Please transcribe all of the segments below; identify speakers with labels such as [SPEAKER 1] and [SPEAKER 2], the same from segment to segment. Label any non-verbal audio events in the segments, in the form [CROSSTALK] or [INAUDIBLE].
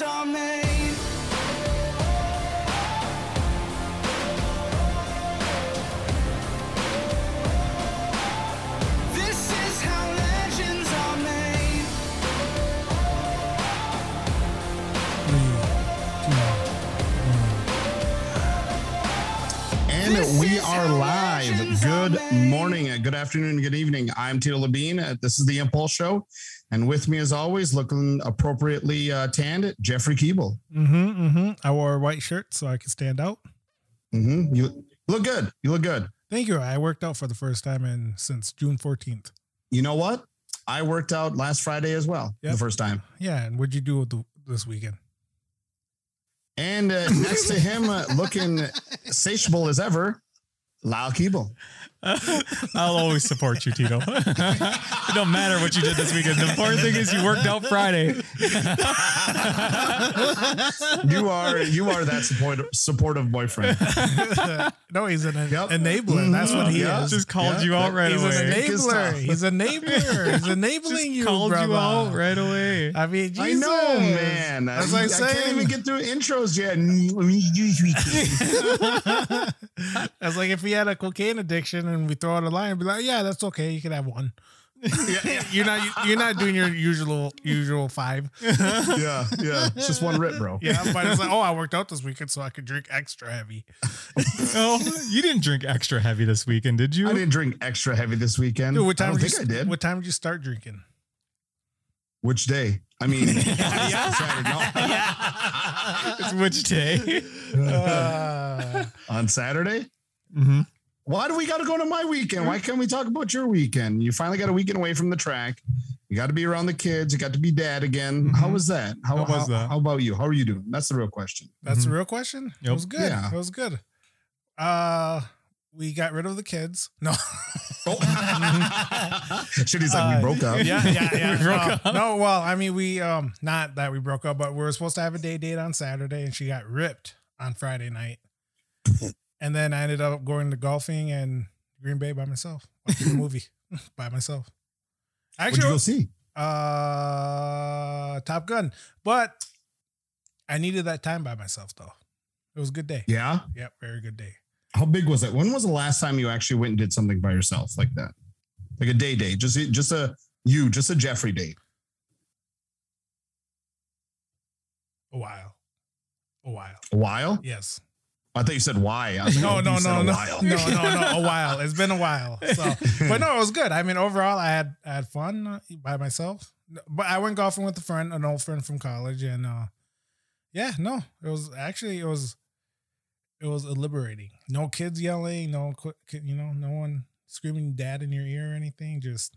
[SPEAKER 1] legends are made. This is how legends are made.
[SPEAKER 2] And we are live. Good morning, good afternoon, good evening. I'm Tito Labine. This is the Impulse Show. And with me, as always, looking appropriately uh, tanned, Jeffrey Keeble.
[SPEAKER 3] Mm-hmm. Mm-hmm. I wore a white shirt so I could stand out.
[SPEAKER 2] Mm-hmm. You look good. You look good.
[SPEAKER 3] Thank you. I worked out for the first time in since June 14th.
[SPEAKER 2] You know what? I worked out last Friday as well,
[SPEAKER 3] Yep.
[SPEAKER 2] the first time.
[SPEAKER 3] Yeah. And what'd you do with the, this weekend?
[SPEAKER 2] And uh, next to him, uh, looking [LAUGHS] satiable as ever, Lyle Keeble.
[SPEAKER 4] I'll always support you, Tito. it don't matter what you did this weekend. The important thing is you worked out Friday. [LAUGHS]
[SPEAKER 2] You are you are that support, supportive boyfriend. [LAUGHS]
[SPEAKER 3] no, he's an
[SPEAKER 2] Yep.
[SPEAKER 3] enabler. Mm-hmm. That's what he
[SPEAKER 2] Yeah.
[SPEAKER 3] is.
[SPEAKER 4] Just called
[SPEAKER 2] Yeah,
[SPEAKER 4] you out
[SPEAKER 2] that-
[SPEAKER 4] right
[SPEAKER 3] he's
[SPEAKER 4] away.
[SPEAKER 3] an enabler.
[SPEAKER 2] time.
[SPEAKER 3] He's an enabler. He's [LAUGHS] enabling
[SPEAKER 4] Just
[SPEAKER 3] you,
[SPEAKER 4] called
[SPEAKER 3] brother.
[SPEAKER 4] you out right away.
[SPEAKER 3] I mean, Jesus.
[SPEAKER 2] I know, man.
[SPEAKER 3] As
[SPEAKER 2] I,
[SPEAKER 3] I
[SPEAKER 2] I
[SPEAKER 3] say,
[SPEAKER 2] can't even get through intros yet.
[SPEAKER 3] It's like if we had a cocaine addiction and we throw out a line, and be like, yeah, that's okay. You can have one. [LAUGHS] you're not you're not doing your usual usual five. [LAUGHS]
[SPEAKER 2] yeah, yeah. It's just one rip, bro.
[SPEAKER 3] Yeah, but it's like, oh, I worked out this weekend so I could drink extra heavy. [LAUGHS]
[SPEAKER 4] Oh, you didn't drink extra heavy this weekend, did you?
[SPEAKER 2] I didn't drink extra heavy this weekend.
[SPEAKER 3] Dude, what
[SPEAKER 2] I
[SPEAKER 3] time
[SPEAKER 2] don't
[SPEAKER 3] did
[SPEAKER 2] think
[SPEAKER 3] you,
[SPEAKER 2] I did.
[SPEAKER 3] What time did you start drinking?
[SPEAKER 2] Which day? I mean, yeah.
[SPEAKER 4] It's which day?
[SPEAKER 3] Uh,
[SPEAKER 2] on Saturday.
[SPEAKER 4] Mhm.
[SPEAKER 2] Why do we got to go to my weekend? Why can't we talk about your weekend? You finally got a weekend away from the track. You got to be around the kids. You got to be dad again. How was that? How,
[SPEAKER 4] How was
[SPEAKER 2] how-
[SPEAKER 4] that?
[SPEAKER 2] How about you? How are you doing? That's the real question.
[SPEAKER 3] that's the real question. It was good.
[SPEAKER 2] Yeah.
[SPEAKER 3] It was good. Uh, we got rid of the kids. No, [LAUGHS]
[SPEAKER 2] Shit, he's like,
[SPEAKER 3] Uh,
[SPEAKER 2] we broke up.
[SPEAKER 3] yeah, yeah, yeah. [LAUGHS]
[SPEAKER 4] We broke
[SPEAKER 3] no, no, well, I mean, we um, not that we broke up, but we were supposed to have a day date on Saturday, and she got ripped on Friday night. And then I ended up going to golfing and Green Bay by myself, watching the [LAUGHS] movie [LAUGHS] by myself.
[SPEAKER 2] What'd you go see?
[SPEAKER 3] uh, Top Gun, but I needed that time by myself though. It was a good day.
[SPEAKER 2] Yeah.
[SPEAKER 3] Yep, very good day.
[SPEAKER 2] How big was it? When was the last time you actually went and did something by yourself like that? Like a day date, just just a you, just a Jeffrey date.
[SPEAKER 3] A while, a while.
[SPEAKER 2] A while?
[SPEAKER 3] Yes.
[SPEAKER 2] I thought you said why. I was like,
[SPEAKER 3] No,
[SPEAKER 2] oh,
[SPEAKER 3] no,
[SPEAKER 2] you
[SPEAKER 3] no, no, no, no, no. A while. It's been a while. So, [LAUGHS] but no, it was good. I mean, overall, I had I had fun by myself. But I went golfing with a friend, an old friend from college, and uh yeah, no, it was actually it was it was liberating. No kids yelling, no you know, no one screaming "dad" in your ear or anything. Just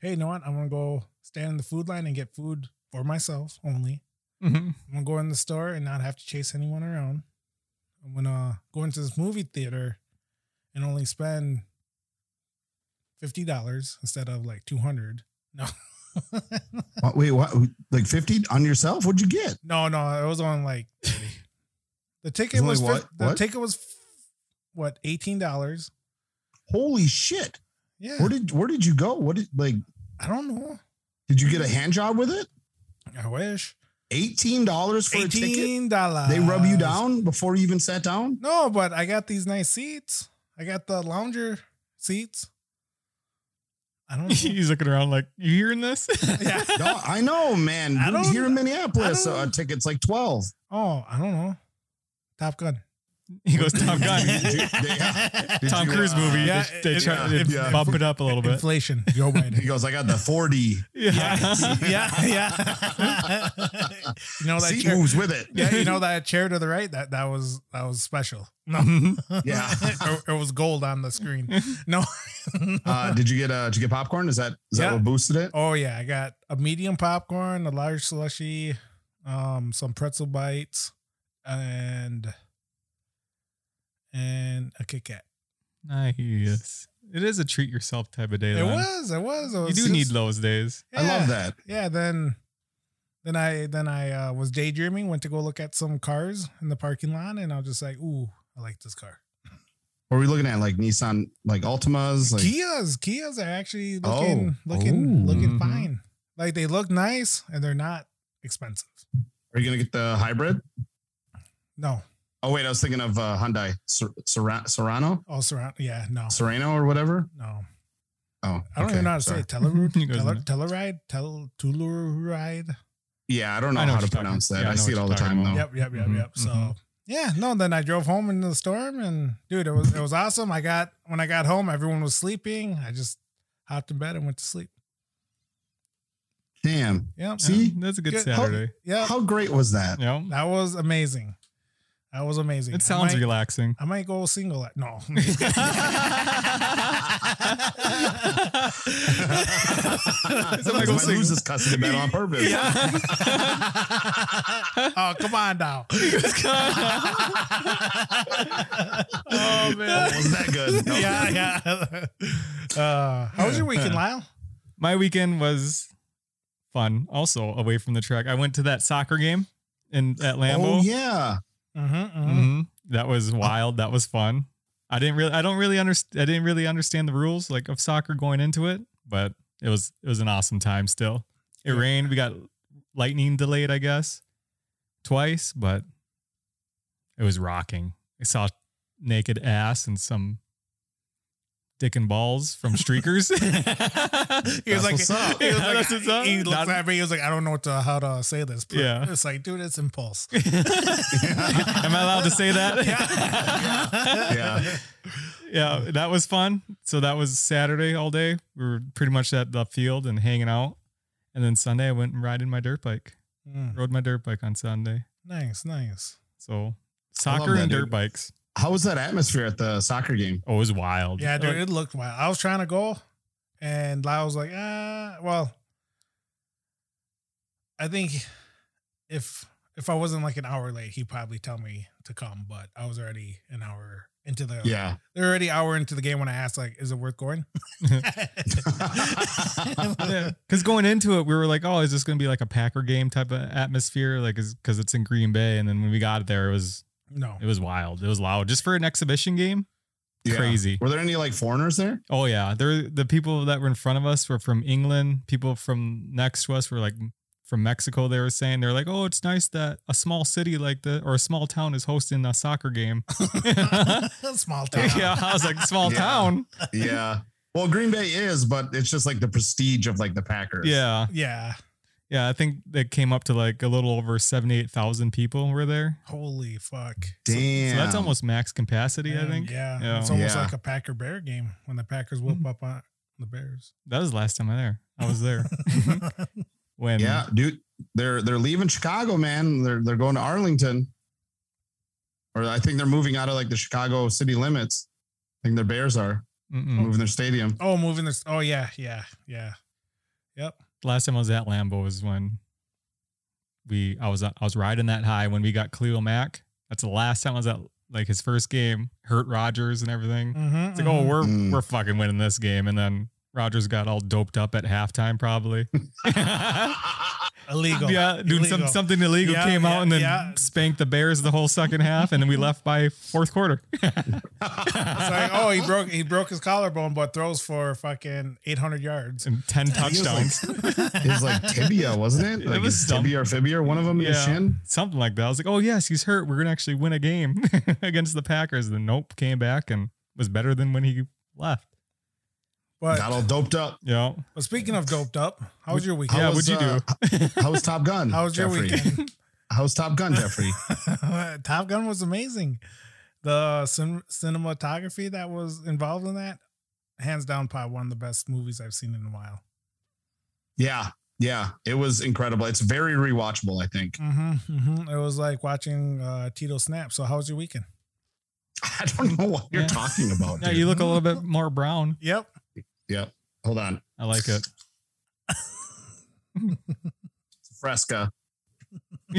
[SPEAKER 3] hey, you know what? I'm gonna go stand in the food line and get food for myself only.
[SPEAKER 4] Mhm.
[SPEAKER 3] I'm gonna go in the store and not have to chase anyone around. I'm gonna go into this movie theater and only spend fifty dollars instead of like two hundred. No, [LAUGHS]
[SPEAKER 2] What, wait, what? Like 50 on yourself? What'd you get?
[SPEAKER 3] no, no. It was on like [LAUGHS] the ticket
[SPEAKER 2] only
[SPEAKER 3] was
[SPEAKER 2] what?
[SPEAKER 3] the
[SPEAKER 2] What?
[SPEAKER 3] ticket was what eighteen dollars.
[SPEAKER 2] Holy shit.
[SPEAKER 3] Yeah,
[SPEAKER 2] Where did where did you go? What did like
[SPEAKER 3] I don't know.
[SPEAKER 2] did you get a hand job with it?
[SPEAKER 3] I wish
[SPEAKER 2] $18 for a ticket?
[SPEAKER 3] eighteen dollars.
[SPEAKER 2] They rub you down before you even sat down?
[SPEAKER 3] No, but I got these nice seats. I got the lounger seats. I don't [LAUGHS] know.
[SPEAKER 4] He's looking around like, you hearing this? [LAUGHS]
[SPEAKER 3] yeah. [LAUGHS]
[SPEAKER 2] No, I know, man.
[SPEAKER 3] I don't-
[SPEAKER 2] Here in Minneapolis,
[SPEAKER 3] I don't- uh,
[SPEAKER 2] a ticket's like 12.
[SPEAKER 3] Oh, I don't know. Top Gun.
[SPEAKER 4] He goes, Top Gun. [LAUGHS]
[SPEAKER 2] Did they- [LAUGHS] did
[SPEAKER 4] Tom
[SPEAKER 2] you,
[SPEAKER 4] Cruise
[SPEAKER 2] uh,
[SPEAKER 4] movie.
[SPEAKER 3] yeah,
[SPEAKER 4] they they
[SPEAKER 3] it-
[SPEAKER 4] try, they
[SPEAKER 2] yeah.
[SPEAKER 4] bump it up a little bit.
[SPEAKER 3] Inflation. Joe [LAUGHS] Biden.
[SPEAKER 2] He goes, I got the 40.
[SPEAKER 4] Yeah.
[SPEAKER 3] yeah, yeah. you know that
[SPEAKER 2] Seat
[SPEAKER 3] chair.
[SPEAKER 2] moves with it.
[SPEAKER 3] Yeah, you know that chair to the right. That that was that was special. No,
[SPEAKER 2] Yeah.
[SPEAKER 3] it, it was gold on the screen. No.
[SPEAKER 2] Uh, did you get uh, did you get popcorn? Is that is that what boosted it?
[SPEAKER 3] oh yeah, I got a medium popcorn, a large slushy, um, some pretzel bites, and and a Kit Kat.
[SPEAKER 4] Nice. It is a treat yourself type of day.
[SPEAKER 3] It was. It was. It
[SPEAKER 4] You do
[SPEAKER 3] just-
[SPEAKER 4] need those days.
[SPEAKER 2] I love that.
[SPEAKER 3] Yeah. Then, then I then I uh, was daydreaming. Went to go look at some cars in the parking lot, and I was just like, "Ooh, I like this car."
[SPEAKER 2] Or are we looking at like Nissan, like Altimas? Like,
[SPEAKER 3] Kias, Kias are actually looking
[SPEAKER 2] Oh.
[SPEAKER 3] looking
[SPEAKER 2] Oh.
[SPEAKER 3] looking
[SPEAKER 4] Mhm.
[SPEAKER 3] fine. Like they look nice and they're not expensive.
[SPEAKER 2] Are you gonna get the hybrid?
[SPEAKER 3] No.
[SPEAKER 2] Oh wait, I was thinking of uh, Hyundai Ser- Sera- Serrano,
[SPEAKER 3] Oh, surround. Yeah, no,
[SPEAKER 2] Serrano or whatever.
[SPEAKER 3] no.
[SPEAKER 2] Oh,
[SPEAKER 3] I don't
[SPEAKER 2] okay,
[SPEAKER 3] even know how to
[SPEAKER 2] sorry.
[SPEAKER 3] say it. Teleride,
[SPEAKER 4] He [LAUGHS] goes,
[SPEAKER 3] Teler, Teleride, Tel, Telluride.
[SPEAKER 2] Yeah, I don't know
[SPEAKER 4] I know
[SPEAKER 2] how to
[SPEAKER 4] you're talking-
[SPEAKER 2] pronounce that.
[SPEAKER 4] yeah, I
[SPEAKER 2] I, see it all the time
[SPEAKER 4] talking
[SPEAKER 2] though.
[SPEAKER 3] Yep, yep, yep,
[SPEAKER 4] Mhm,
[SPEAKER 3] yep. So
[SPEAKER 4] mhm.
[SPEAKER 3] yeah, no. Then I drove home into the storm, and dude, it was it was awesome. I got when I got home, everyone was sleeping. I just hopped in bed and went to sleep.
[SPEAKER 2] Damn.
[SPEAKER 3] Yep.
[SPEAKER 2] See?
[SPEAKER 4] That's a good
[SPEAKER 3] Good.
[SPEAKER 4] Saturday.
[SPEAKER 3] Yeah,
[SPEAKER 2] How great was that?
[SPEAKER 4] Yeah.
[SPEAKER 3] that was amazing. That was amazing.
[SPEAKER 4] It
[SPEAKER 3] I
[SPEAKER 4] sounds
[SPEAKER 3] might-
[SPEAKER 4] relaxing.
[SPEAKER 3] I might go single. At, no. [LAUGHS]
[SPEAKER 4] Somebody go
[SPEAKER 2] Might
[SPEAKER 4] sing.
[SPEAKER 2] lose this custody battle on purpose. [LAUGHS]
[SPEAKER 3] oh, come on now. [LAUGHS]
[SPEAKER 4] oh man.
[SPEAKER 2] Was that good? No.
[SPEAKER 3] yeah, yeah. Uh, how was your weekend, Lyle?
[SPEAKER 4] My weekend was fun. Also away from the track. I went to that soccer game in at Lambeau.
[SPEAKER 2] Oh yeah.
[SPEAKER 3] Mm-hmm, mm-hmm.
[SPEAKER 4] Mhm. That was wild. That was fun. I didn't really I don't really understand I didn't really understand the rules like of soccer going into it, but it was it was an awesome time still. It
[SPEAKER 3] Yeah.
[SPEAKER 4] rained, we got lightning delayed, I guess, twice, but it was rocking. I saw naked ass and some dick and balls from streakers. [LAUGHS] [LAUGHS]
[SPEAKER 3] He was
[SPEAKER 2] That's
[SPEAKER 3] like,
[SPEAKER 2] what's up.
[SPEAKER 3] he was like,
[SPEAKER 4] that's what's up.
[SPEAKER 3] he looked
[SPEAKER 4] Not-
[SPEAKER 3] at me. He was like, I don't know what to, how to say this. But
[SPEAKER 4] Yeah.
[SPEAKER 3] it's like, dude, it's impulse. [LAUGHS]
[SPEAKER 4] Am I allowed to say that?
[SPEAKER 2] Yeah.
[SPEAKER 4] yeah, that was fun. So that was Saturday all day. We were pretty much at the field and hanging out. And then Sunday I went and riding my dirt bike.
[SPEAKER 3] Mm,
[SPEAKER 4] Rode my dirt bike on Sunday.
[SPEAKER 3] nice, nice.
[SPEAKER 4] So soccer
[SPEAKER 2] that,
[SPEAKER 4] and dirt
[SPEAKER 2] dude.
[SPEAKER 4] bikes.
[SPEAKER 2] How was that atmosphere at the soccer game?
[SPEAKER 4] Oh, it was wild.
[SPEAKER 3] Yeah, dude, it looked wild. I was trying to go, and Lyle was like, ah, well, I think if if I wasn't like an hour late, he'd probably tell me to come, but I was already an hour into the
[SPEAKER 2] Yeah.
[SPEAKER 3] they're already an hour into the game when I asked like, is it worth going? [LAUGHS] [LAUGHS]
[SPEAKER 4] Because going into it, we were like, oh, is this going to be like a Packer game type of atmosphere? Like, is because it's in Green Bay. And then when we got there, it was
[SPEAKER 3] no.
[SPEAKER 4] it was wild. It was loud. Just for an exhibition game,
[SPEAKER 2] Yeah.
[SPEAKER 4] crazy.
[SPEAKER 2] Were there any like foreigners there?
[SPEAKER 4] Oh yeah, there the people that were in front of us were from England. People from next to us were like from Mexico. They were saying they're like, oh, it's nice that a small city like the or a small town is hosting a soccer game. [LAUGHS] [LAUGHS]
[SPEAKER 3] Small town.
[SPEAKER 4] yeah, I was like, small
[SPEAKER 2] Yeah.
[SPEAKER 4] town.
[SPEAKER 2] Yeah. Well, Green Bay is, but it's just like the prestige of like the Packers.
[SPEAKER 4] Yeah,
[SPEAKER 3] Yeah.
[SPEAKER 4] Yeah. I think that came up to like a little over seventy eight thousand people were there.
[SPEAKER 3] Holy fuck.
[SPEAKER 2] Damn.
[SPEAKER 4] So that's almost max capacity. I think
[SPEAKER 3] Yeah.
[SPEAKER 4] Yeah.
[SPEAKER 3] It's almost
[SPEAKER 2] Yeah.
[SPEAKER 3] like a Packer Bear game when the Packers whoop mm-hmm. up on the Bears.
[SPEAKER 4] that was the last time I there. I was there [LAUGHS] [LAUGHS] when
[SPEAKER 2] Yeah, dude. They're they're leaving Chicago, man. They're they're going to Arlington. Or I think they're moving out of like the Chicago city limits. I think their Bears are
[SPEAKER 4] Mm-mm.
[SPEAKER 2] moving their stadium.
[SPEAKER 3] oh, moving this. Oh, yeah. Yeah. Yeah. Yep.
[SPEAKER 4] Last time I was at Lambeau was when we I was I was riding that high when we got Khalil Mack. That's the last time I was at like his first game, hurt Rodgers and everything.
[SPEAKER 3] Mm-hmm,
[SPEAKER 4] It's like, oh, we're
[SPEAKER 2] Mm.
[SPEAKER 4] we're fucking winning this game, and then Rodgers got all doped up at halftime, probably. [LAUGHS] [LAUGHS]
[SPEAKER 3] illegal.
[SPEAKER 4] yeah, doing some something illegal
[SPEAKER 3] Yeah,
[SPEAKER 4] came
[SPEAKER 3] yeah,
[SPEAKER 4] out and then
[SPEAKER 3] yeah.
[SPEAKER 4] spanked the Bears the whole second half, and then we left by fourth quarter. [LAUGHS]
[SPEAKER 3] It's like, oh, he broke he broke his collarbone, but throws for fucking eight hundred yards.
[SPEAKER 4] and ten
[SPEAKER 2] He was
[SPEAKER 4] touchdowns.
[SPEAKER 2] like, [LAUGHS] it was like tibia, wasn't it? [LAUGHS]
[SPEAKER 4] It
[SPEAKER 2] Like
[SPEAKER 4] was
[SPEAKER 2] his
[SPEAKER 4] some-
[SPEAKER 2] tibia or fibia, one of them in his
[SPEAKER 4] Yeah.
[SPEAKER 2] shin.
[SPEAKER 4] something like that. I was like, oh yes, he's hurt. We're gonna actually win a game against the Packers. And then nope, came back and was better than when he left.
[SPEAKER 3] But,
[SPEAKER 2] Got all doped up.
[SPEAKER 4] Yeah.
[SPEAKER 3] but speaking of doped up, how was your weekend?
[SPEAKER 4] Yeah,
[SPEAKER 2] How was,
[SPEAKER 4] what'd you
[SPEAKER 2] uh, How was Top Gun? [LAUGHS]
[SPEAKER 3] How was your
[SPEAKER 2] Jeffrey?
[SPEAKER 3] weekend? [LAUGHS]
[SPEAKER 2] How's Top Gun, Jeffrey? [LAUGHS]
[SPEAKER 3] Top Gun was amazing. The cin- cinematography that was involved in that, hands down, probably one of the best movies I've seen in a while.
[SPEAKER 2] yeah, yeah, it was incredible. It's very rewatchable. I think.
[SPEAKER 3] Mm-hmm, mm-hmm. It was like watching uh, Tito snap. So, how was your weekend?
[SPEAKER 2] I don't know what you're
[SPEAKER 4] Yeah.
[SPEAKER 2] talking about.
[SPEAKER 4] Yeah, you look a little bit more brown.
[SPEAKER 3] Yep.
[SPEAKER 2] Yep. Hold on.
[SPEAKER 4] I like it.
[SPEAKER 2] Fresca. [LAUGHS]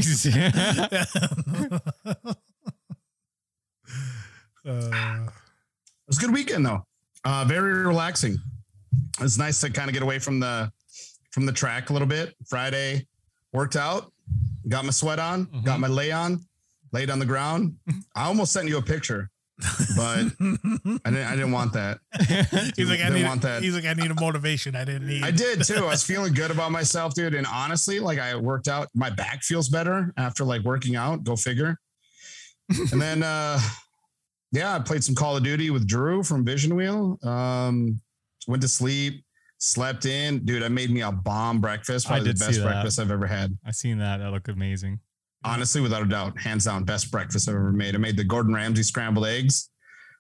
[SPEAKER 3] uh,
[SPEAKER 2] It was a good weekend though. Uh, very relaxing. It's nice to kind of get away from the from the track a little bit. Friday worked out, got my sweat on, got
[SPEAKER 4] Mhm.
[SPEAKER 2] my lay on, laid on the ground. [LAUGHS] I almost sent you a picture. But I didn't. I didn't want that. [LAUGHS]
[SPEAKER 3] he's like, I
[SPEAKER 2] Didn't
[SPEAKER 3] need.
[SPEAKER 2] want that.
[SPEAKER 3] He's like, I need a motivation. I didn't need.
[SPEAKER 2] I did too. I was [LAUGHS] feeling good about myself, dude. And honestly, like I worked out, my back feels better after like working out. Go figure. and then, [LAUGHS] uh yeah, I played some Call of Duty with Drew from Vision Wheel. Um, went to sleep, slept in, dude. I made me a bomb breakfast.
[SPEAKER 4] I
[SPEAKER 2] Probably
[SPEAKER 4] did
[SPEAKER 2] the best breakfast I've ever had.
[SPEAKER 4] I seen that. That looked amazing.
[SPEAKER 2] Honestly, without a doubt, hands down, best breakfast I've ever made. I made the Gordon Ramsay scrambled eggs.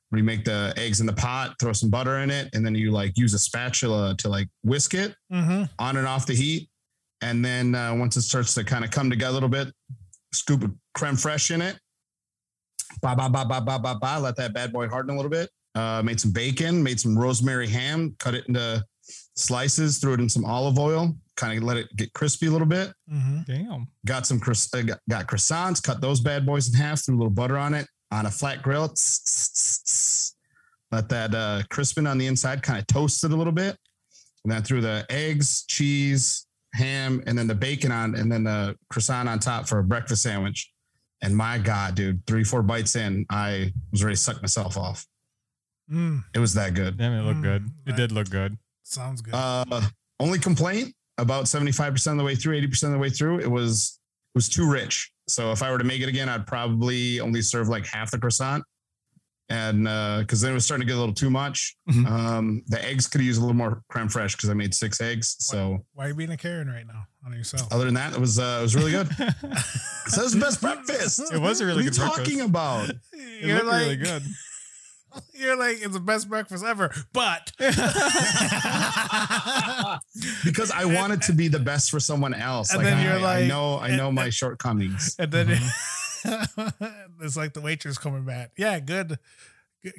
[SPEAKER 2] Where you make the eggs in the pot, throw some butter in it, and then you like use a spatula to like whisk it
[SPEAKER 3] hmm
[SPEAKER 2] on and off the heat. And then uh, once it starts to kind of come together a little bit, scoop of creme fraiche in it. Ba ba ba ba ba ba ba. Let that bad boy harden a little bit. Uh, made some bacon, made some rosemary ham, cut it into slices, threw it in some olive oil, kind of let it get crispy a little bit
[SPEAKER 3] hmm
[SPEAKER 4] Damn.
[SPEAKER 2] got some croiss- uh, got, got croissants, cut those bad boys in half, threw a little butter on it on a flat grill. Tss, tss, tss, tss. Let that uh, crispin on the inside, kind of toast it a little bit. And then threw the eggs, cheese, ham, and then the bacon on, and then the croissant on top for a breakfast sandwich. And my God, dude, three, four bites in, I was ready to suck myself off.
[SPEAKER 3] Mm,
[SPEAKER 2] It was that good.
[SPEAKER 4] Damn, it looked
[SPEAKER 3] Mm,
[SPEAKER 4] good. It
[SPEAKER 3] right.
[SPEAKER 4] did look good.
[SPEAKER 3] sounds good.
[SPEAKER 2] Uh, only complaint about 75% of the way through, 80% of the way through, it was it was too rich. So if I were to make it again, I'd probably only serve like half the croissant. And because then it was starting to get a little too much.
[SPEAKER 4] Mhm.
[SPEAKER 2] Um, the eggs could use a little more creme fraiche because I made six eggs. So
[SPEAKER 3] Why are you being a Karen right now on yourself?
[SPEAKER 2] other than that, it was uh, it was really good. [LAUGHS] so it was the best breakfast.
[SPEAKER 4] It was a really
[SPEAKER 2] what are you [LAUGHS]
[SPEAKER 4] good breakfast.
[SPEAKER 2] talking about?
[SPEAKER 4] It
[SPEAKER 3] You're
[SPEAKER 4] looked
[SPEAKER 3] like,
[SPEAKER 4] really good. [LAUGHS]
[SPEAKER 3] You're like, it's the best breakfast ever, but [LAUGHS]
[SPEAKER 2] because I wanted to be the best for someone else.
[SPEAKER 3] And
[SPEAKER 2] like,
[SPEAKER 3] then
[SPEAKER 2] I,
[SPEAKER 3] you're
[SPEAKER 2] I
[SPEAKER 3] like-
[SPEAKER 2] know I know my shortcomings. [LAUGHS]
[SPEAKER 3] and then
[SPEAKER 2] Mm-hmm.
[SPEAKER 3] it's like the waitress coming back. Yeah, good,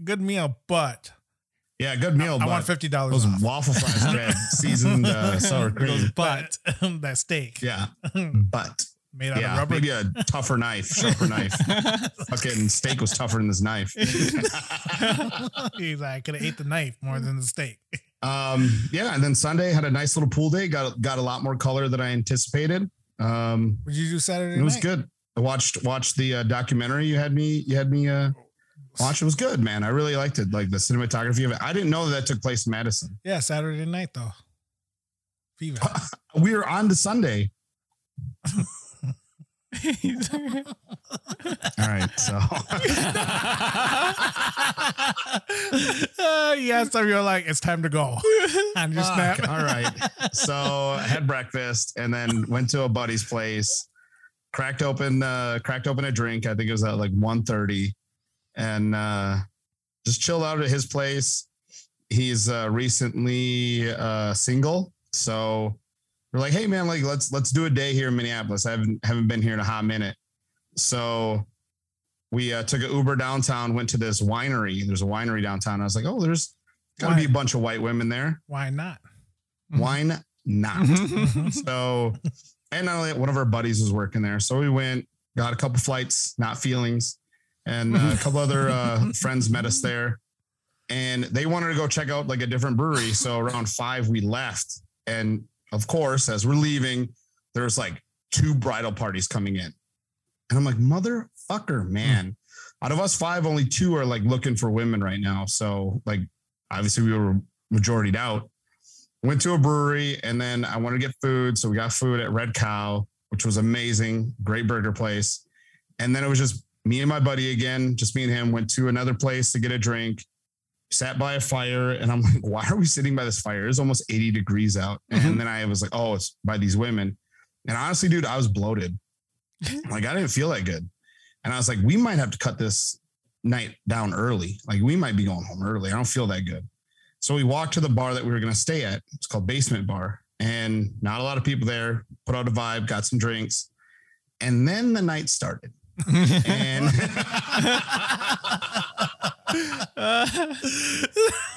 [SPEAKER 3] good, meal, but
[SPEAKER 2] Yeah, good meal.
[SPEAKER 3] I
[SPEAKER 2] but
[SPEAKER 3] want fifty dollars
[SPEAKER 2] those
[SPEAKER 3] off.
[SPEAKER 2] waffle fries bread, seasoned uh, sour
[SPEAKER 4] It
[SPEAKER 2] cream.
[SPEAKER 4] but
[SPEAKER 3] that steak
[SPEAKER 2] Yeah, but
[SPEAKER 3] made out
[SPEAKER 2] yeah,
[SPEAKER 3] of rubber.
[SPEAKER 2] maybe a tougher knife, sharper knife. [LAUGHS] Fucking steak was tougher than this knife. [LAUGHS]
[SPEAKER 3] He's like, I could have ate the knife more than the steak.
[SPEAKER 2] um, yeah, and then Sunday had a nice little pool day. Got got a lot more color than I anticipated. Um,
[SPEAKER 3] What did you do Saturday
[SPEAKER 2] it was
[SPEAKER 3] night?
[SPEAKER 2] good. I watched watched the uh, documentary you had me you had me uh, watch. It was good, man. I really liked it. Like the cinematography of it. I didn't know that, that took place in Madison.
[SPEAKER 3] Yeah, Saturday night though. Fever. [LAUGHS]
[SPEAKER 2] We were on to Sunday. [LAUGHS] All right, so
[SPEAKER 3] uh, [LAUGHS] yeah, so you're like, it's time to go. [LAUGHS] Your
[SPEAKER 2] Fuck,
[SPEAKER 3] snap.
[SPEAKER 2] All right. So I had breakfast and then went to a buddy's place, cracked open uh cracked open a drink. I think it was at like 1:30 and uh just chilled out at his place. He's uh recently uh single. So we're like, hey man, like let's let's do a day here in Minneapolis. I haven't haven't been here in a hot minute. So we uh, took an Uber downtown, went to this winery. There's a winery downtown. I was like, oh, there's gotta be a bunch of white women there.
[SPEAKER 3] Why not?
[SPEAKER 2] Why n- not? [LAUGHS] so, and not only one of our buddies was working there. So we went, got a couple flights, not feelings, and uh, a couple other uh, [LAUGHS] friends met us there. And they wanted to go check out like a different brewery. So around five, we left. And of course, as we're leaving, there's like two bridal parties coming in. And I'm like, motherfucker, hmm. man. Out of us five, only two are like looking for women right now. So, like, obviously, we were majoritied out went to a brewery and then I wanted to get food. So we got food at Red Cow, which was amazing. Great burger place. And then it was just me and my buddy again, just me and him went to another place to get a drink, sat by a fire. And I'm [LAUGHS] like, why are we sitting by this fire? It's almost 80 degrees out. And mm-hmm. then I was like, oh, it's by these women. And honestly, dude, I was bloated. Mm-hmm. like I didn't feel that good. And I was like, we might have to cut this night down early. Like we might be going home early. I don't feel that good. So we walked to the bar that we were going to stay at. It's called Basement Bar. And not a lot of people there. Put out a vibe, got some drinks. And then the night started. [LAUGHS] And [LAUGHS]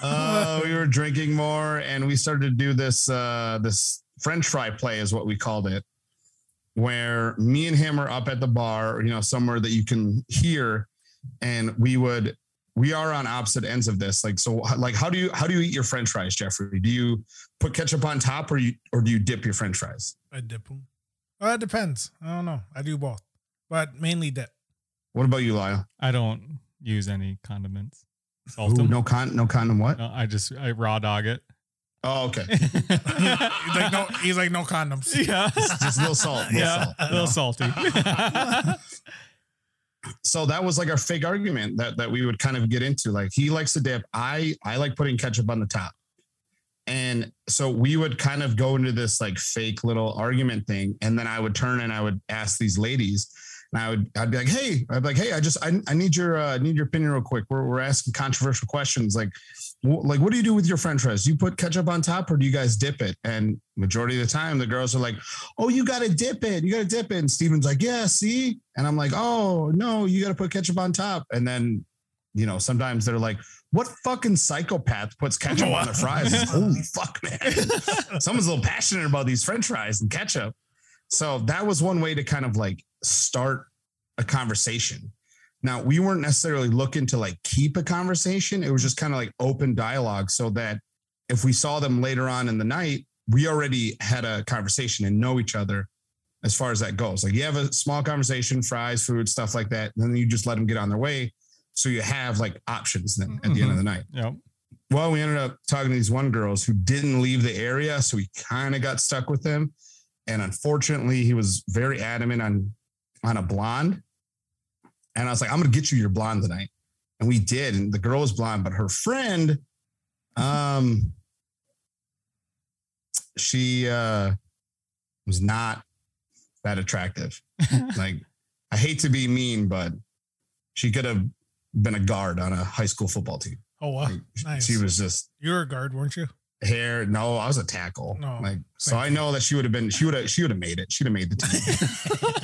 [SPEAKER 2] uh, we were drinking more and we started to do this uh, this French fry play is what we called it. Where me and him are up at the bar, you know, somewhere that you can hear, and we would we are on opposite ends of this. Like, so like how do you how do you eat your French fries, Jeffrey? Do you put ketchup on top or you or do you dip your French fries?
[SPEAKER 3] I dip them. Well, it depends. I don't know. I do both, but mainly dip.
[SPEAKER 2] What about you, Lyle?
[SPEAKER 4] I don't use any condiments. Salt
[SPEAKER 2] Ooh,
[SPEAKER 4] them.
[SPEAKER 2] no con, no condom. What?
[SPEAKER 4] No, I just I raw dog it.
[SPEAKER 2] Oh, okay. [LAUGHS]
[SPEAKER 3] He's like no. He's like no condoms. [LAUGHS]
[SPEAKER 4] yeah.
[SPEAKER 2] Just a little salt. Little
[SPEAKER 4] yeah.
[SPEAKER 2] salt.
[SPEAKER 4] A little salty. [LAUGHS]
[SPEAKER 2] so that was like our fake argument that that we would kind of get into. Like he likes to dip. I I like putting ketchup on the top. And so we would kind of go into this like fake little argument thing. And then I would turn and I would ask these ladies, and I would I'd be like, hey, I'd be like, hey, I just I, I need your uh need your opinion real quick. We're we're asking controversial questions. Like, like what do you do with your French fries? Do You put ketchup on top or do you guys dip it? And majority of the time the girls are like, oh, you gotta dip it. You gotta dip it. And Steven's like, yeah, see? And I'm like, oh no, you gotta put ketchup on top. And then, you know, sometimes they're like, what fucking psychopath puts ketchup on their fries? [LAUGHS] Holy fuck, man. Someone's a little passionate about these French fries and ketchup. So that was one way to kind of like start a conversation. Now, we weren't necessarily looking to like keep a conversation. It was just kind of like open dialogue so that if we saw them later on in the night, we already had a conversation and know each other as far as that goes. Like you have a small conversation, fries, food, stuff like that. And then you just let them get on their way. So you have like options then at the end of the night.
[SPEAKER 4] yep.
[SPEAKER 2] Well, we ended up talking to these one girls who didn't leave the area, so we kind of got stuck with them. And unfortunately, he was very adamant on on a blonde. And I was like, "I'm gonna get you your blonde tonight," and we did. And the girl was blonde, but her friend, um, she uh was not that attractive. [LAUGHS] like, I hate to be mean, but she could have been a guard on a high school football team.
[SPEAKER 3] Oh wow,
[SPEAKER 2] Like,
[SPEAKER 3] nice.
[SPEAKER 2] She was just
[SPEAKER 3] You were a guard, weren't you?
[SPEAKER 2] Hair. No, I was a tackle.
[SPEAKER 3] No,
[SPEAKER 2] like so,
[SPEAKER 3] thank
[SPEAKER 2] I know that she would have been. She would have. She would have made it. She'd have made the team.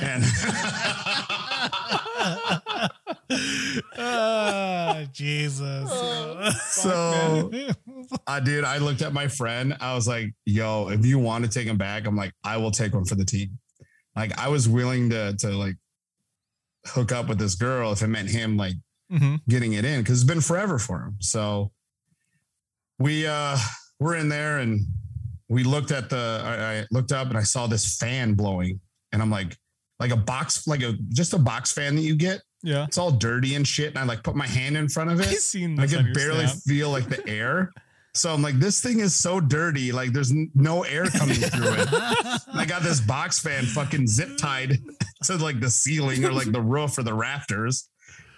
[SPEAKER 2] [LAUGHS] and
[SPEAKER 3] Ah, Jesus.
[SPEAKER 2] so, I did. I looked at my friend. I was like, "Yo, if you want to take him back, I'm like, I will take one for the team." Like I was willing to to like hook up with this girl if it meant him like
[SPEAKER 4] hmm
[SPEAKER 2] getting it in because it's been forever for him. So we uh we're in there and we looked at the I, I looked up and I saw this fan blowing and I'm like like a box like a just a box fan that you get.
[SPEAKER 4] Yeah.
[SPEAKER 2] It's all dirty and shit. And I like put my hand in front of it. [LAUGHS] I could barely
[SPEAKER 4] snap.
[SPEAKER 2] feel like the air. So I'm like, this thing is so dirty. Like there's no air coming through it. I got this box fan fucking zip tied [LAUGHS] to like the ceiling or like the roof or the rafters.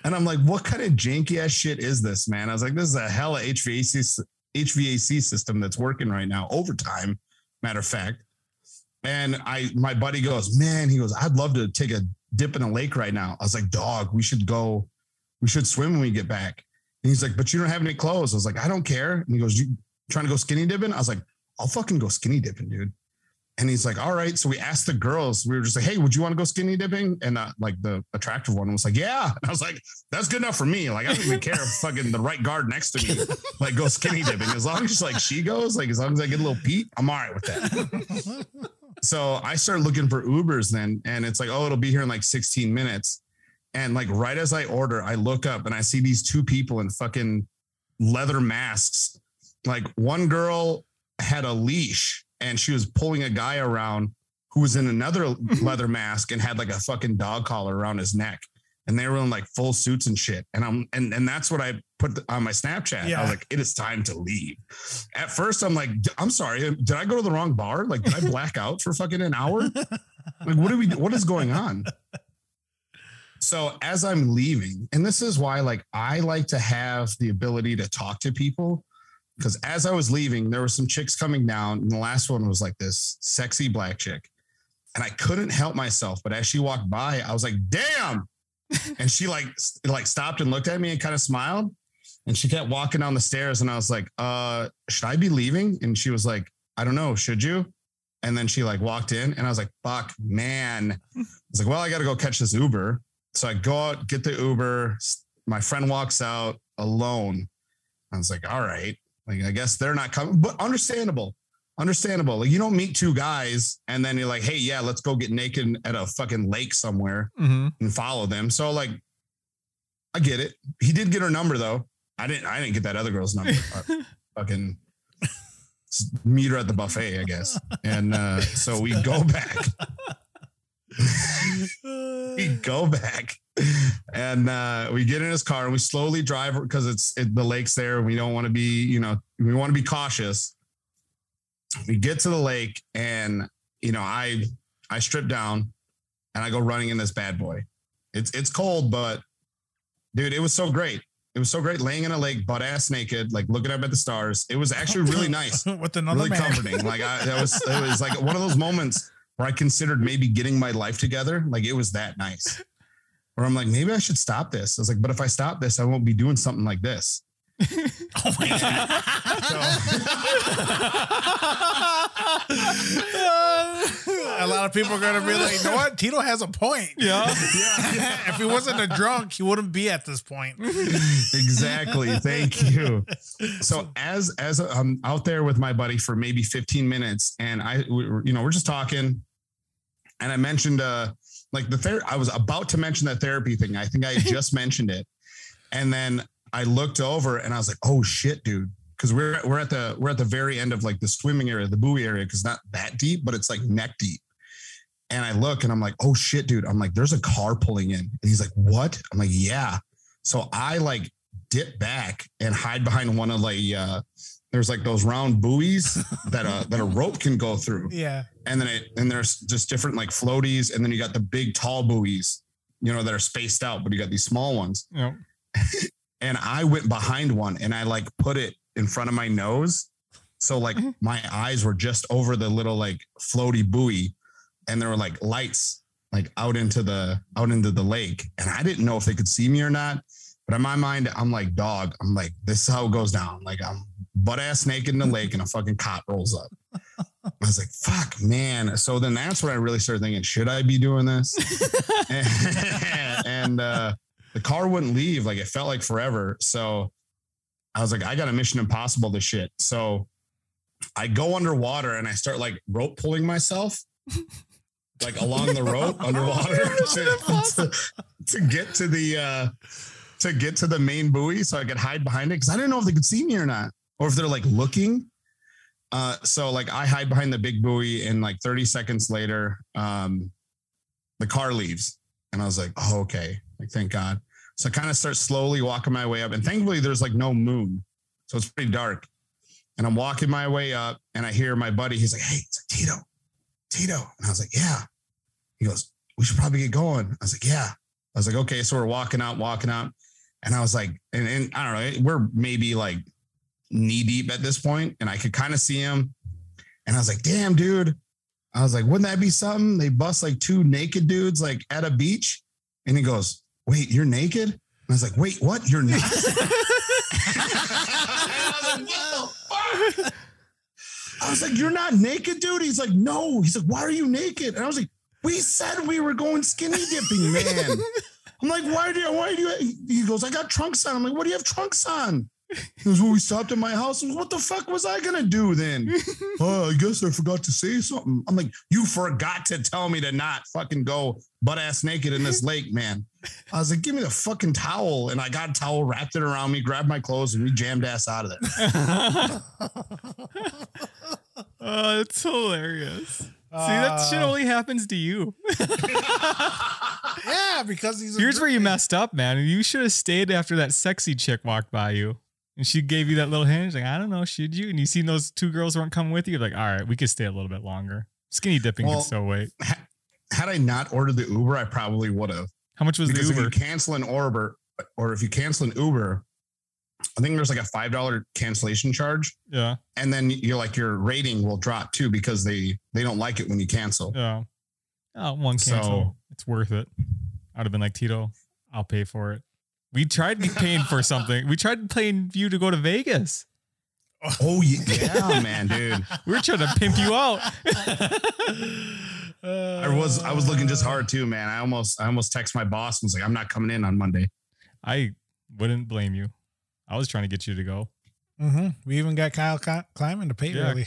[SPEAKER 2] And I'm like, what kind of janky ass shit is this, man? I was like, this is a hella HVAC HVAC system that's working right now, overtime, matter of fact. And I, my buddy goes, man, he goes, I'd love to take a dip in a lake right now. I was like, dog, we should go, we should swim when we get back. And he's like, but you don't have any clothes. I was like, I don't care. And he goes, you trying to go skinny dipping? I was like, I'll fucking go skinny dipping, dude. And he's like, all right. So we asked the girls, we were just like, hey, would you want to go skinny dipping? And uh, like the attractive one was like, yeah. And I was like, that's good enough for me. Like, I don't even care if [LAUGHS] fucking the right guard next to me, like, go skinny dipping. As long as like she goes, like, as long as I get a little peep, I'm all right with that. [LAUGHS] so I started looking for Ubers then, and it's like, oh, it'll be here in like 16 minutes. And like right as I order, I look up and I see these two people in fucking leather masks. Like one girl had a leash and she was pulling a guy around who was in another [LAUGHS] leather mask and had like a fucking dog collar around his neck. And they were in like full suits and shit. And I'm and and that's what I put on my Snapchat. I was like, it is time to leave. At first, I'm like, I'm sorry, uh, did I go to the wrong bar? Like, did I [LAUGHS] black out for fucking an hour? [LAUGHS] Like, what do we? What is going on? So as I'm leaving, and this is why, like, I like to have the ability to talk to people. Because as I was leaving, there were some chicks coming down, and the last one was like this sexy black chick, and I couldn't help myself. But as she walked by, I was like, "Damn!" [LAUGHS] and she like like stopped and looked at me and kind of smiled, and she kept walking down the stairs, and I was like, "Uh, should I be leaving?" And she was like, "I don't know, should you?" And then she like walked in, and I was like, "Fuck, man!" I [LAUGHS] was like, "Well, I got to go catch this Uber." So I go out, get the Uber. My friend walks out alone. I was like, all right. Like, I guess they're not coming, but understandable. Understandable. Like, you don't meet two guys and then you're like, hey, yeah, let's go get naked at a fucking lake somewhere
[SPEAKER 4] hmm
[SPEAKER 2] and follow them. So, like, I get it. He did get her number though. I didn't I didn't get that other girl's number. [LAUGHS] Fucking meet her at the buffet, I guess. And uh, so we go back. [LAUGHS] we go back and uh, we get in his car and we slowly drive because it's it, the lake's there. We don't want to be, you know, we want to be cautious. We get to the lake and you know, I I strip down and I go running in this bad boy. It's it's cold, but dude, it was so great. It was so great laying in a lake, butt ass naked, like looking up at the stars. It was actually really nice, [LAUGHS]
[SPEAKER 3] with another
[SPEAKER 2] really
[SPEAKER 3] man.
[SPEAKER 2] comforting. Like I, that was it was like one of those moments where I considered maybe getting my life together. Like it was that nice. Where I'm like, maybe I should stop this. I was like, but if I stop this, I won't be doing something like this. [LAUGHS]
[SPEAKER 3] Oh my god. a lot of people are gonna be like, you know what? Tito has a point. [LAUGHS]
[SPEAKER 4] Yeah.
[SPEAKER 3] if he wasn't a drunk, he wouldn't be at this point.
[SPEAKER 2] exactly. Thank you. So as as I'm out there with my buddy for maybe 15 minutes, and I, we you know, we're just talking, and I mentioned uh like the ther- I was about to mention that therapy thing. I think I just [LAUGHS] mentioned it, and then I looked over and I was like, oh shit, dude. Because we're we're at the we're at the very end of like the swimming area, the buoy area, because not that deep, but it's like neck deep. And I look and I'm like, oh shit, dude. I'm like, there's a car pulling in. And he's like, what? I'm like, yeah. So I like dip back and hide behind one of like uh there's like those round buoys that a that a rope can go through. [LAUGHS]
[SPEAKER 3] Yeah.
[SPEAKER 2] And then it and there's just different like floaties, and then you got the big tall buoys, you know, that are spaced out, but you got these small ones.
[SPEAKER 4] Know, [LAUGHS]
[SPEAKER 2] And I went behind one and I like put it in front of my nose. So like
[SPEAKER 4] Mhm.
[SPEAKER 2] my eyes were just over the little like floaty buoy and there were like lights like out into the out into the lake. And I didn't know if they could see me or not. But in my mind, I'm like, dog, I'm like, this is how it goes down. Like I'm butt ass naked in the lake and a fucking cop rolls up. [LAUGHS] I was like, fuck, man. So then that's when I really started thinking, should I be doing this? [LAUGHS] [LAUGHS] and uh, the car wouldn't leave. Like it felt like forever. So I was like, I got a Mission Impossible to shit. So I go underwater and I start like rope pulling myself, like along the rope underwater to, to, to get to the uh to get to the main buoy so I could hide behind it because I didn't know if they could see me or not, or if they're like looking. Uh, so like I hide behind the big buoy, and like 30 seconds later, um, the car leaves, and I was like, oh, okay, like thank God. So I kind of start slowly walking my way up, and thankfully there's like no moon, so it's pretty dark. And I'm walking my way up, and I hear my buddy. He's like, "Hey, it's like Tito, Tito," and I was like, "Yeah." He goes, "We should probably get going." I was like, "Yeah." I was like, "Okay." So we're walking out, walking out, and I was like, and, and I don't know, we're maybe like knee deep at this point, and I could kind of see him, and I was like, "Damn, dude." I was like, "Wouldn't that be something?" They bust like two naked dudes like at a beach, and he goes, "Wait, you're naked?" And I was like, "Wait, what? You're not?" [LAUGHS] I was like, "What the fuck?" I was like, "You're not naked, dude." He's like, "No." He's like, "Why are you naked?" And I was like, "We said we were going skinny dipping, man." [LAUGHS] I'm like, "Why do you? Why do you?" He goes, "I got trunks on." I'm like, "What do you have trunks on?" He goes, "Well, we stopped at my house." Was, what the fuck was I gonna do then? [LAUGHS] oh, I guess I forgot to say something. I'm like, "You forgot to tell me to not fucking go butt ass naked in this lake, man." I was like, "Give me the fucking towel," and I got a towel, wrapped it around me, grabbed my clothes, and we jammed ass out of there. [LAUGHS]
[SPEAKER 4] oh, it's hilarious. See, that shit
[SPEAKER 3] Uh,
[SPEAKER 4] only happens to you. [LAUGHS]
[SPEAKER 3] Yeah, because he's. a
[SPEAKER 4] Here's where you messed up, man. You should have stayed after that sexy chick walked by you. And she gave you that little hint. She's like, I don't know, should you? And you seen those two girls weren't coming with you. Like, all right, we could stay a little bit longer. Skinny dipping
[SPEAKER 2] Well,
[SPEAKER 4] can still wait.
[SPEAKER 2] Had I not ordered the Uber, I probably would have.
[SPEAKER 4] How much was
[SPEAKER 2] because
[SPEAKER 4] the
[SPEAKER 2] if
[SPEAKER 4] Uber?
[SPEAKER 2] you cancel an Uber or if you cancel an Uber, I think there's like a five dollar cancellation charge,
[SPEAKER 4] Yeah,
[SPEAKER 2] and then you're like your rating will drop too because they they don't like it when you cancel.
[SPEAKER 4] yeah. Oh, one
[SPEAKER 2] So-
[SPEAKER 4] cancel. it's worth it. I'd have been like, Tito, I'll pay for it. We tried paying for something. We tried paying you to go to Vegas.
[SPEAKER 2] Oh yeah, [LAUGHS] yeah man, dude.
[SPEAKER 4] We were trying to pimp you out.
[SPEAKER 2] I was I was looking just hard too, man. I almost I almost text my boss and was like, I'm not coming in on Monday.
[SPEAKER 4] I wouldn't blame you. I was trying to get you to go.
[SPEAKER 3] hmm We even got Kyle Cl- climbing to pay
[SPEAKER 4] Yeah.
[SPEAKER 3] early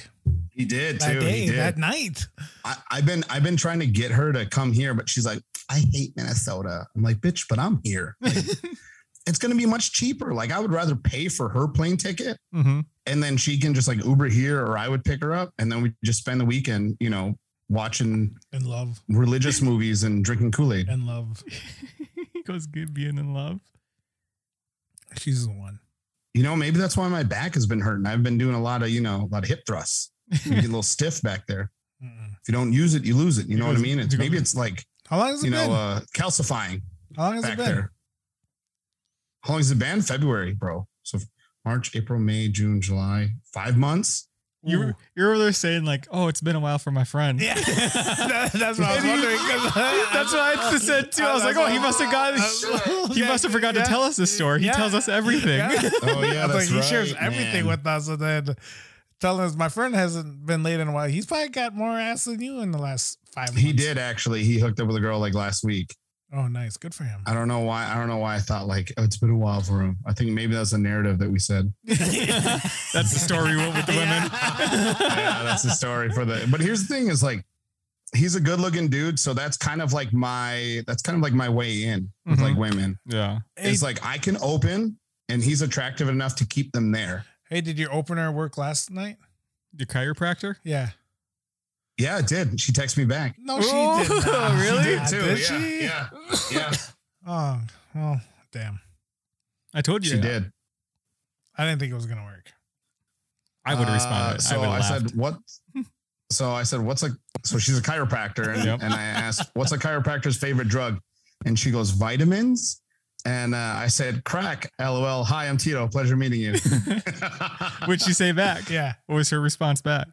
[SPEAKER 2] He did
[SPEAKER 3] that
[SPEAKER 2] too.
[SPEAKER 3] day,
[SPEAKER 2] he did.
[SPEAKER 3] that night.
[SPEAKER 2] I, I've been I've been trying to get her to come here, but she's like, I hate Minnesota. I'm like, bitch, but I'm here. Like, [LAUGHS] [LAUGHS] it's gonna be much cheaper. Like I would rather pay for her plane ticket
[SPEAKER 4] Mm-hmm.
[SPEAKER 2] and then she can just like Uber here or I would pick her up and then we just spend the weekend, you know, watching
[SPEAKER 3] And love,
[SPEAKER 2] religious movies and drinking Kool-Aid.
[SPEAKER 3] and love. [LAUGHS]
[SPEAKER 4] Nico's good being in love.
[SPEAKER 3] She's the one.
[SPEAKER 2] You know, maybe that's why my back has been hurting. I've been doing a lot of, you know, a lot of hip thrusts. You get a little [LAUGHS] stiff back there.
[SPEAKER 3] Mm-mm.
[SPEAKER 2] If you don't use it, you lose it. You know what I mean? It's maybe it's like,
[SPEAKER 3] How long has it
[SPEAKER 2] you
[SPEAKER 3] been?
[SPEAKER 2] know, uh calcifying
[SPEAKER 3] How long has it been?
[SPEAKER 2] there. How long has it been? February, bro. So March, April, May, June, July, five months.
[SPEAKER 4] You were, you were there saying like, "Oh, it's been a while for my friend."
[SPEAKER 3] Yeah, [LAUGHS] That- that's what I was
[SPEAKER 4] And he-
[SPEAKER 3] wondering. 'cause- [LAUGHS]
[SPEAKER 4] That's what I said too. I was like, "Oh, he must have got. He must have forgot to tell us this story. He
[SPEAKER 3] Yeah.
[SPEAKER 4] tells us everything."
[SPEAKER 3] Yeah. [LAUGHS]
[SPEAKER 2] Oh yeah, that's
[SPEAKER 3] like, he shares
[SPEAKER 2] right,
[SPEAKER 3] everything
[SPEAKER 2] man.
[SPEAKER 3] with us, and then telling us my friend hasn't been late in a while. He's probably got more ass than you in the last five. Months.
[SPEAKER 2] He did actually. He hooked up with a girl like last week.
[SPEAKER 3] Oh, nice, good for him.
[SPEAKER 2] I don't know why. I don't know why I thought like oh, it's been a while for him. I think maybe that's a narrative that we said. [LAUGHS]
[SPEAKER 4] That's the story we went with the women. [LAUGHS]
[SPEAKER 2] yeah, that's the story for the. But here's the thing: is like he's a good looking dude, so that's kind of like my that's kind of like my way in with
[SPEAKER 4] Mhm.
[SPEAKER 2] like women.
[SPEAKER 4] Yeah.
[SPEAKER 3] Hey,
[SPEAKER 2] It's like I can open, and he's attractive enough to keep them there.
[SPEAKER 3] hey, did your opener work last night?
[SPEAKER 4] Your chiropractor?
[SPEAKER 3] Yeah.
[SPEAKER 2] Yeah, it did. She texted me back.
[SPEAKER 3] No, she
[SPEAKER 4] Oh,
[SPEAKER 3] did not.
[SPEAKER 4] really? [LAUGHS]
[SPEAKER 2] She did too.
[SPEAKER 3] Did
[SPEAKER 2] yeah,
[SPEAKER 3] she?
[SPEAKER 2] yeah, yeah. [LAUGHS]
[SPEAKER 3] Oh, well, damn.
[SPEAKER 4] I told you.
[SPEAKER 2] She did.
[SPEAKER 3] I didn't think it was gonna work.
[SPEAKER 4] I would have
[SPEAKER 2] Uh. So
[SPEAKER 4] I
[SPEAKER 2] I, said, "What?" [LAUGHS] So I said, "What's a?" So she's a chiropractor, and,
[SPEAKER 4] Yep.
[SPEAKER 2] and I asked, "What's a chiropractor's favorite drug?" And she goes, "Vitamins." And uh, I said, "Crack." LOL. Hi, I'm Tito. Pleasure meeting you.
[SPEAKER 4] What'd she say back?
[SPEAKER 3] Yeah.
[SPEAKER 4] What was her response back?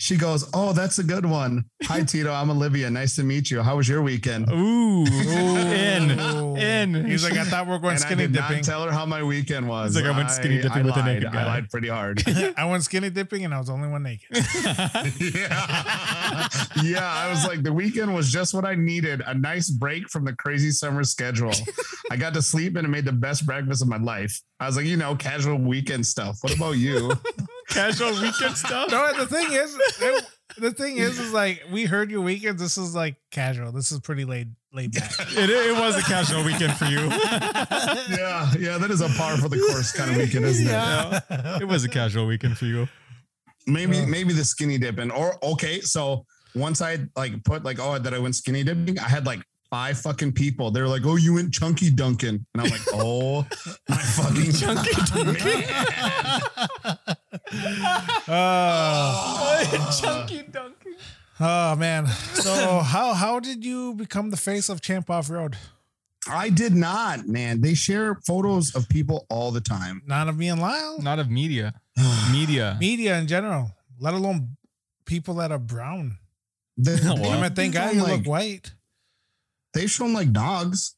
[SPEAKER 2] She goes, "Oh, that's a good one." Hi, [LAUGHS] Tito. I'm Olivia. Nice to meet you. How was your weekend?
[SPEAKER 4] Ooh. in.
[SPEAKER 3] Ooh.
[SPEAKER 4] In.
[SPEAKER 3] He's like, I thought we were going
[SPEAKER 2] and I
[SPEAKER 3] skinny
[SPEAKER 2] did
[SPEAKER 3] dipping.
[SPEAKER 2] not tell her how my weekend was.
[SPEAKER 4] He's like, I went skinny dipping with a naked guy.
[SPEAKER 2] I lied pretty hard. [LAUGHS]
[SPEAKER 3] I went skinny dipping, and I was the only one naked. [LAUGHS]
[SPEAKER 2] yeah. yeah, I was like, the weekend was just what I needed a nice break from the crazy summer schedule. I got to sleep and it made the best breakfast of my life. I was like, you know, casual weekend stuff. What about you? [LAUGHS]
[SPEAKER 4] Casual weekend stuff.
[SPEAKER 3] No, the thing is, it- the thing is, is like we heard your weekends. This is like casual. This is pretty laid laid back. [LAUGHS]
[SPEAKER 4] It, it was a casual weekend for you. [LAUGHS]
[SPEAKER 2] yeah, yeah, that is a par for the course kind of weekend, isn't it?
[SPEAKER 3] Yeah.
[SPEAKER 4] It was a casual weekend for you.
[SPEAKER 2] Maybe, maybe the skinny dipping. Or okay, so once I like put like, oh, that I went skinny dipping, I had like five fucking people. They're like, oh, you went chunky dunking. And I'm like, oh my [LAUGHS] fucking chunky dunking. [LAUGHS]
[SPEAKER 3] Oh, [LAUGHS]
[SPEAKER 4] Chunky donkey.
[SPEAKER 3] oh man. So how how did you become the face of Champ Off Road?
[SPEAKER 2] I did not, man. They share photos of people all the time.
[SPEAKER 3] Not of me and Lyle.
[SPEAKER 4] Not of media. [SIGHS] Media.
[SPEAKER 3] Media in general, let alone people that are brown.
[SPEAKER 2] They,
[SPEAKER 4] Well,
[SPEAKER 3] I mean, thank God you ah,
[SPEAKER 2] like,
[SPEAKER 3] look white.
[SPEAKER 2] They've shown like dogs,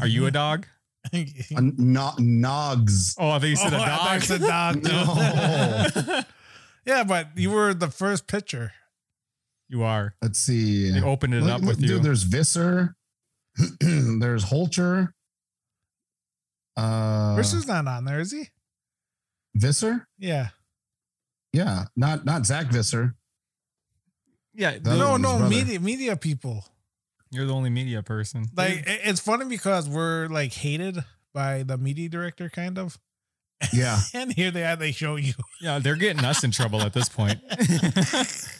[SPEAKER 4] Are you a dog? [LAUGHS]
[SPEAKER 2] uh, no, nogs.
[SPEAKER 4] Oh, I think you said
[SPEAKER 3] Oh,
[SPEAKER 4] a
[SPEAKER 3] I thought you
[SPEAKER 4] dog.
[SPEAKER 3] said dog. [LAUGHS]
[SPEAKER 2] No. [LAUGHS]
[SPEAKER 3] yeah, but you were the first pitcher.
[SPEAKER 4] you are.
[SPEAKER 2] Let's see.
[SPEAKER 4] They opened it
[SPEAKER 2] Look-
[SPEAKER 4] up
[SPEAKER 2] look,
[SPEAKER 4] with
[SPEAKER 2] dude,
[SPEAKER 4] you.
[SPEAKER 2] there's Visser. [CLEARS THROAT] there's Holcher. Uh,
[SPEAKER 3] Versus not on there, is he?
[SPEAKER 2] Visser?
[SPEAKER 3] Yeah.
[SPEAKER 2] Yeah, not not Zach Visser.
[SPEAKER 4] Yeah.
[SPEAKER 2] That
[SPEAKER 3] no, no, media media people.
[SPEAKER 4] You're the only media person.
[SPEAKER 3] Like it- it's funny because we're like hated by the media director, kind of.
[SPEAKER 2] Yeah, [LAUGHS]
[SPEAKER 3] And here they are, they show you.
[SPEAKER 4] Yeah, they're getting us in trouble at this point. [LAUGHS]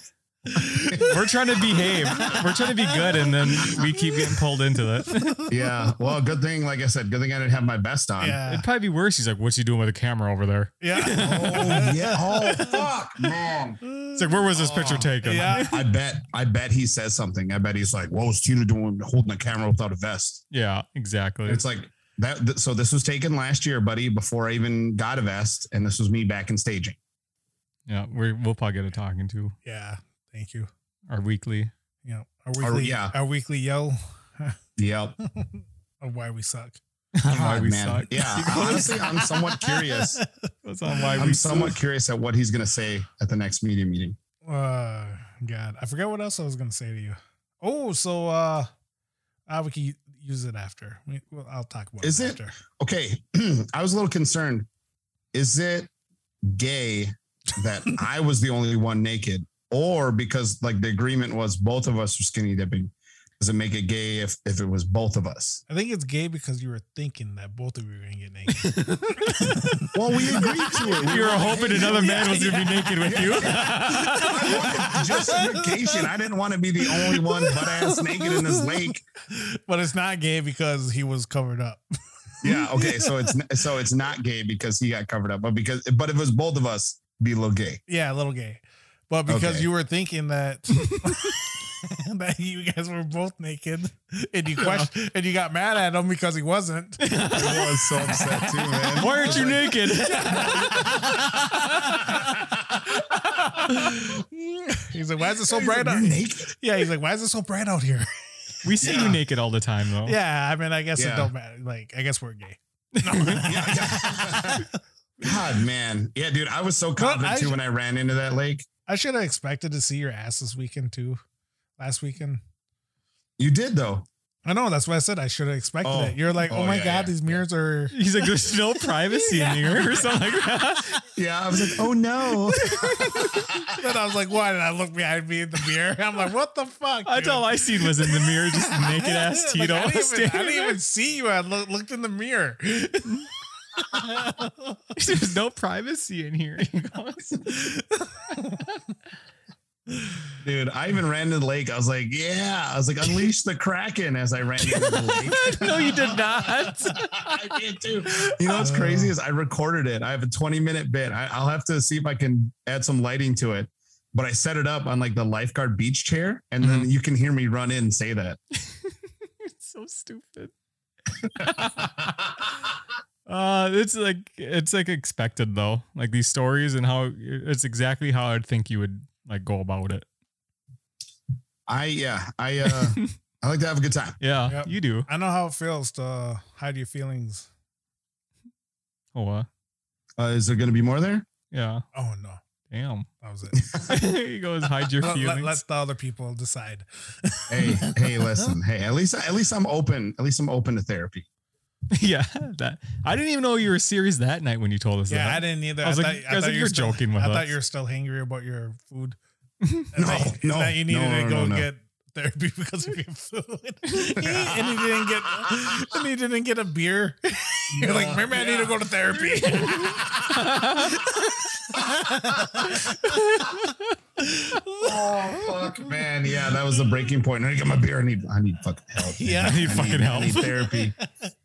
[SPEAKER 4] We're trying to behave. We're trying to be good, and then we keep getting pulled into it.
[SPEAKER 2] yeah. Well, good thing, like I said, good thing I didn't have my best on.
[SPEAKER 3] Yeah.
[SPEAKER 4] It'd probably be worse. He's like, "What's he doing with a camera over there?"
[SPEAKER 3] Yeah.
[SPEAKER 2] Oh yeah. Oh [LAUGHS] fuck, man.
[SPEAKER 4] It's like, "Where was this picture taken?"
[SPEAKER 3] Yeah. [LAUGHS]
[SPEAKER 2] I bet. I bet he says something. I bet he's like, "What was Tina doing holding a camera without a vest?"
[SPEAKER 4] Yeah, exactly.
[SPEAKER 2] It's like that. th- So this was taken last year, buddy, before I even got a vest, and this was me back in staging.
[SPEAKER 4] yeah, we're, we'll probably get a talking to
[SPEAKER 3] Yeah. Thank you.
[SPEAKER 4] our weekly.
[SPEAKER 3] Yeah. Our
[SPEAKER 2] Our-
[SPEAKER 3] weekly,
[SPEAKER 2] yeah.
[SPEAKER 3] our weekly yell [LAUGHS]
[SPEAKER 2] Yep.
[SPEAKER 3] of why we suck. [LAUGHS]
[SPEAKER 2] God,
[SPEAKER 4] we
[SPEAKER 2] man.
[SPEAKER 4] suck.
[SPEAKER 2] Yeah. [LAUGHS] Honestly, I'm somewhat curious. [LAUGHS]
[SPEAKER 4] That's on why
[SPEAKER 2] I'm somewhat
[SPEAKER 4] suck.
[SPEAKER 2] curious at what he's going to say at the next media meeting.
[SPEAKER 3] Uh, God, I forgot what else I was gonna say to you. Oh, so uh, uh we can use it after. We, well, I'll talk about
[SPEAKER 2] Is
[SPEAKER 3] it,
[SPEAKER 2] it-
[SPEAKER 3] after.
[SPEAKER 2] Okay. [CLEARS THROAT] I was a little concerned. Is it gay that I was the only one naked? Or because like the agreement was both of us were skinny dipping. Does it make it gay if if it was both of us?
[SPEAKER 3] I think it's gay because you were thinking that both of you were gonna get naked. [LAUGHS]
[SPEAKER 2] Well, we agreed to it. [LAUGHS]
[SPEAKER 4] We were hoping another man was gonna be naked with you.
[SPEAKER 2] I [LAUGHS] wanted justification. I didn't want to be the only one butt ass naked in this lake.
[SPEAKER 3] but it's not gay because he was covered up.
[SPEAKER 2] Yeah. Okay. So it's so it's not gay because he got covered up, but because but if it was both of us, be a little gay.
[SPEAKER 3] Yeah, a little gay. But because
[SPEAKER 2] Okay.
[SPEAKER 3] you were thinking that [LAUGHS] that you guys were both naked and you question and you got mad at him because he wasn't. [LAUGHS]
[SPEAKER 2] I was so upset too, man. [LAUGHS]
[SPEAKER 4] Why aren't you naked?
[SPEAKER 3] He's like, why is it so bright
[SPEAKER 2] You're
[SPEAKER 3] out?
[SPEAKER 2] naked.
[SPEAKER 3] Yeah, he's like, why is it so bright out here?
[SPEAKER 4] We see
[SPEAKER 2] Yeah.
[SPEAKER 4] you naked all the time, though.
[SPEAKER 3] Yeah, I mean, I guess it don't matter. Like, I guess we're gay.
[SPEAKER 2] God, man. Yeah, dude. I was so confident
[SPEAKER 3] I-
[SPEAKER 2] too when I ran into that lake.
[SPEAKER 3] I should have expected to see your ass this weekend too. Last weekend.
[SPEAKER 2] You did though.
[SPEAKER 3] I know that's what I said. I should have expected
[SPEAKER 2] Oh.
[SPEAKER 3] it. You're like, oh,
[SPEAKER 2] Oh,
[SPEAKER 3] my
[SPEAKER 2] yeah,
[SPEAKER 3] god,
[SPEAKER 2] yeah,
[SPEAKER 3] these mirrors are. [LAUGHS]
[SPEAKER 4] He's like, there's no [LAUGHS] privacy in here or something like that. [LAUGHS]
[SPEAKER 2] Yeah, I was like, oh no.
[SPEAKER 3] then I was like, why did I look behind me in the mirror? I'm like, what the fuck?
[SPEAKER 4] That's
[SPEAKER 3] dude?
[SPEAKER 4] all I seen was in the mirror, just naked ass
[SPEAKER 3] Like,
[SPEAKER 4] Tito.
[SPEAKER 3] I, didn't even, I didn't
[SPEAKER 4] there.
[SPEAKER 3] even see you. I look, looked in the mirror.
[SPEAKER 4] There's no privacy in here.
[SPEAKER 2] Dude, I even ran to the lake. I was like, yeah. I was like, unleash the kraken as I ran into the lake. [LAUGHS]
[SPEAKER 4] no, you did not. [LAUGHS]
[SPEAKER 2] I did too. You know what's crazy is I recorded it. I have a 20 minute bit. I, I'll have to see if I can add some lighting to it. But I set it up on like the lifeguard beach chair, and then you can hear me run in and say that. [LAUGHS]
[SPEAKER 4] It's so stupid. Uh, it's like it's like expected though, like these stories and how it's exactly how I'd think you would like go about it.
[SPEAKER 2] I yeah, I uh [LAUGHS] I like to have a good time.
[SPEAKER 4] Yeah,
[SPEAKER 3] Yep.
[SPEAKER 4] you do.
[SPEAKER 3] I know how it feels to hide your feelings.
[SPEAKER 4] Oh, uh,
[SPEAKER 2] Uh, is there gonna be more there?
[SPEAKER 4] yeah.
[SPEAKER 3] Oh no,
[SPEAKER 4] Damn.
[SPEAKER 3] that was it. [LAUGHS]
[SPEAKER 4] he goes hide your feelings.
[SPEAKER 3] let, let the other people decide.
[SPEAKER 2] hey, hey, [LAUGHS] listen. Hey, at least at least I'm open. At least I'm open to therapy. [LAUGHS]
[SPEAKER 4] yeah, that I didn't even know you were serious that night when you told us
[SPEAKER 3] Yeah,
[SPEAKER 4] that.
[SPEAKER 3] I didn't either.
[SPEAKER 4] I was
[SPEAKER 3] I
[SPEAKER 4] like-
[SPEAKER 3] thought,
[SPEAKER 4] I was like,
[SPEAKER 3] you
[SPEAKER 4] you're
[SPEAKER 3] were still-
[SPEAKER 4] joking with us.
[SPEAKER 3] I thought you were still hangry about your food. [LAUGHS]
[SPEAKER 2] No,
[SPEAKER 3] that,
[SPEAKER 2] no,
[SPEAKER 3] that you needed
[SPEAKER 2] no,
[SPEAKER 3] to
[SPEAKER 2] no,
[SPEAKER 3] go
[SPEAKER 2] no, no.
[SPEAKER 3] get therapy [LAUGHS] because of your food, [LAUGHS] and he didn't get and he didn't get a beer. [LAUGHS] You're like, maybe I need to go to therapy.
[SPEAKER 2] Oh fuck, man. Yeah, that was the breaking point. I need to get my beer. I need I need fucking help. man.
[SPEAKER 3] Yeah.
[SPEAKER 4] I need fucking help.
[SPEAKER 2] I need therapy.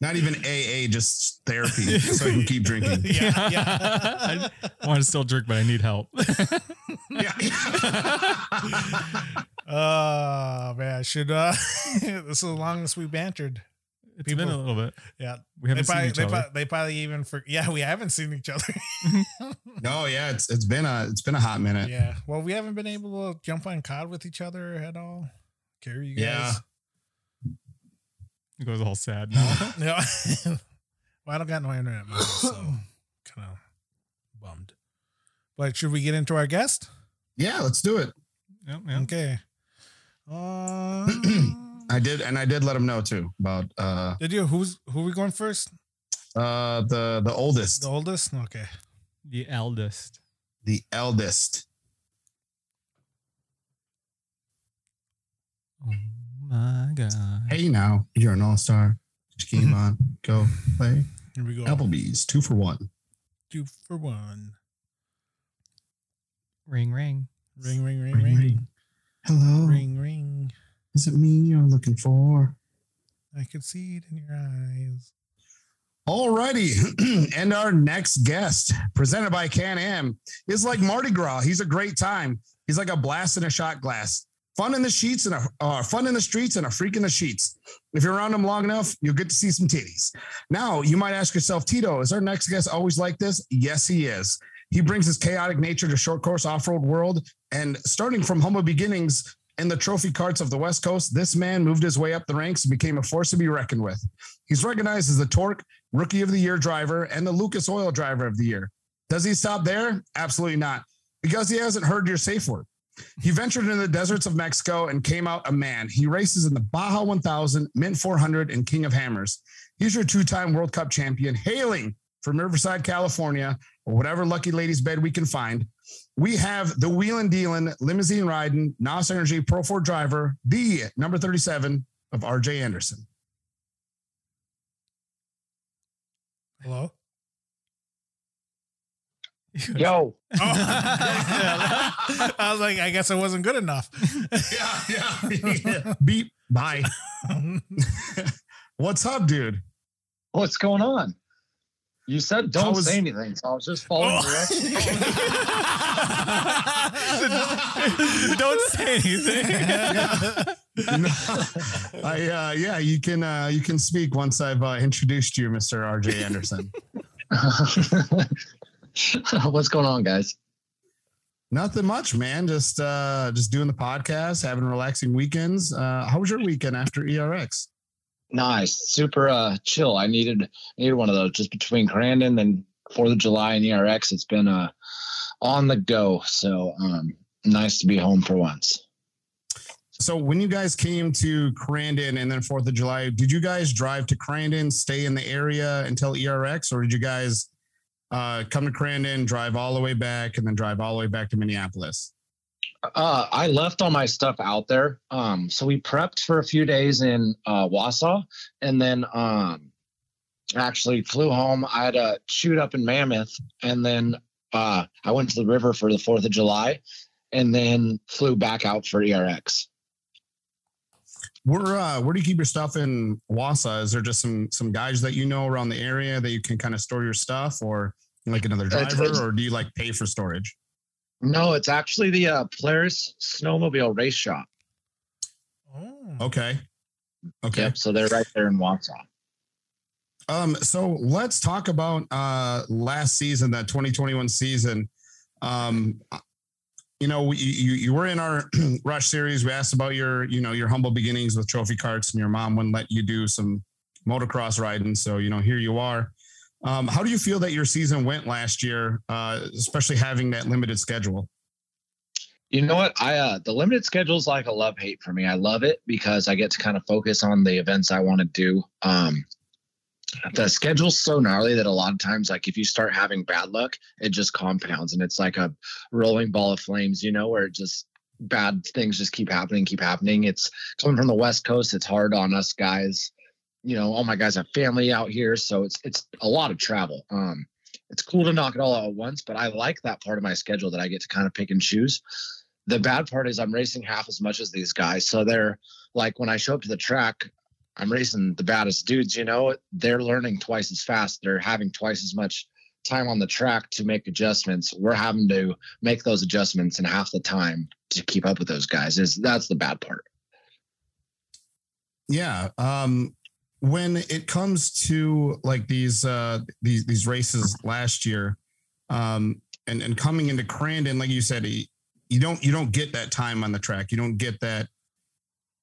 [SPEAKER 2] Not even AA, just therapy, so I can keep drinking.
[SPEAKER 3] yeah, yeah.
[SPEAKER 4] I want to still drink, but I need help.
[SPEAKER 2] Yeah.
[SPEAKER 3] Oh man, should uh [LAUGHS] this is the longest we bantered.
[SPEAKER 4] It's
[SPEAKER 3] People-
[SPEAKER 4] been a little bit.
[SPEAKER 3] Yeah.
[SPEAKER 4] We haven't
[SPEAKER 3] they probably,
[SPEAKER 4] seen each
[SPEAKER 3] they,
[SPEAKER 4] other.
[SPEAKER 3] probably, they probably even for yeah, we haven't seen each other. [LAUGHS]
[SPEAKER 2] no, yeah, it's it's been a it's been a hot minute.
[SPEAKER 3] yeah. Well, we haven't been able to jump on COD with each other at all. Carry you guys.
[SPEAKER 2] Yeah.
[SPEAKER 4] He goes all sad now. [LAUGHS]
[SPEAKER 3] Yeah. well, I don't got no internet, money, so [CLEARS THROAT] kind of bummed. But should we get into our guest?
[SPEAKER 2] Yeah, let's do it.
[SPEAKER 4] Yep, yep.
[SPEAKER 3] Okay. Uh,
[SPEAKER 2] I did, and I did let him know too about uh
[SPEAKER 3] did you? Who's who? Are we going first?
[SPEAKER 2] uh the the oldest,
[SPEAKER 3] The oldest. Okay.
[SPEAKER 4] The eldest.
[SPEAKER 2] the eldest.
[SPEAKER 4] Oh my god.
[SPEAKER 2] Hey now, you're an all star. Just keep on, go play.
[SPEAKER 3] Here we go.
[SPEAKER 2] Applebee's two for one.
[SPEAKER 3] Two for one.
[SPEAKER 4] Ring ring.
[SPEAKER 3] Ring, ring, ring,
[SPEAKER 2] Ring,
[SPEAKER 3] ring,
[SPEAKER 2] ring. Hello,
[SPEAKER 3] ring, ring.
[SPEAKER 2] is it me you're looking for?
[SPEAKER 3] I could see it in your eyes.
[SPEAKER 2] Alrighty, [CLEARS THROAT] and our next guest, presented by Can Am, is like Mardi Gras. He's a great time. He's like a blast in a shot glass. Fun in the sheets and a uh, fun in the streets and a freak in the sheets. If you're around him long enough, you'll get to see some titties. Now, you might ask yourself, Tito, is our next guest always like this? Yes, he is. He brings his chaotic nature to short course off road world, and starting from humble beginnings in the trophy carts of the West Coast, this man moved his way up the ranks and became a force to be reckoned with. He's recognized as the Torque Rookie of the Year driver and the Lucas Oil Driver of the Year. Does he stop there? Absolutely not, because he hasn't heard your safe word. He ventured into the deserts of Mexico and came out a man. He races in the Baja 1000, Mint 400, and King of Hammers. He's your two time World Cup champion, hailing from Riverside, California, or whatever lucky lady's bed we can find. We have the wheeling dealing, limousine riding, NOS Energy Pro 4 driver, the number 37 of RJ Anderson.
[SPEAKER 3] Hello.
[SPEAKER 5] Yo, [LAUGHS] [LAUGHS]
[SPEAKER 3] Oh. I was like, I guess it wasn't good enough. [LAUGHS]
[SPEAKER 2] Yeah, yeah. Beep. Bye. What's up, dude?
[SPEAKER 5] what's going on? You said don't
[SPEAKER 2] was-
[SPEAKER 5] say anything, so I was just following
[SPEAKER 3] Oh.
[SPEAKER 5] directions. [LAUGHS] [LAUGHS]
[SPEAKER 4] Don't say anything.
[SPEAKER 2] No, [LAUGHS] I uh, yeah, you can uh, you can speak once I've uh, introduced you, Mr. RJ Anderson.
[SPEAKER 5] what's going on, guys?
[SPEAKER 2] Nothing much, man. Just uh, just doing the podcast, having relaxing weekends. Uh, how was your weekend after ERX?
[SPEAKER 5] Nice, super uh, chill. I needed needed one of those just between Crandon and Fourth of July and ERX. It's been uh, on the go, so um, nice to be home for once.
[SPEAKER 2] So when you guys came to Crandon and then Fourth of July, did you guys drive to Crandon, stay in the area until ERX, or did you guys uh, come to Crandon, drive all the way back, and then drive all the way back to Minneapolis?
[SPEAKER 5] Uh, I left all my stuff out there. Um, so we prepped for a few days in uh, Wausau, and then um, actually flew home. I had a shoot up in Mammoth, and then uh, I went to the river for the Fourth of July, and then flew back out for ERX.
[SPEAKER 2] Where uh, where do you keep your stuff in Wausau? Is there just some some guys that you know around the area that you can kind of store your stuff, or like another
[SPEAKER 5] It's-
[SPEAKER 2] driver,
[SPEAKER 5] it's-
[SPEAKER 2] or do you like pay for storage?
[SPEAKER 5] No, it's actually the uh, Polaris Snowmobile Race Shop.
[SPEAKER 3] Oh.
[SPEAKER 2] Okay, okay.
[SPEAKER 5] Yep. So they're right there in Wausau.
[SPEAKER 2] Um, so let's talk about uh last season, that 2021 season. Um, you know, we, you you were in our [CLEARS THROAT] rush series. We asked about your, you know, your humble beginnings with trophy carts, and your mom wouldn't let you do some motocross riding. So you know, here you are. Um, how do you feel that your season went last year, uh, especially having that limited schedule?
[SPEAKER 5] You know what? I uh the limited schedule is like a love hate for me. I love it because I get to kind of focus on the events I want to do. Um the schedule's so gnarly that a lot of times like if you start having bad luck, it just compounds and it's like a rolling ball of flames, you know, where it just bad things just keep happening, keep happening. It's coming from the West Coast, it's hard on us guys. You know, all my guys have family out here, so it's it's a lot of travel. Um it's cool to knock it all out at once, but I like that part of my schedule that I get to kind of pick and choose the bad part is I'm racing half as much as these guys. So they're like when I show up to the track, I'm racing the baddest dudes, you know, they're learning twice as fast. They're having twice as much time on the track to make adjustments. We're having to make those adjustments in half the time to keep up with those guys. Is that's the bad part.
[SPEAKER 2] Yeah. Um, when it comes to like these uh these these races last year, um, and and coming into Crandon, like you said, you don't you don't get that time on the track. You don't get that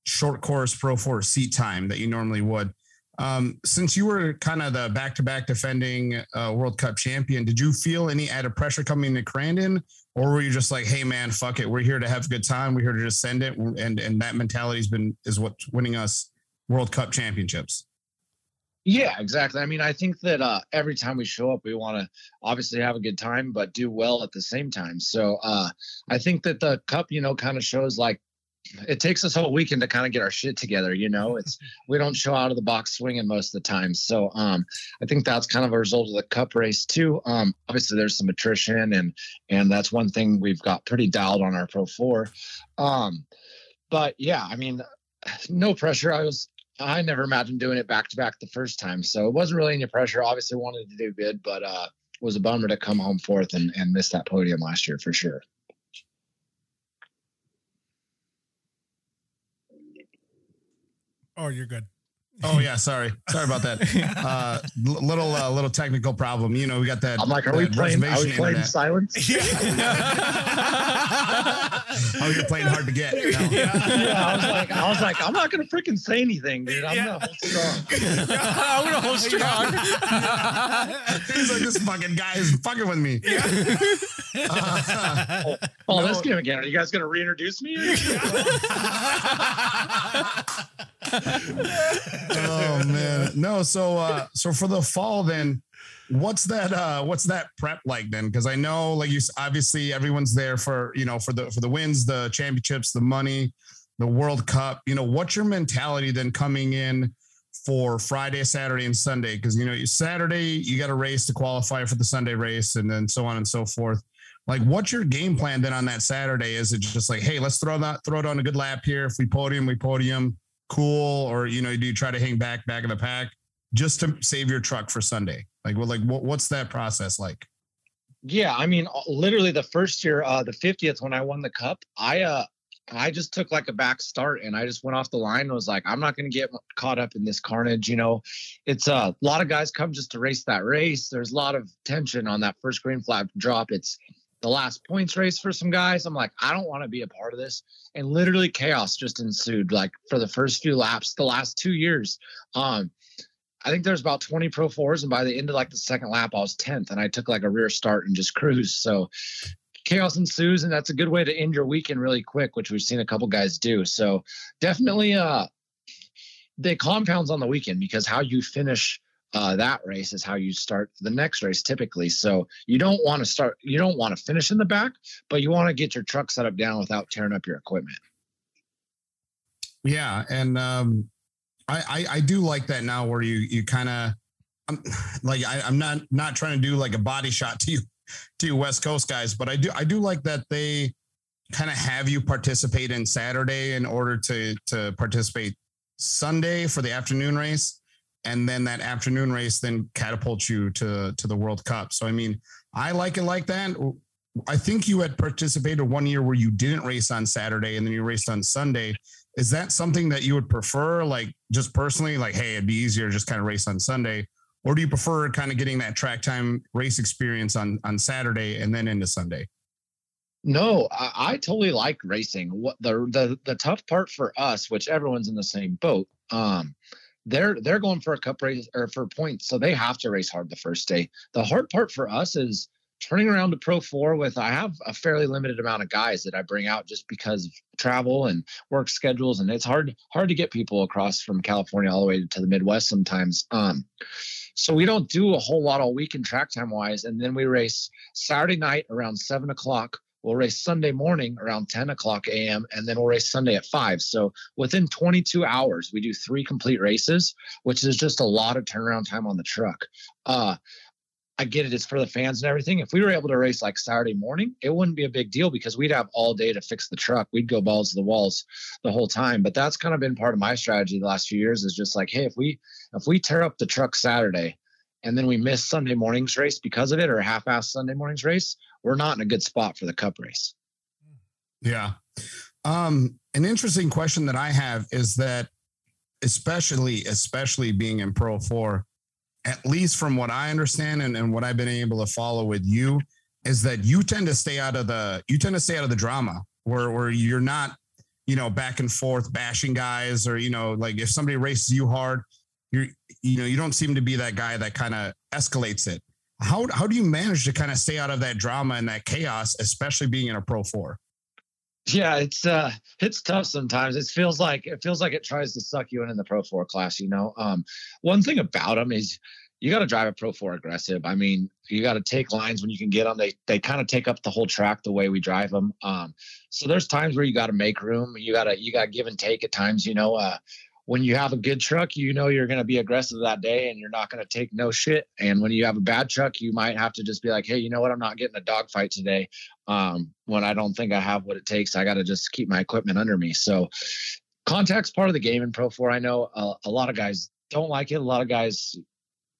[SPEAKER 2] short course Pro Four seat time that you normally would. Um, since you were kind of the back to back defending uh, World Cup champion, did you feel any added pressure coming to Crandon, or were you just like, "Hey, man, fuck it, we're here to have a good time. We're here to just send it," and and that mentality's been is what's winning us World Cup championships.
[SPEAKER 5] Yeah, exactly. I mean, I think that uh, every time we show up, we want to obviously have a good time, but do well at the same time. So uh, I think that the cup, you know, kind of shows like it takes us a whole weekend to kind of get our shit together. You know, it's [LAUGHS] we don't show out of the box swinging most of the time. So um, I think that's kind of a result of the cup race too. Um, obviously, there's some attrition, and and that's one thing we've got pretty dialed on our Pro Four. Um, but yeah, I mean, [SIGHS] no pressure. I was I never imagined doing it back to back the first time. So it wasn't really any pressure. Obviously wanted to do good, but uh it was a bummer to come home fourth and, and miss that podium last year for sure.
[SPEAKER 3] Oh, you're good.
[SPEAKER 2] Oh yeah, sorry, sorry about that. [LAUGHS] Uh, little uh, little technical problem. You know, we got that.
[SPEAKER 5] I'm like, are we playing are we playing
[SPEAKER 2] internet.
[SPEAKER 5] silence? [LAUGHS] [LAUGHS]
[SPEAKER 2] Oh, you're playing hard to get. No.
[SPEAKER 5] yeah, I was like, I was like, I'm not gonna freaking say anything, dude. I'm
[SPEAKER 3] Yeah.
[SPEAKER 5] gonna hold strong.
[SPEAKER 4] I'm gonna hold strong.
[SPEAKER 2] He's like, this fucking guy is fucking with me. Uh,
[SPEAKER 5] Oh,
[SPEAKER 2] No.
[SPEAKER 5] this game again. Are you guys gonna reintroduce me?
[SPEAKER 2] Oh man. No, so uh so for the fall then what's that uh what's that prep like then? Because i know like you obviously everyone's there for you know for the for the wins the championships the money the world cup. You know what's your mentality then coming in for friday saturday and sunday? Because you know saturday you got a race to qualify for the sunday race and then so on and so forth. Like what's your game plan then on that saturday? Is it just like hey let's throw that throw it on a good lap here. If we podium we podium cool or you know do you try to hang back back of the pack just to save your truck for Sunday? Like, well, like what, what's that process like?
[SPEAKER 5] Yeah, I mean, uh, literally the first year, uh, the 50th when I won the cup, I uh I just took like a back start and I just went off the line and was like, I'm not gonna get caught up in this carnage. You know, it's uh, a lot of guys come just to race that race. There's a lot of tension on that first green flag drop. It's the last points race for some guys. I'm like, I don't want to be a part of this. And literally chaos just ensued like for the first few laps, the last two years. Um, I think there's about 20 Pro fours, and by the end of like the second lap, I was 10th, and I took like a rear start and just cruised. So chaos ensues, and that's a good way to end your weekend really quick, which we've seen a couple guys do. So definitely, uh, they compounds on the weekend because how you finish uh, that race is how you start the next race typically. So you don't want to start, you don't want to finish in the back, but you want to get your truck set up down without tearing up your equipment.
[SPEAKER 2] Yeah, and um, I, I I do like that now where you you kind of I'm [SIGHS] like I, I'm not not trying to do like a body shot to you to you West Coast guys, but I do I do like that they kind of have you participate in Saturday in order to to participate Sunday for the afternoon race, and then that afternoon race then catapults you to to the World Cup. So I mean, I like it like that. I think you had participated one year where you didn't race on Saturday and then you raced on Sunday. Is that something that you would prefer, like just personally, like, hey, it'd be easier just kind of race on Sunday? Or do you prefer kind of getting that track time race experience on on Saturday and then into Sunday?
[SPEAKER 5] No, I, I totally like racing. What the, the the tough part for us, which everyone's in the same boat, um, they're they're going for a cup race or for points, so they have to race hard the first day. The hard part for us is turning around to Pro Four with I have a fairly limited amount of guys that I bring out just because of travel and work schedules, and it's hard hard to get people across from California all the way to the Midwest sometimes. Um, so we don't do a whole lot all weekend track time wise, and then we race Saturday night around seven o'clock. We'll race Sunday morning around 10 o'clock a.m. and then we'll race Sunday at 5. So within 22 hours, we do three complete races, which is just a lot of turnaround time on the truck. Uh, I get it, it's for the fans and everything. If we were able to race like Saturday morning, it wouldn't be a big deal because we'd have all day to fix the truck. We'd go balls to the walls the whole time. But that's kind of been part of my strategy the last few years is just like, hey, if we if we tear up the truck Saturday and then we miss Sunday morning's race because of it or a half-ass Sunday morning's race, we're not in a good spot for the cup race.
[SPEAKER 2] Yeah. Um, an interesting question that I have is that, especially, especially being in Pro 4, at least from what I understand and, and what I've been able to follow with you, is that you tend to stay out of the you tend to stay out of the drama where where you're not, you know, back and forth bashing guys or, you know, like if somebody races you hard, you're you know, you don't seem to be that guy that kind of escalates it. How how do you manage to kind of stay out of that drama and that chaos, especially being in a pro four?
[SPEAKER 5] Yeah, it's uh it's tough sometimes. It feels like it feels like it tries to suck you in in the Pro 4 class, you know. Um one thing about them is you got to drive a Pro 4 aggressive. I mean, you got to take lines when you can get them. They they kind of take up the whole track the way we drive them. Um so there's times where you got to make room. You got to you got to give and take at times, you know. Uh when you have a good truck, you know you're going to be aggressive that day and you're not going to take no shit. And when you have a bad truck, you might have to just be like, hey, you know what? I'm not getting a dogfight today. Um, when I don't think I have what it takes, I got to just keep my equipment under me. So, contact's part of the game in Pro 4. I know a, a lot of guys don't like it. A lot of guys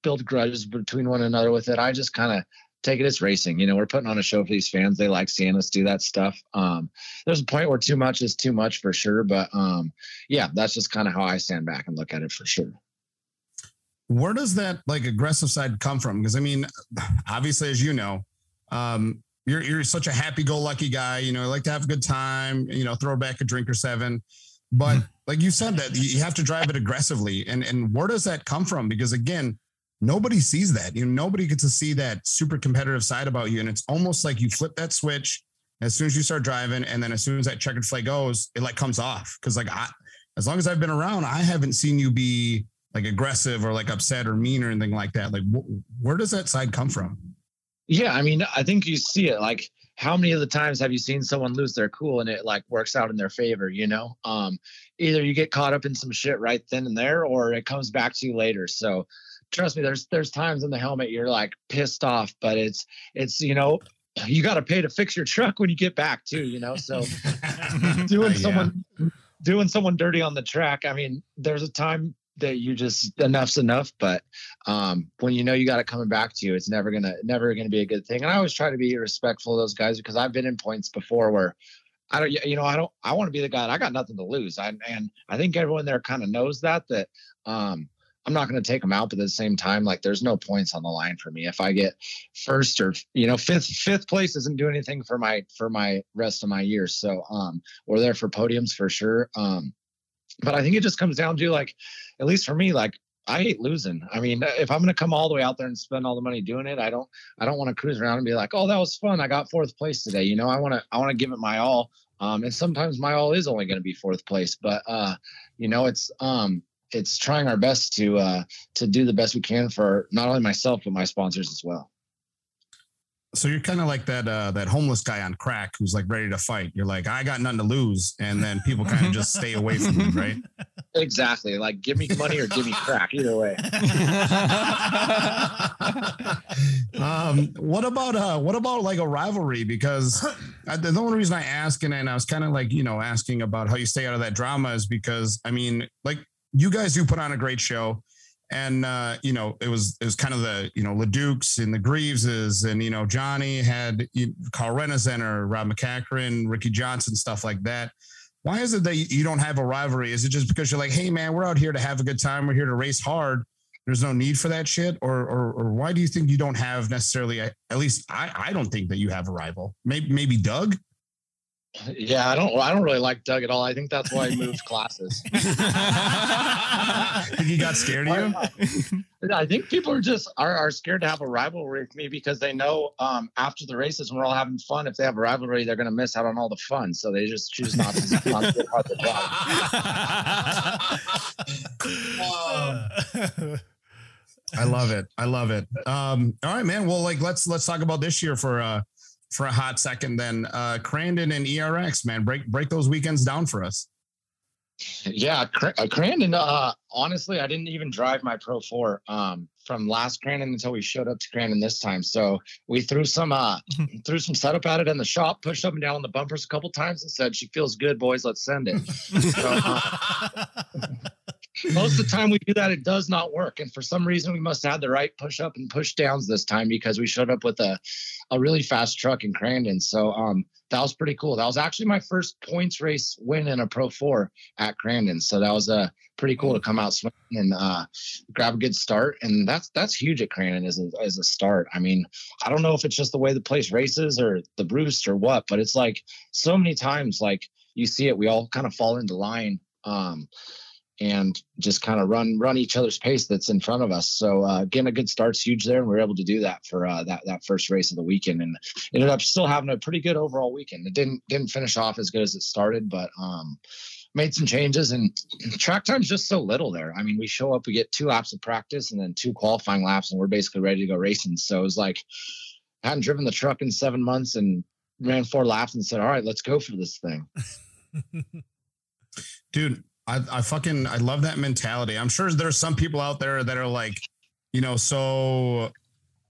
[SPEAKER 5] build grudges between one another with it. I just kind of take it as racing. You know, we're putting on a show for these fans. They like seeing us do that stuff. Um, there's a point where too much is too much for sure. But um, yeah, that's just kind of how I stand back and look at it for sure.
[SPEAKER 2] Where does that like aggressive side come from? Because I mean, obviously, as you know, um, you're you're such a happy-go-lucky guy. You know, you like to have a good time. You know, throw back a drink or seven. But like you said, that you have to drive it aggressively. And and where does that come from? Because again, nobody sees that. You know, nobody gets to see that super competitive side about you. And it's almost like you flip that switch as soon as you start driving, and then as soon as that checkered flag goes, it like comes off. Because like I, as long as I've been around, I haven't seen you be like aggressive or like upset or mean or anything like that. Like, wh- where does that side come from?
[SPEAKER 5] Yeah, I mean, I think you see it. Like, how many of the times have you seen someone lose their cool and it like works out in their favor? You know, um, either you get caught up in some shit right then and there, or it comes back to you later. So, trust me, there's there's times in the helmet you're like pissed off, but it's it's you know [CLEARS THROAT] you got to pay to fix your truck when you get back too. You know, so [LAUGHS] doing
[SPEAKER 2] Yeah.
[SPEAKER 5] someone doing someone dirty on the track. I mean, there's a time that you just enough's enough, but um, when you know you got it coming back to you, it's never gonna never gonna be a good thing. And I always try to be respectful of those guys because I've been in points before where I don't, you know, I don't, I want to be the guy. I got nothing to lose. I and I think everyone there kind of knows that that um, I'm not going to take them out, but at the same time, like there's no points on the line for me. If I get first or you know fifth, fifth place doesn't do anything for my for my rest of my year. So um, we're there for podiums for sure. Um, but I think it just comes down to like, at least for me, like I hate losing. I mean, if I'm going to come all the way out there and spend all the money doing it, I don't, I don't want to cruise around and be like, oh, that was fun. I got fourth place today. You know, I want to, I want to give it my all. Um, and sometimes my all is only going to be fourth place, but uh, you know, it's um, it's trying our best to uh, to do the best we can for not only myself but my sponsors as well.
[SPEAKER 2] So you're kind of like that uh, that homeless guy on crack who's like ready to fight. You're like, I got nothing to lose, and then people kind of just stay away from you, right? [LAUGHS]
[SPEAKER 5] Exactly. Like, give me money or give me crack. Either way. [LAUGHS]
[SPEAKER 2] um, what about uh, what about like a rivalry? Because I, the only reason I ask, and, and I was kind of like you know asking about how you stay out of that drama is because I mean, like you guys do put on a great show, and uh, you know it was it was kind of the you know Leducs and the Greaveses, and you know Johnny had you, Carl Renezeder, Rob MacCachren, Ricky Johnson, stuff like that. Why is it that you you don't have a rivalry? Is it just because you're like, hey man, we're out here to have a good time, we're here to race hard, there's no need for that shit? Or or, or why do you think you don't have necessarily at least I, I don't think that you have a rival. Maybe maybe doug
[SPEAKER 5] Yeah, I don't. I don't really like Doug at all. I think that's why he moved classes. [LAUGHS]
[SPEAKER 2] think he got scared of you [LAUGHS]
[SPEAKER 5] I think people are just are, are scared to have a rivalry with me because they know um, after the races when we're all having fun, if they have a rivalry, they're going to miss out on all the fun. So they just choose not to. [LAUGHS] not to get part of the
[SPEAKER 2] i love it i love it um all right man well like let's let's talk about this year for uh for a hot second then uh crandon and erx man break break those weekends down for us
[SPEAKER 5] Yeah, Cra- uh, Crandon. Uh, honestly, I didn't even drive my Pro Four um, from last Crandon until we showed up to Crandon this time. So we threw some uh, [LAUGHS] threw some setup at it in the shop, pushed up and down on the bumpers a couple times, and said, "She feels good, boys. Let's send it." So, uh, [LAUGHS] most of the time we do that, it does not work. And for some reason, we must have had the right push up and push downs this time because we showed up with a, a really fast truck in Crandon. So um, that was pretty cool. That was actually my first points race win in a Pro 4 at Crandon. So that was uh, pretty cool to come out swinging and uh, grab a good start. And that's that's huge at Crandon as a, as a start. I mean, I don't know if it's just the way the place races or the Bruce or what, but it's like so many times, like you see it, we all kind of fall into line. Um, and just kind of run run each other's pace that's in front of us. So uh, getting a good start's huge there, and we are able to do that for uh, that that first race of the weekend, and ended up still having a pretty good overall weekend. It didn't didn't finish off as good as it started, but um, made some changes. And [CLEARS THROAT] track time's just so little there. I mean, we show up, we get two laps of practice, and then two qualifying laps, and we're basically ready to go racing. So it was like I hadn't driven the truck in seven months and ran four laps and said, "All right, let's go for this thing." [LAUGHS]
[SPEAKER 2] dude I, I fucking i love that mentality. I'm sure there's some people out there that are like you know so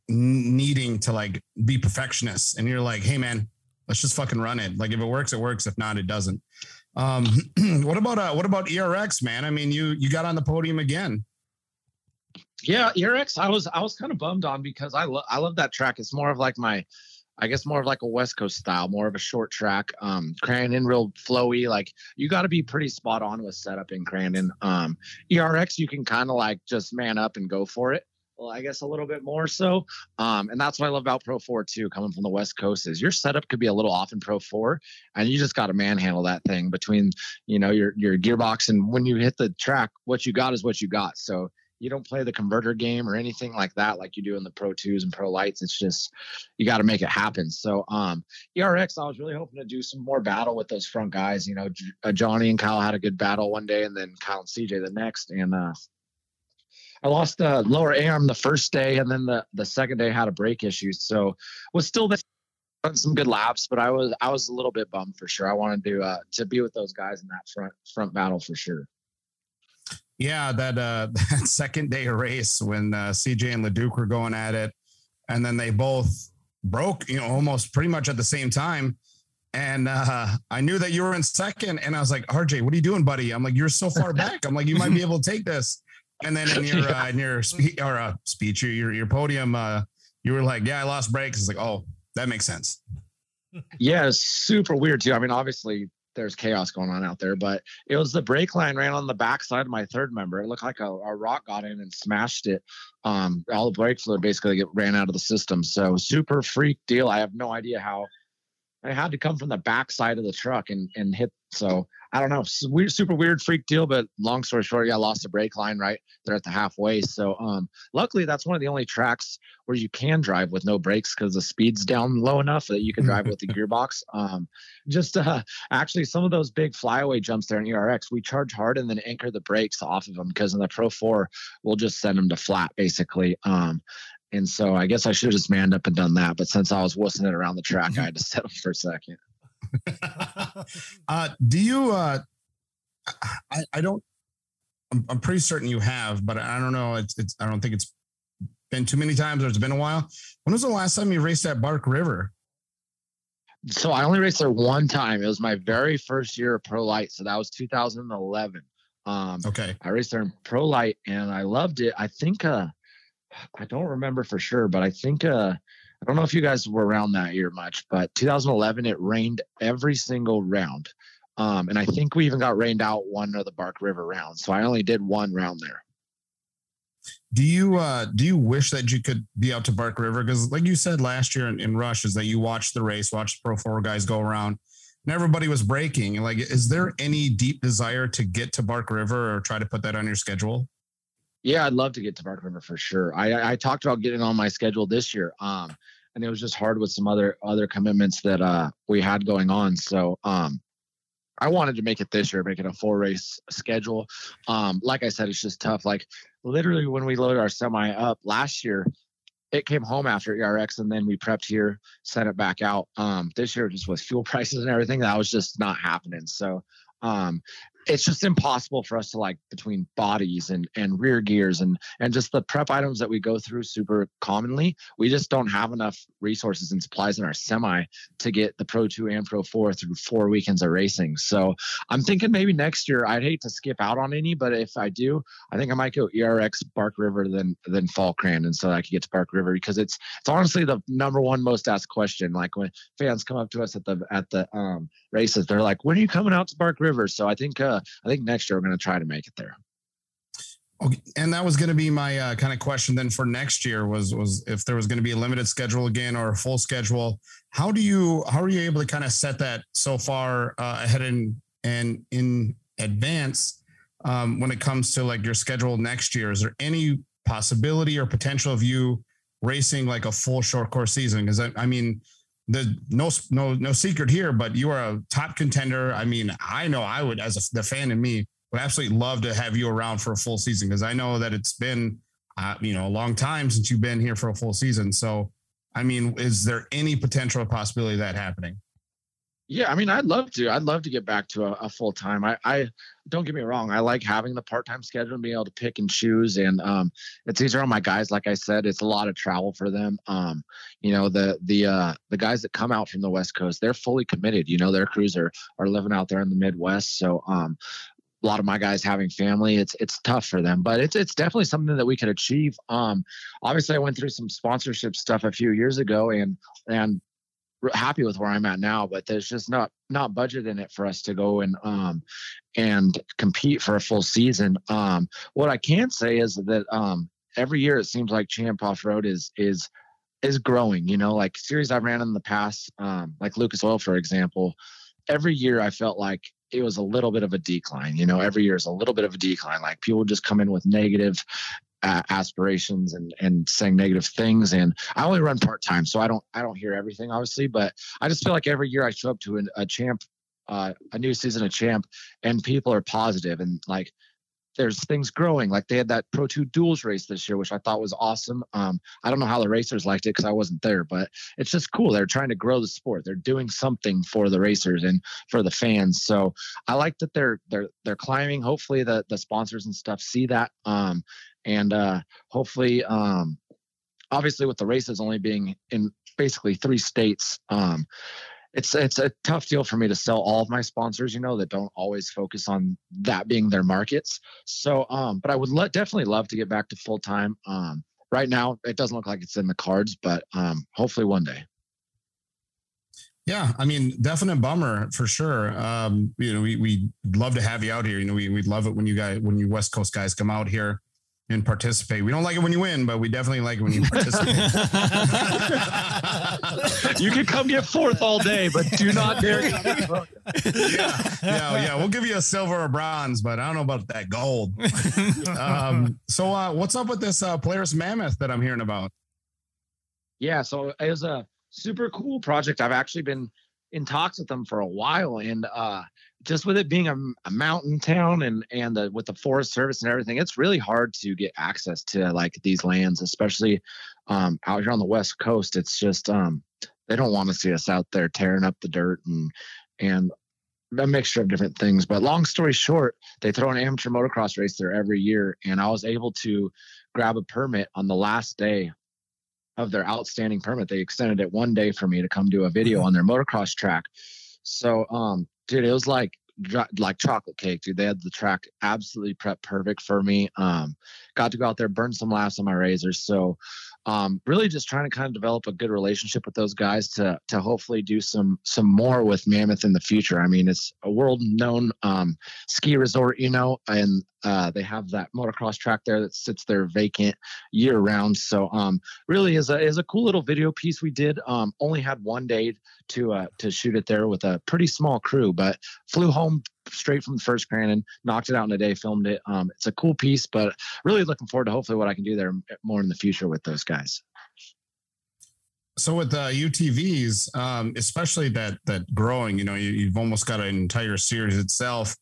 [SPEAKER 2] needing to like be perfectionists. And you're like hey man let's just fucking run it. Like if it works it works. If not it doesn't. Um [CLEARS THROAT] what about uh what about erx man? I mean you you got on the podium again.
[SPEAKER 5] Yeah, ERX, I was I was kind of bummed on because I love I love that track. It's more of like my I guess more of like a West Coast style, more of a short track. Um Crandon real flowy. Like you gotta be pretty spot on with setup in Crandon. Um ERX you can kind of like just man up and go for it. Well, I guess a little bit more so. Um, and that's what I love about Pro 4 too, coming from the West Coast, is your setup could be a little off in Pro 4, and you just got to manhandle that thing between, you know, your your gearbox and when you hit the track, what you got is what you got. So you don't play the converter game or anything like that like you do in the Pro Twos and Pro Lights. It's just you got to make it happen. So um, ERX, I was really hoping to do some more battle with those front guys. You know, J- uh, Johnny and Kyle had a good battle one day, and then Kyle and CJ the next, and uh, I lost the lower arm the first day, and then the the second day had a brake issue. So was still there some good laps, but I was I was a little bit bummed for sure. I wanted to uh, to be with those guys in that front front battle for sure.
[SPEAKER 2] Yeah, that uh [LAUGHS] that second day of race when uh, CJ and Leduc were going at it, and then they both broke, you know, almost pretty much at the same time. And uh, I knew that you were in second, and I was like, RJ, what are you doing, buddy? I'm like, you're so far back. I'm like, you might be [LAUGHS] able to take this. And then in your [LAUGHS] uh, in your spe- or uh, speech, your your, your podium, uh, you were like, yeah, I lost brakes. It's like, oh, that makes sense.
[SPEAKER 5] Yeah, it's super weird too. I mean, obviously there's chaos going on out there, but it was the brake line ran on the backside of my third member. It looked like a, a rock got in and smashed it. Um, all the brake fluid basically get, ran out of the system. So super freak deal. I have no idea how I had to come from the backside of the truck and and hit. So I don't know, weird, super weird freak deal. But long story short, yeah, I lost the brake line right there at the halfway. So um, luckily that's one of the only tracks where you can drive with no brakes because the speed's down low enough that you can drive with the [LAUGHS] gearbox. Um, just uh, actually some of those big flyaway jumps there in ERX, we charge hard and then anchor the brakes off of them because in the Pro 4 we'll just send them to flat basically. Um, and so I guess I should have just manned up and done that. But since I was wussing it around the track, I had to [LAUGHS] settle for a second. [LAUGHS]
[SPEAKER 2] uh, do you? Uh, I, I don't. I'm, I'm pretty certain you have, but I don't know. It's, it's. I don't think it's been too many times, or it's been a while. When was the last time you raced at Bark River?
[SPEAKER 5] So I only raced there one time. It was my very first year of pro light. So that was 2011. Um,
[SPEAKER 2] Okay.
[SPEAKER 5] I raced there in pro light and I loved it. I think uh I don't remember for sure, but I think uh I don't know if you guys were around that year much, but 2011 it rained every single round. Um and I think we even got rained out one of the Bark River rounds. So I only did one round there.
[SPEAKER 2] Do you uh do you wish that you could be out to Bark River? Because like you said last year in, in Rush, is that you watched the race, watched the Pro Four guys go around, and everybody was breaking. Like, is there any deep desire to get to Bark River or try to put that on your schedule?
[SPEAKER 5] Yeah, I'd love to get to Bark River for sure. I I talked about getting on my schedule this year. Um and it was just hard with some other other commitments that uh we had going on. So um I wanted to make it this year, make it a full race schedule. Um, like I said, it's just tough. Like literally when we loaded our semi up last year, it came home after ERX and then we prepped here, sent it back out. Um, this year just with fuel [LAUGHS] prices and everything, that was just not happening. So um it's just impossible for us to like between bodies and and rear gears and and just the prep items that we go through super commonly we just don't have enough resources and supplies in our semi to get the pro 2 and pro 4 through four weekends of racing. So i'm thinking maybe next year i'd hate to skip out on any but if i do i think i might go erx bark river then then fall crandon so i could get to bark river because it's it's honestly the number one most asked question. Like when fans come up to us at the at the um races they're like when are you coming out to bark river so i think uh i think next year we're going to try to make it there
[SPEAKER 2] Okay, and that was going to be my uh, kind of question then for next year was was if there was going to be a limited schedule again or a full schedule. How do you how are you able to kind of set that so far uh, ahead in and in advance um, when it comes to like your schedule next year? Is there any possibility or potential of you racing like a full short course season? Because I, I mean, the no no no secret here, but you are a top contender. I mean, I know I would as a, the fan in me would absolutely love to have you around for a full season because I know that it's been, uh, you know, a long time since you've been here for a full season. So, I mean, is there any potential possibility of that happening?
[SPEAKER 5] Yeah i mean i'd love to i'd love to get back to a, a full time. I, I don't get me wrong i like having the part-time schedule and being able to pick and choose and um it's easier on my guys like i said it's a lot of travel for them. Um you know the the uh the guys that come out from the west coast they're fully committed you know their crews are are living out there in the midwest so um a lot of my guys having family it's it's tough for them but it's it's definitely something that we could achieve. Um obviously i went through some sponsorship stuff a few years ago and and happy with where i'm at now but there's just not not budget in it for us to go and um and compete for a full season. Um what i can say is that um every year it seems like champ off road is is is growing you know like series i ran in the past um like lucas oil for example every year i felt like it was a little bit of a decline you know every year is a little bit of a decline. Like people just come in with negative uh, aspirations and and saying negative things. And I only run part time, so I don't I don't hear everything obviously, but I just feel like every year I show up to an, a champ, uh, a new season of champ, and people are positive and like there's things growing. Like they had that Pro 2 duels race this year, which I thought was awesome. Um, I don't know how the racers liked it because I wasn't there, but it's just cool. They're trying to grow the sport. They're doing something for the racers and for the fans. So I like that they're they're they're climbing. Hopefully the the sponsors and stuff see that. Um, and uh, hopefully, um, obviously with the races only being in basically three states, um, it's it's a tough deal for me to sell all of my sponsors, you know, that don't always focus on that being their markets. So, um, but I would le- definitely love to get back to full time. Um, right now, it doesn't look like it's in the cards, but um, hopefully one day.
[SPEAKER 2] Yeah, I mean, definite bummer for sure. Um, you know, we we love to have you out here. You know, we we love it when you guys when you West Coast guys come out here and participate. We don't like it when you win, but we definitely like it when you participate.
[SPEAKER 5] you can come get fourth all day, but do not dare.
[SPEAKER 2] yeah, yeah, yeah. We'll give you a silver or bronze, but I don't know about that gold. Um, so, uh, what's up with this uh, Polaris Mammoth that I'm hearing about?
[SPEAKER 5] Yeah, so it was a super cool project. I've actually been in talks with them for a while, and uh, just with it being a, a mountain town and and the, with the Forest Service and everything, it's really hard to get access to like these lands, especially um, out here on the West Coast. It's just um, they don't want to see us out there tearing up the dirt and and a mixture of different things. But long story short, they throw an amateur motocross race there every year, and I was able to grab a permit on the last day of their outstanding permit. They extended it one day for me to come do a video on their motocross track. So, um, dude, it was like like chocolate cake, dude. They had the track absolutely prep perfect for me. Um, got to go out there, burn some laughs on my RZRs. So, um, really just trying to kind of develop a good relationship with those guys to to hopefully do some some more with Mammoth in the future. I mean, it's a world known um, ski resort, you know, and uh, they have that motocross track there that sits there vacant year round. So, um, really is a is a cool little video piece we did. Um, only had one day to uh, to shoot it there with a pretty small crew, but flew home straight from the first Crandon, knocked it out in a day, filmed it. Um, it's a cool piece, but really looking forward to hopefully what I can do there more in the future with those guys.
[SPEAKER 2] So with uh, UTVs, um, especially that that growing, you know, you, you've almost got an entire series itself,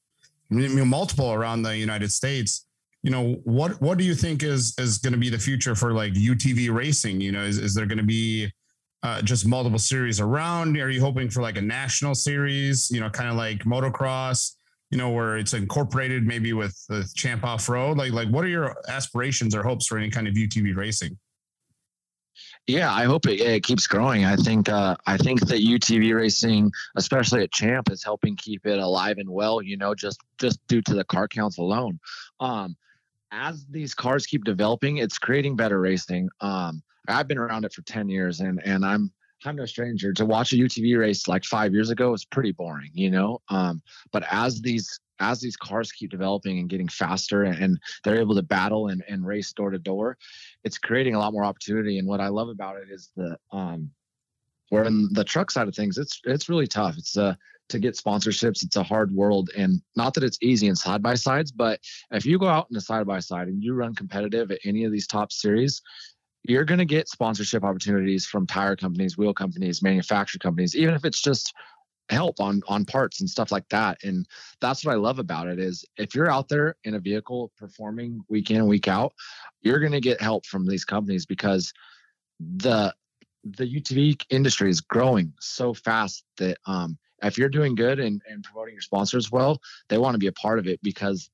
[SPEAKER 2] I mean, multiple around the United States. You know, what what do you think is is going to be the future for like UTV racing? You know, is is there going to be uh, just multiple series around? Are you hoping for like a national series? You know, kind of like motocross. You know, where it's incorporated maybe with the Champ Off Road. Like, like what are your aspirations or hopes for any kind of UTV racing?
[SPEAKER 5] Yeah, I hope it, it keeps growing. I think uh, I think that UTV racing, especially at Champ, is helping keep it alive and well. You know, just just due to the car counts alone. Um, as these cars keep developing, it's creating better racing. Um, I've been around it for ten years, and and I'm I'm no stranger to watch a UTV race like five years ago. It's pretty boring, you know. Um, but as these as these cars keep developing and getting faster and they're able to battle and, and race door to door, it's creating a lot more opportunity. And what I love about it is the um where in the truck side of things, it's it's really tough. It's uh to get sponsorships, it's a hard world. And not that it's easy in side by sides, but if you go out in a side by side and you run competitive at any of these top series, you're going to get sponsorship opportunities from tire companies, wheel companies, manufacturer companies, even if it's just help on on parts and stuff like that. And that's what i love about it is if you're out there in a vehicle performing week in and week out you're going to get help from these companies because the the utv industry is growing so fast that um if you're doing good and, and promoting your sponsors well they want to be a part of it because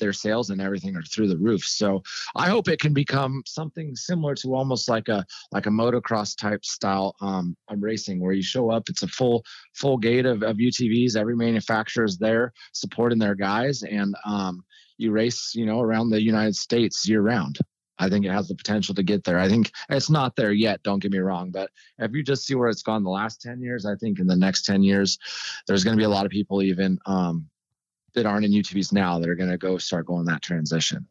[SPEAKER 5] their sales and everything are through the roof. So I hope it can become something similar to almost like a like a motocross type style um, racing where you show up, it's a full full gate of, of UTVs. Every manufacturer is there supporting their guys, and um, you race, you know, around the United States year round. I think it has the potential to get there. I think it's not there yet. Don't get me wrong, but if you just see where it's gone the last ten years, I think in the next ten years, there's going to be a lot of people even um, that aren't in UTVs now that are going to go start going that transition.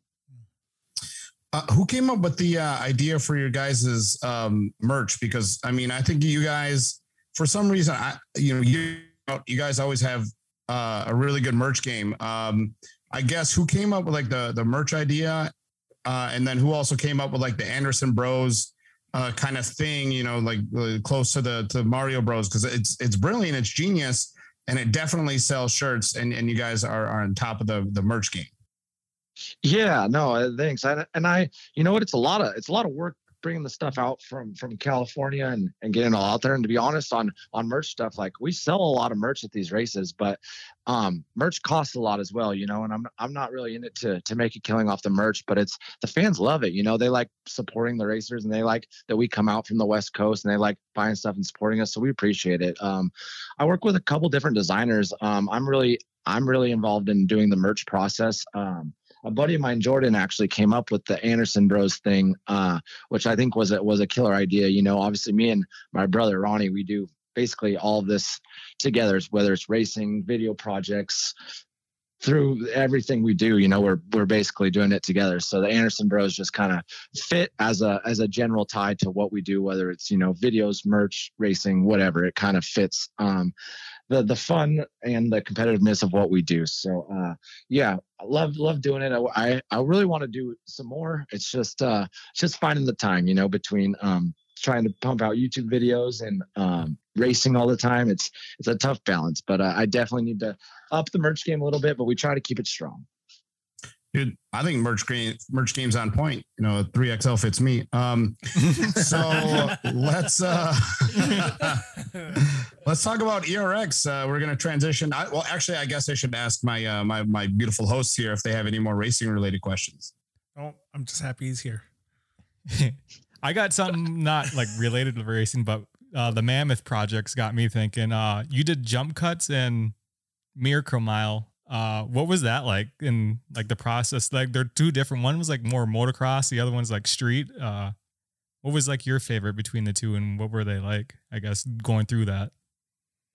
[SPEAKER 2] Uh, who came up with the uh, idea for your guys's um, merch? Because I mean, I think you guys, for some reason, I you know you you guys always have uh, a really good merch game. Um, I guess who came up with like the the merch idea, uh, and then who also came up with like the Anderson Bros uh, kind of thing, you know, like uh, close to the to Mario Bros because it's it's brilliant, it's genius, and it definitely sells shirts. And and you guys are are on top of the the merch game.
[SPEAKER 5] Yeah, no, uh, thanks. I, and I, you know what? It's a lot of it's a lot of work bringing the stuff out from from California and and getting it all out there. And to be honest, on on merch stuff, like we sell a lot of merch at these races, but um, merch costs a lot as well, you know. And I'm I'm not really in it to to make a killing off the merch, but it's the fans love it. You know, they like supporting the racers and they like that we come out from the West Coast and they like buying stuff and supporting us. So we appreciate it. Um, I work with a couple different designers. Um, I'm really I'm really involved in doing the merch process. Um, a buddy of mine, Jordan, actually came up with the Anderson Bros thing, uh, which I think was a, was a killer idea. You know, obviously, me and my brother Ronnie, we do basically all this together, whether it's racing, video projects, through everything we do. You know, we're we're basically doing it together. So the Anderson Bros just kind of fit as a as a general tie to what we do, whether it's you know videos, merch, racing, whatever. It kind of fits. Um, the the fun and the competitiveness of what we do. So uh, yeah, I love love doing it. I I really want to do some more. It's just uh just finding the time, you know, between um trying to pump out YouTube videos and um racing all the time. It's it's a tough balance, but uh, I definitely need to up the merch game a little bit, but we try to keep it strong.
[SPEAKER 2] Dude, I think merch game merch game's on point. You know, three XL fits me. Um, [LAUGHS] so let's uh, [LAUGHS] let's talk about ERX. Uh, we're gonna transition. I, well, actually, I guess I should ask my uh, my my beautiful hosts here if they have any more racing related questions.
[SPEAKER 3] Oh, I'm just happy he's here. [LAUGHS]
[SPEAKER 4] I got something not like related to racing, but uh, the Mammoth projects got me thinking. Uh, you did jump cuts and Miracle Mile. Uh, what was that like in like the process? Like they're two different. One was like more motocross, the other one's like street. Uh, what was like your favorite between the two, and what were they like? I guess going through that.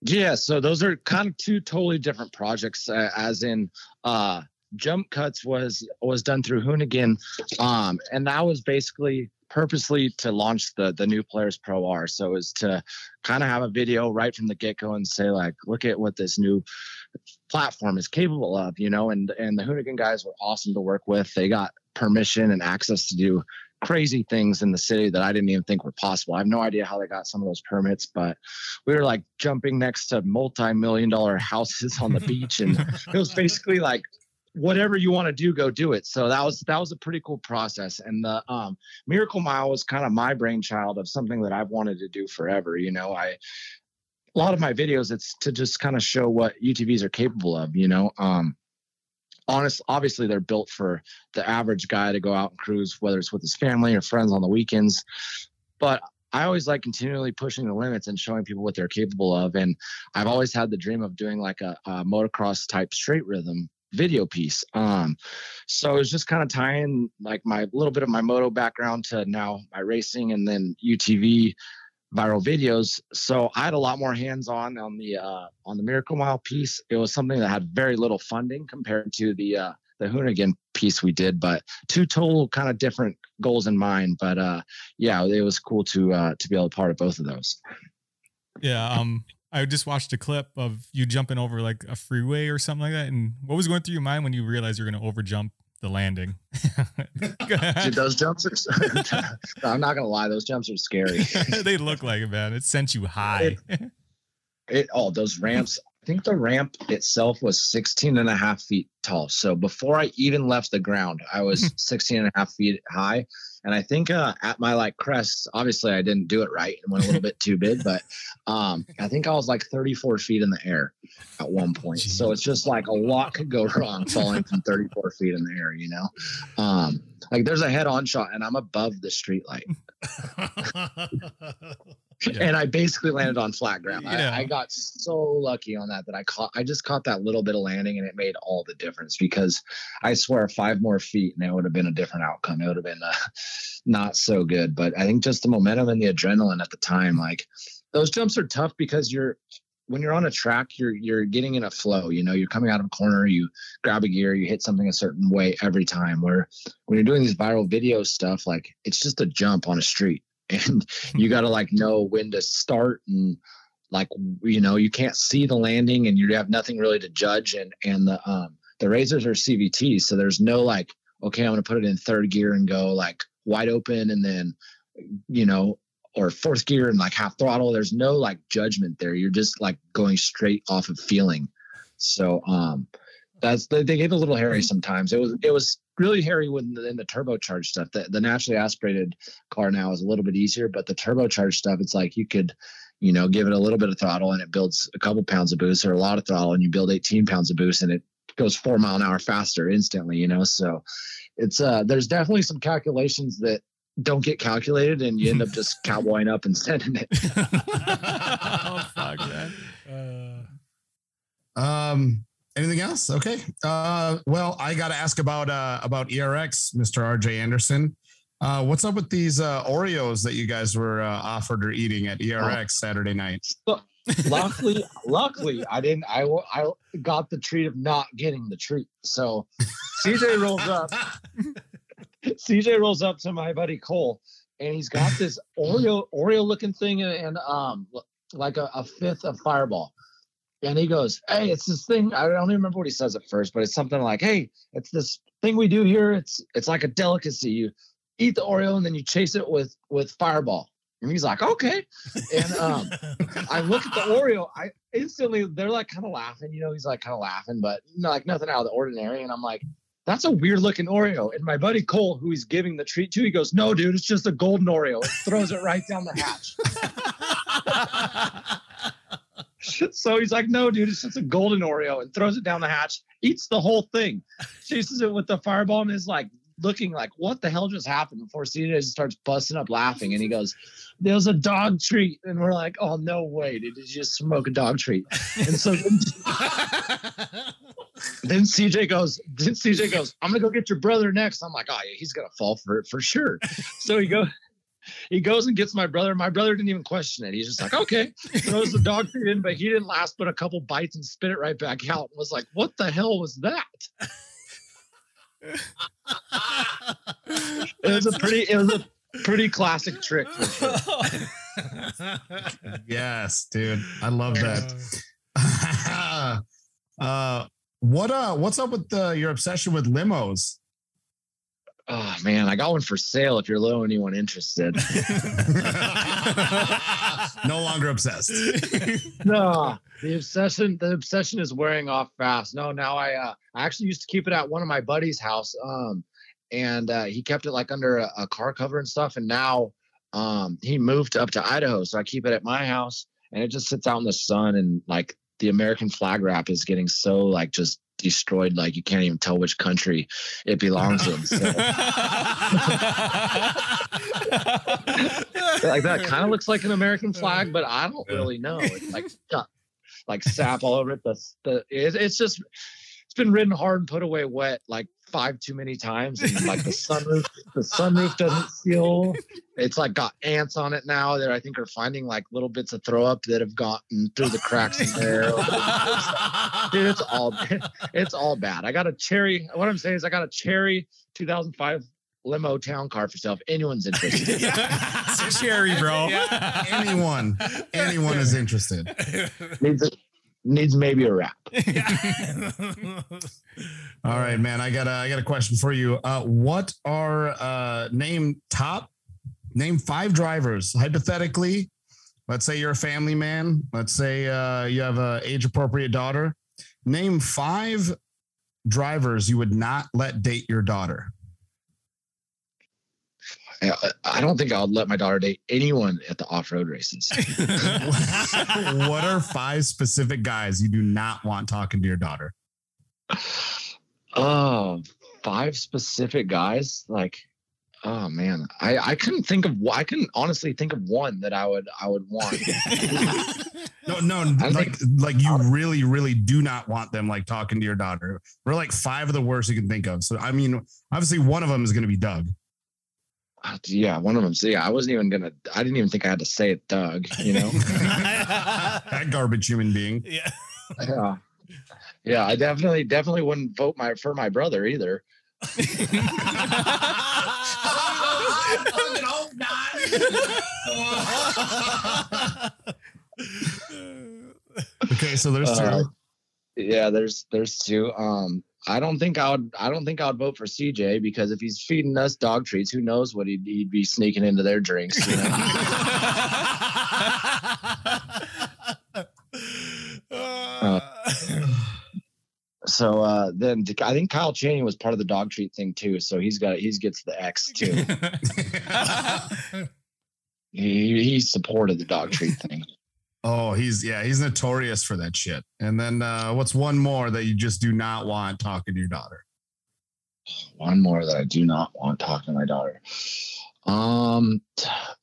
[SPEAKER 5] Yeah, so those are kind of two totally different projects. Uh, as in, uh, jump cuts was was done through Hoonigan, um, and that was basically purposely to launch the the new Polaris Pro R. So it was to kind of have a video right from the get go and say like, look at what this new platform is capable of, you know. And and the Hoonigan guys were awesome to work with. They got permission and access to do crazy things in the city that I didn't even think were possible. I have no idea how they got some of those permits, but we were like jumping next to multi-million dollar houses on the beach and [LAUGHS] it was basically like whatever you want to do go do it so that was that was a pretty cool process and the um miracle mile was kind of my brainchild of something that i've wanted to do forever you know i a lot of my videos it's to just kind of show what utvs are capable of you know um honest obviously they're built for the average guy to go out and cruise whether it's with his family or friends on the weekends but I always like continually pushing the limits and showing people what they're capable of. And I've always had the dream of doing like a, a motocross type straight rhythm video piece. Um, so it's just kind of tying like my little bit of my moto background to now my racing and then UTV viral videos. So I had a lot more hands on on the uh, on the Miracle Mile piece. It was something that had very little funding compared to the uh, the Hoonigan piece we did, but two total kind of different goals in mind. But uh, yeah, it was cool to uh, to be able to part of both of those.
[SPEAKER 4] Yeah. Um, I just watched a clip of you jumping over like a freeway or something like that. And what was going through your mind when you realized you're going to over jump the landing? [LAUGHS]
[SPEAKER 5] Dude, those jumps are. [LAUGHS] I'm not gonna lie, those jumps are scary. [LAUGHS]
[SPEAKER 4] they look like it, man. It sent you high.
[SPEAKER 5] It oh, those ramps. I think the ramp itself was 16 and a half feet tall. So before I even left the ground, I was 16 and a half feet high. And I think uh, at my like crest, obviously I didn't do it right and went a little bit too big, but um, I think I was like 34 feet in the air at one point. So it's just like a lot could go wrong falling from 34 feet in the air, you know? Um, like there's a head on shot and I'm above the street light. [LAUGHS]
[SPEAKER 4] Yeah.
[SPEAKER 5] and I basically landed on flat ground.
[SPEAKER 4] Yeah.
[SPEAKER 5] I, I got so lucky on that that I caught. I just caught that little bit of landing, and it made all the difference. Because I swear, five more feet, and it would have been a different outcome. It would have been uh, [LAUGHS] not so good. But I think just the momentum and the adrenaline at the time, like those jumps are tough because you're when you're on a track, you're you're getting in a flow. You know, you're coming out of a corner, you grab a gear, you hit something a certain way every time. Where when you're doing these viral video stuff, like it's just a jump on a street, and you got to like know when to start and like you know you can't see the landing and you have nothing really to judge and and the um the RZRs are cvt so there's no like okay, I'm going to put it in third gear and go like wide open and then, you know, or fourth gear and like half throttle. There's no like judgment there. You're just like going straight off of feeling. So, um, that's they, they get a little hairy sometimes. It was it was really hairy when the, in the turbocharged stuff. The, the naturally aspirated car now is a little bit easier, but the turbocharged stuff, it's like you could, you know, give it a little bit of throttle and it builds a couple pounds of boost, or a lot of throttle and you build 18 pounds of boost and it goes four mile an hour faster instantly. You know, so it's uh there's definitely some calculations that don't get calculated and you end up just [LAUGHS] cowboying up and sending it. [LAUGHS]
[SPEAKER 4] oh fuck, man. [LAUGHS]
[SPEAKER 3] Uh,
[SPEAKER 2] Um, anything else? Okay. Uh, well, I got to ask about uh about ERX, Mr. RJ Anderson. Uh, what's up with these uh, Oreos that you guys were uh, offered or eating at ERX Saturday night?
[SPEAKER 5] luckily, luckily, I didn't. I I got the treat of not getting the treat. So CJ rolls up. [LAUGHS] CJ rolls up to my buddy Cole, and he's got this Oreo Oreo looking thing and, and um like a, a fifth of Fireball. And he goes, "Hey, it's this thing. I don't even remember what he says at first, but it's something like, "Hey, it's this thing we do here. It's it's like a delicacy. You eat the Oreo and then you chase it with with Fireball." And he's like, "Okay." And um, [LAUGHS] I look at the Oreo. I instantly they're like kind of laughing. You know, he's like kind of laughing, but like nothing out of the ordinary. And I'm like, that's a weird looking Oreo. And my buddy Cole, who he's giving the treat to, he goes, No, dude, it's just a golden Oreo. It throws it right down the hatch. [LAUGHS] [LAUGHS] so he's like, No, dude, it's just a golden Oreo and throws it down the hatch, eats the whole thing, [LAUGHS] chases it with the fireball, and is like looking like, What the hell just happened? Before CJ just starts busting up laughing. And he goes, there's a dog treat. And we're like, Oh, no way. Did you just smoke a dog treat? And so then, [LAUGHS] then CJ goes, then CJ goes, I'm gonna go get your brother next. I'm like, oh yeah, he's gonna fall for it for sure. So he go, he goes and gets my brother. My brother didn't even question it. He's just like, okay, throws the dog food in, but he didn't last but a couple bites and spit it right back out and was like, what the hell was that? It was a pretty, it was a pretty classic trick. Sure. [LAUGHS]
[SPEAKER 2] yes, dude. I love that. [LAUGHS] uh, what uh, what's up with uh, your obsession with limos?
[SPEAKER 5] Oh man, I got one for sale if you're low anyone interested. [LAUGHS] [LAUGHS]
[SPEAKER 2] no longer obsessed. [LAUGHS]
[SPEAKER 5] no, the obsession the obsession is wearing off fast. No, now I uh I actually used to keep it at one of my buddies' house. Um and uh he kept it like under a, a car cover and stuff. And now um he moved up to Idaho. So I keep it at my house and it just sits out in the sun and like the American flag wrap is getting so like just destroyed like you can't even tell which country it belongs in. So [LAUGHS] like that kind of looks like an American flag, but I don't
[SPEAKER 2] Yeah.
[SPEAKER 5] really know. It's like got, like sap all over it. The, the it's, it's just it's been ridden hard and put away wet like five too many times, and like the [LAUGHS] sunroof the sunroof doesn't seal. It's like got ants on it now. That I think are finding like little bits of throw up that have gotten through the cracks in there. Dude, [LAUGHS] it's all it's all bad. I got a cherry. What I'm saying is, I got a cherry 2005 limo town car for sale. If anyone's interested. [LAUGHS]
[SPEAKER 4] It's a cherry, bro.
[SPEAKER 2] Anyone, anyone is interested.
[SPEAKER 5] needs a, needs maybe a wrap. [LAUGHS]
[SPEAKER 2] All right, man. I got a I got a question for you. Uh, what are uh, name top name five drivers hypothetically? Let's say you're a family man. Let's say uh, you have a age appropriate daughter. Name five drivers you would not let date your daughter.
[SPEAKER 5] I, I don't think I'll let my daughter date anyone at the off-road races. [LAUGHS] [LAUGHS]
[SPEAKER 2] what are five specific guys you do not want talking to your daughter?
[SPEAKER 5] Oh, five specific guys. Like, oh man, I I couldn't think of. I couldn't honestly think of one that I would I would want. [LAUGHS]
[SPEAKER 2] No, no,
[SPEAKER 5] I
[SPEAKER 2] like like you really, really do not want them like talking to your daughter. We're like five of the worst you can think of. So I mean, obviously one of them is going to be Doug.
[SPEAKER 5] Uh, yeah, one of them. So yeah, I wasn't even gonna. I didn't even think I had to say it, Doug. You know. [LAUGHS]
[SPEAKER 2] that garbage human being.
[SPEAKER 3] yeah.
[SPEAKER 5] yeah. Yeah, I definitely definitely wouldn't vote my for my brother either.
[SPEAKER 2] Okay, so there's two.
[SPEAKER 5] Uh, yeah, there's there's two. Um, I don't think I would. I don't think I would vote for CJ because if he's feeding us dog treats, who knows what he'd, he'd be sneaking into their drinks. You know?
[SPEAKER 3] Uh, [LAUGHS]
[SPEAKER 5] so uh, then I think Kyle Chaney was part of the dog treat thing too. So he's got he's gets the X too. [LAUGHS] he he supported the dog treat thing.
[SPEAKER 2] Oh, he's yeah, he's notorious for that shit. And then uh, what's one more that you just do not want talking to your daughter?
[SPEAKER 5] One more that I do not want talking to my daughter. Um,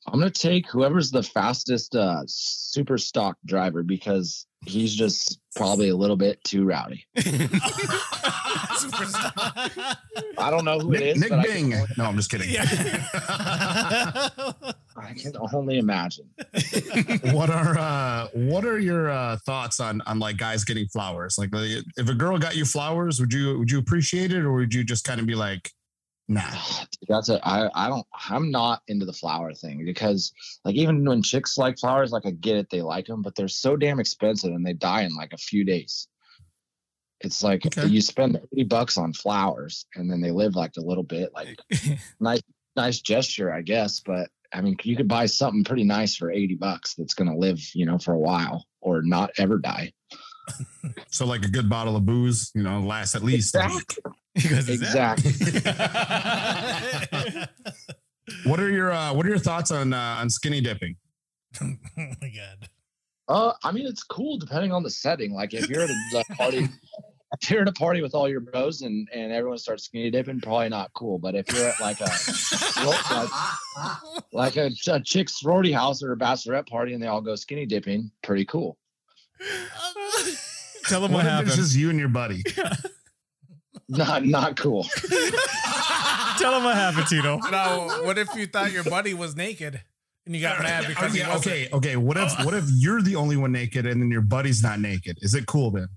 [SPEAKER 5] I'm gonna take whoever's the fastest uh, super stock driver because he's just probably a little bit too rowdy. [LAUGHS] I don't know who it
[SPEAKER 2] Nick,
[SPEAKER 5] is.
[SPEAKER 2] Nick
[SPEAKER 5] but
[SPEAKER 2] Bing. No, I'm just kidding. [LAUGHS] [LAUGHS]
[SPEAKER 5] I can only imagine. [LAUGHS]
[SPEAKER 2] what are uh what are your uh thoughts on on like guys getting flowers? Like if a girl got you flowers, would you would you appreciate it or would you just kind of be like, nah? [SIGHS]
[SPEAKER 5] That's a I I don't I'm not into the flower thing because like even when chicks like flowers, like I get it, they like them, but they're so damn expensive and they die in like a few days. It's like
[SPEAKER 2] Okay.
[SPEAKER 5] you spend thirty bucks on flowers and then they live like a little bit, like [LAUGHS] nice nice gesture, I guess. But I mean, you could buy something pretty nice for 80 bucks that's gonna live, you know, for a while or not ever die. [LAUGHS]
[SPEAKER 2] So like a good bottle of booze, you know, lasts at least. a week.
[SPEAKER 4] Because it's that.
[SPEAKER 5] Exactly. [LAUGHS]
[SPEAKER 2] What are your uh what are your thoughts on uh on skinny dipping?
[SPEAKER 3] oh my god.
[SPEAKER 5] Uh, I mean, it's cool depending on the setting. Like if you're at a party, [LAUGHS] if you're at a party with all your bros and and everyone starts skinny dipping, probably not cool. But if you're at like a [LAUGHS] like, like a, a chick's sorority house or a bachelorette party and they all go skinny dipping, pretty cool. [LAUGHS]
[SPEAKER 4] Tell them
[SPEAKER 2] What
[SPEAKER 4] what,
[SPEAKER 2] if it's
[SPEAKER 4] happened.
[SPEAKER 2] just you and your buddy?
[SPEAKER 5] Not not cool.
[SPEAKER 4] Tell them what happened, Tito.
[SPEAKER 3] Now, what if you thought your buddy was naked and you got mad because
[SPEAKER 2] Yeah,
[SPEAKER 3] he wasn't?
[SPEAKER 2] okay, okay. What if what if you're the only one naked and then your buddy's not naked? Is it cool then?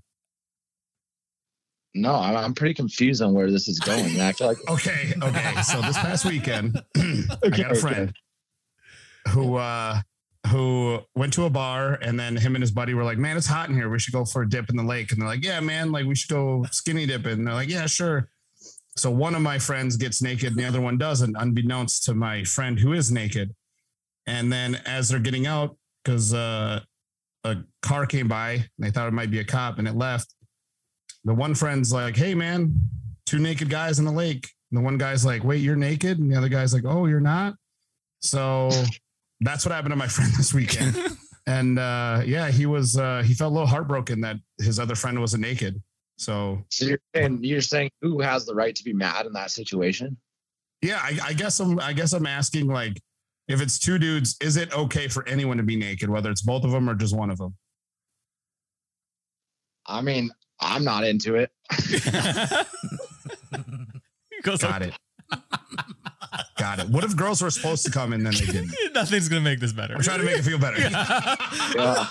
[SPEAKER 5] No, I'm, pretty confused on where this is going. I feel like [LAUGHS]
[SPEAKER 2] Okay, okay. So this past weekend, [CLEARS THROAT] I got a friend who uh who went to a bar and then him and his buddy were like, Man, it's hot in here. We should go for a dip in the lake. And they're like, Yeah, man, like we should go skinny dipping. And they're like, Yeah, sure. So one of my friends gets naked and the other one doesn't, unbeknownst to my friend who is naked. And then as they're getting out, because uh a car came by and they thought it might be a cop and it left. The one friend's like, Hey man, two naked guys in the lake. And the one guy's like, wait, you're naked? And the other guy's like, oh, you're not? So [LAUGHS] that's what happened to my [LAUGHS] friend this weekend. [LAUGHS] and uh, yeah, he was, uh, he felt a little heartbroken that his other friend wasn't naked. So
[SPEAKER 5] So you're saying you're saying who has the right to be mad in that situation?
[SPEAKER 2] yeah, I, I guess I'm, I guess I'm asking like, if it's two dudes, is it okay for anyone to be naked, whether it's both of them or just one of them?
[SPEAKER 5] I mean, I'm not into it. [LAUGHS]
[SPEAKER 4] Goes
[SPEAKER 2] Got it. Got it. What if girls were supposed to come and then they didn't? [LAUGHS]
[SPEAKER 4] Nothing's gonna make this better.
[SPEAKER 2] I'm trying to make it feel better. [LAUGHS]
[SPEAKER 5] Yeah.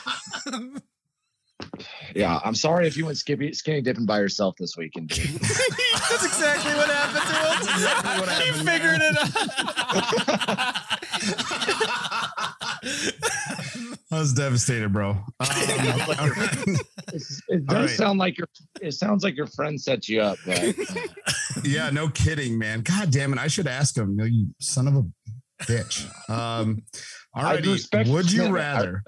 [SPEAKER 5] yeah, I'm sorry if you went skippy, skinny dipping by yourself this weekend.
[SPEAKER 4] That's exactly what happened to him.
[SPEAKER 2] exactly what
[SPEAKER 4] he figured
[SPEAKER 2] man.
[SPEAKER 4] it out.
[SPEAKER 2] I was devastated, bro. [LAUGHS] Um, all right.
[SPEAKER 5] It does
[SPEAKER 2] right.
[SPEAKER 5] sound like your. It sounds like your friend set you up, but [LAUGHS]
[SPEAKER 2] Yeah, no kidding, man. God damn it. I should ask him. You son of a bitch. Um, [LAUGHS]
[SPEAKER 5] I
[SPEAKER 2] alrighty. Would you rather,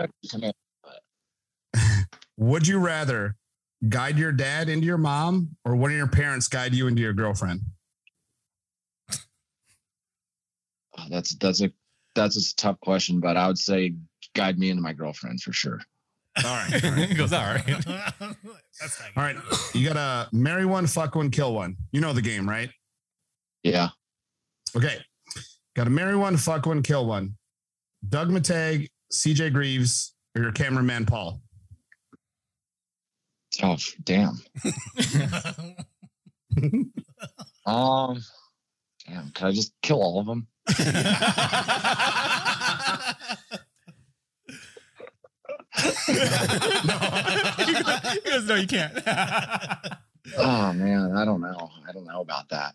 [SPEAKER 2] would you rather guide your dad into your mom or one of your parents guide you into your girlfriend?
[SPEAKER 5] Oh, that's that's a that's a tough question, but I would say guide me into my girlfriend for sure.
[SPEAKER 2] All right. All right. [LAUGHS]
[SPEAKER 4] he goes, all right. [LAUGHS]
[SPEAKER 2] all right. You gotta marry one, fuck one, kill one. You know the game, right?
[SPEAKER 5] Yeah,
[SPEAKER 2] Okay. Gotta marry one, fuck one, kill one. Doug Mittag, CJ Greaves, or your cameraman Paul.
[SPEAKER 5] Oh damn. [LAUGHS] Um, damn. Can I just kill all of them? [LAUGHS]
[SPEAKER 4] he goes, no, you can't. [LAUGHS]
[SPEAKER 5] Oh man, I don't know. I don't know about that.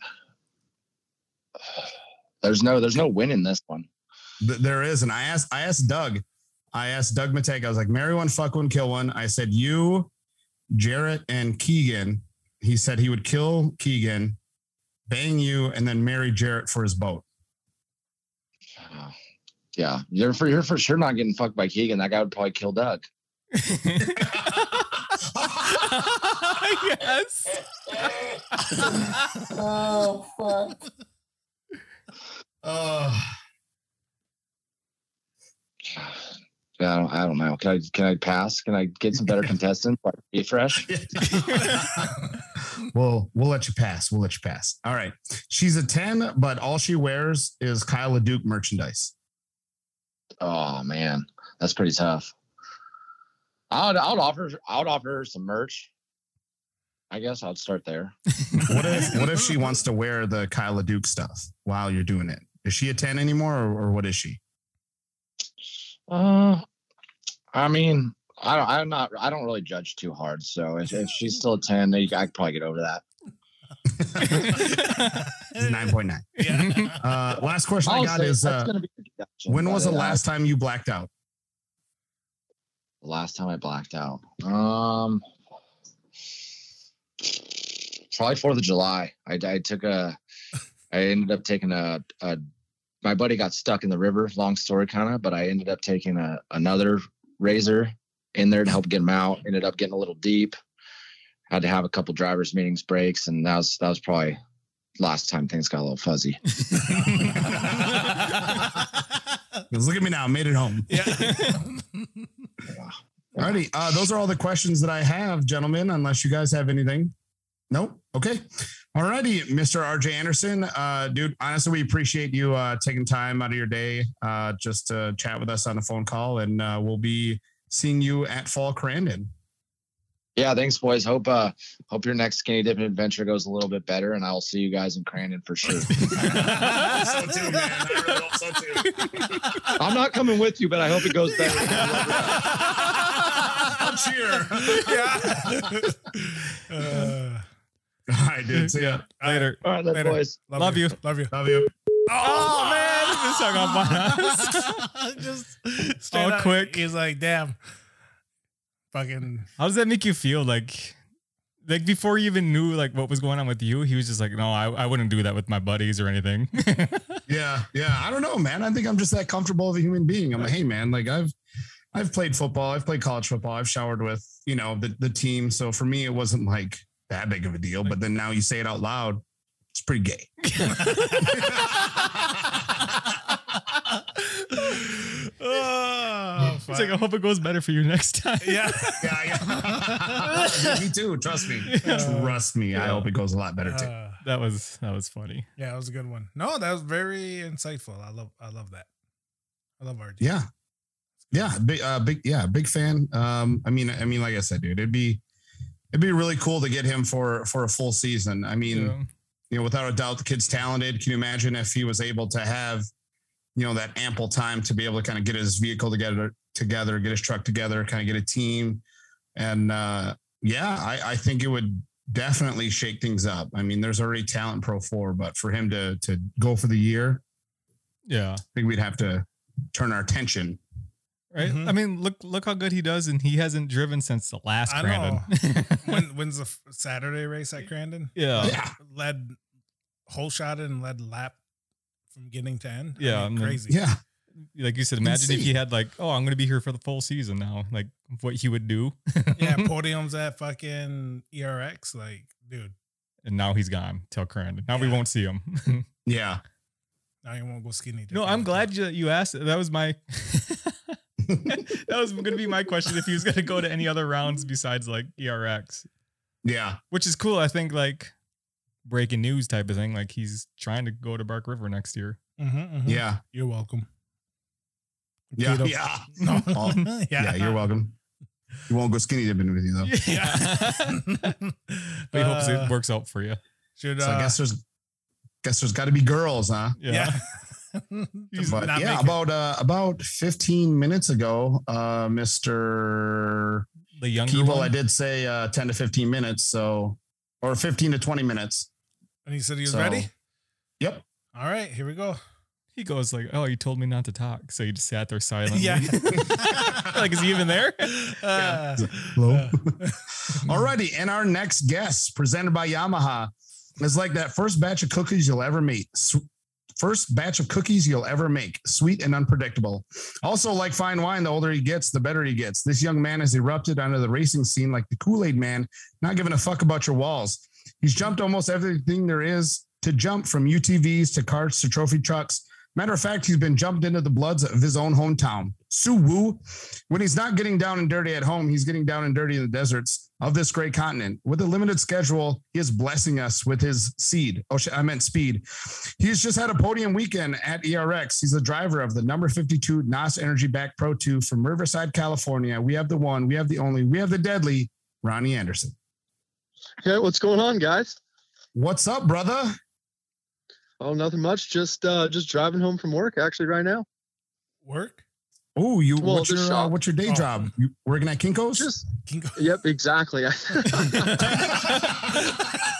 [SPEAKER 5] There's no there's no win in this one.
[SPEAKER 2] There is, and I asked I asked Doug. I asked Doug Mittag. I was like, marry one, fuck one, kill one. I said you, Jarrett, and Keegan. he said he would kill Keegan, bang you, and then marry Jarrett for his boat.
[SPEAKER 5] Yeah, you're for you're for sure not getting fucked by Keegan. That guy would probably kill Doug. [LAUGHS]
[SPEAKER 4] yes.
[SPEAKER 2] oh fuck. Oh. [SIGHS]
[SPEAKER 5] Yeah, I don't, I don't know. Can I can I pass? Can I get some better [LAUGHS] contestants? Like be fresh. [LAUGHS]
[SPEAKER 2] well, we'll let you pass. We'll let you pass. All right. She's a 10, but all she wears is Kyle Duke merchandise.
[SPEAKER 5] Oh man, that's pretty tough. I would I would offer I would offer her some merch. I guess I'd start there. [LAUGHS]
[SPEAKER 2] What if what if she wants to wear the Kyla Duke stuff while you're doing it? Is she a 10 anymore or, or what is she?
[SPEAKER 5] Uh, I mean, I don't. I'm not. I don't really judge too hard. So if, if she's still a ten, then I could probably get over that. [LAUGHS]
[SPEAKER 2] 9.9.
[SPEAKER 3] Yeah.
[SPEAKER 2] Uh, last question I got
[SPEAKER 5] Honestly,
[SPEAKER 2] is
[SPEAKER 5] that's
[SPEAKER 2] uh,
[SPEAKER 5] gonna be a deduction,
[SPEAKER 2] when was the last time you blacked out?
[SPEAKER 5] The last time I blacked out. Um, probably Fourth of July. I, I took a. I ended up taking a, a. My buddy got stuck in the river. Long story, kind of, but I ended up taking a another RZR in there to help get him out. Ended up getting a little deep. Had to have a couple drivers meetings breaks, and that was that was probably last time things got a little fuzzy. [LAUGHS]
[SPEAKER 2] 'Cause look at me now, made it home.
[SPEAKER 3] yeah.
[SPEAKER 2] Alrighty. Uh, those are all the questions that I have, gentlemen, unless you guys have anything. Nope. Okay. Alrighty, Mr. RJ Anderson. Uh, dude, honestly, we appreciate you uh, taking time out of your day uh, just to chat with us on a phone call, and uh, we'll be seeing you at Fall Crandon.
[SPEAKER 5] Yeah, thanks, boys. Hope uh hope your next skinny dipping adventure goes a little bit better, and I'll see you guys in Crandon for sure. [LAUGHS]
[SPEAKER 2] so too, man. I really hope so too.
[SPEAKER 5] I'm not coming with you, but I hope it goes better. [LAUGHS]
[SPEAKER 2] I'll cheer.
[SPEAKER 3] yeah. Uh, [LAUGHS]
[SPEAKER 2] All right, dude. See ya.
[SPEAKER 4] Later.
[SPEAKER 5] All right, then,
[SPEAKER 3] Later.
[SPEAKER 5] boys.
[SPEAKER 4] Love you.
[SPEAKER 3] Love you.
[SPEAKER 2] Love you.
[SPEAKER 4] Oh, man. This hung up on us.
[SPEAKER 3] Just straight
[SPEAKER 4] All
[SPEAKER 3] up,
[SPEAKER 4] quick.
[SPEAKER 3] He's like, damn. Fucking.
[SPEAKER 4] How does that make you feel? Like, like before you even knew like what was going on with you, he was just like, no, I, I wouldn't do that with my buddies or anything. [LAUGHS]
[SPEAKER 2] Yeah, yeah. I don't know, man. I think I'm just that comfortable of a human being. I'm like, hey, man, like I've I've played football, I've played college football, I've showered with, you know, the, the team. So for me, it wasn't like that big of a deal. But then now you say it out loud, it's pretty gay. [LAUGHS] [LAUGHS]
[SPEAKER 3] oh,
[SPEAKER 4] He's like, I hope it goes better for you next time.
[SPEAKER 3] yeah. [LAUGHS]
[SPEAKER 2] yeah, yeah. [LAUGHS] me too. Trust me. Trust me. I hope it goes a lot better too.
[SPEAKER 3] Uh,
[SPEAKER 4] That was that was funny.
[SPEAKER 3] yeah, that was a good one. No, that was very insightful. I love I love that. I love RJ.
[SPEAKER 2] Yeah. Yeah. Big uh big yeah, big fan. Um, I mean, I mean, like I said, dude, it'd be it'd be really cool to get him for for a full season. I mean,
[SPEAKER 4] Yeah.
[SPEAKER 2] you know, without a doubt, the kid's talented. Can you imagine if he was able to have, you know, that ample time to be able to kind of get his vehicle together, together, get his truck together, kind of get a team, and uh, yeah, I, I think it would definitely shake things up. I mean, there's already talent in Pro Four, but for him to to go for the year,
[SPEAKER 4] Yeah.
[SPEAKER 2] I think we'd have to turn our attention.
[SPEAKER 4] Right.
[SPEAKER 3] Mhm.
[SPEAKER 4] I mean, look look how good he does, and he hasn't driven since the last
[SPEAKER 3] I
[SPEAKER 4] Brandon. [LAUGHS]
[SPEAKER 3] When when's the Saturday race at Crandon?
[SPEAKER 4] yeah.
[SPEAKER 2] Yeah.
[SPEAKER 3] Led whole shot it and led lap from beginning to end.
[SPEAKER 4] Yeah,
[SPEAKER 3] I
[SPEAKER 4] and
[SPEAKER 3] mean,
[SPEAKER 4] then-
[SPEAKER 3] crazy.
[SPEAKER 2] Yeah,
[SPEAKER 4] Like you said, imagine if he had like, oh, I'm gonna be here for the full season now. Like what he would do.
[SPEAKER 3] yeah, [LAUGHS] podiums at fucking ERX. Like, dude,
[SPEAKER 4] and now he's gone till Crandon. Now we won't see him. [LAUGHS]
[SPEAKER 2] yeah.
[SPEAKER 3] now you won't go skinny.
[SPEAKER 4] no, I'm glad you, you asked. That was my. [LAUGHS] that was gonna be my question if he was gonna go to any other rounds besides like ERX,
[SPEAKER 2] Yeah,
[SPEAKER 4] which is cool. I think like breaking news type of thing. Like he's trying to go to Bark River next year.
[SPEAKER 3] Mm-hmm,
[SPEAKER 2] yeah,
[SPEAKER 3] You're welcome.
[SPEAKER 2] Yeah,
[SPEAKER 3] Keto.
[SPEAKER 2] yeah.
[SPEAKER 3] No. [LAUGHS]
[SPEAKER 2] Oh, yeah, you're welcome. You won't go skinny dipping with you though.
[SPEAKER 4] Yeah. [LAUGHS] we hope
[SPEAKER 3] Uh,
[SPEAKER 4] it works out for you.
[SPEAKER 3] Should
[SPEAKER 2] So
[SPEAKER 3] uh,
[SPEAKER 2] I guess there's guess there's got to be girls, huh?
[SPEAKER 4] Yeah.
[SPEAKER 3] yeah. [LAUGHS]
[SPEAKER 2] But yeah,
[SPEAKER 3] making-
[SPEAKER 2] about uh, about 15 minutes ago, uh, Mr.
[SPEAKER 4] The younger
[SPEAKER 2] Keeble, I did say uh, 10 to 15 minutes, so or 15 to 20 minutes.
[SPEAKER 3] and he said he was
[SPEAKER 2] So-
[SPEAKER 3] ready.
[SPEAKER 2] Yep.
[SPEAKER 3] All right, here we go.
[SPEAKER 4] He goes like, "Oh, you told me not to talk," so he just sat there [LAUGHS] silently.
[SPEAKER 3] Yeah. [LAUGHS] [LAUGHS]
[SPEAKER 4] like, is he even there?
[SPEAKER 3] Uh,
[SPEAKER 2] Hello. Alrighty, and our next guest, presented by Yamaha, is like that first batch of cookies you'll ever make. S- First batch of cookies you'll ever make, sweet and unpredictable. Also, like fine wine, the older he gets, the better he gets. This young man has erupted onto the racing scene like the Kool Aid man, not giving a fuck about your walls. He's jumped almost everything there is to jump from UTVs to carts to trophy trucks. Matter of fact, he's been jumped into the bloods of his own hometown. Su Wu. When he's not getting down and dirty at home, he's getting down and dirty in the deserts of this great continent. With a limited schedule, he is blessing us with his seed. Oh, I meant speed. He's just had a podium weekend at ERX. He's the driver of the number 52 NOS Energy Back Pro 2 from Riverside, California. We have the one, we have the only, we have the deadly Ronnie Anderson.
[SPEAKER 6] Okay, what's going on, guys?
[SPEAKER 2] What's up, brother?
[SPEAKER 6] Oh, nothing much. Just uh just driving home from work actually right now.
[SPEAKER 3] work.
[SPEAKER 2] Oh, you
[SPEAKER 6] Well,
[SPEAKER 2] what's
[SPEAKER 6] the
[SPEAKER 2] your uh, what's your day
[SPEAKER 3] Oh.
[SPEAKER 2] job? You working at Kinko's?
[SPEAKER 6] Just
[SPEAKER 3] Kingo. [LAUGHS]
[SPEAKER 6] yep, exactly. [LAUGHS]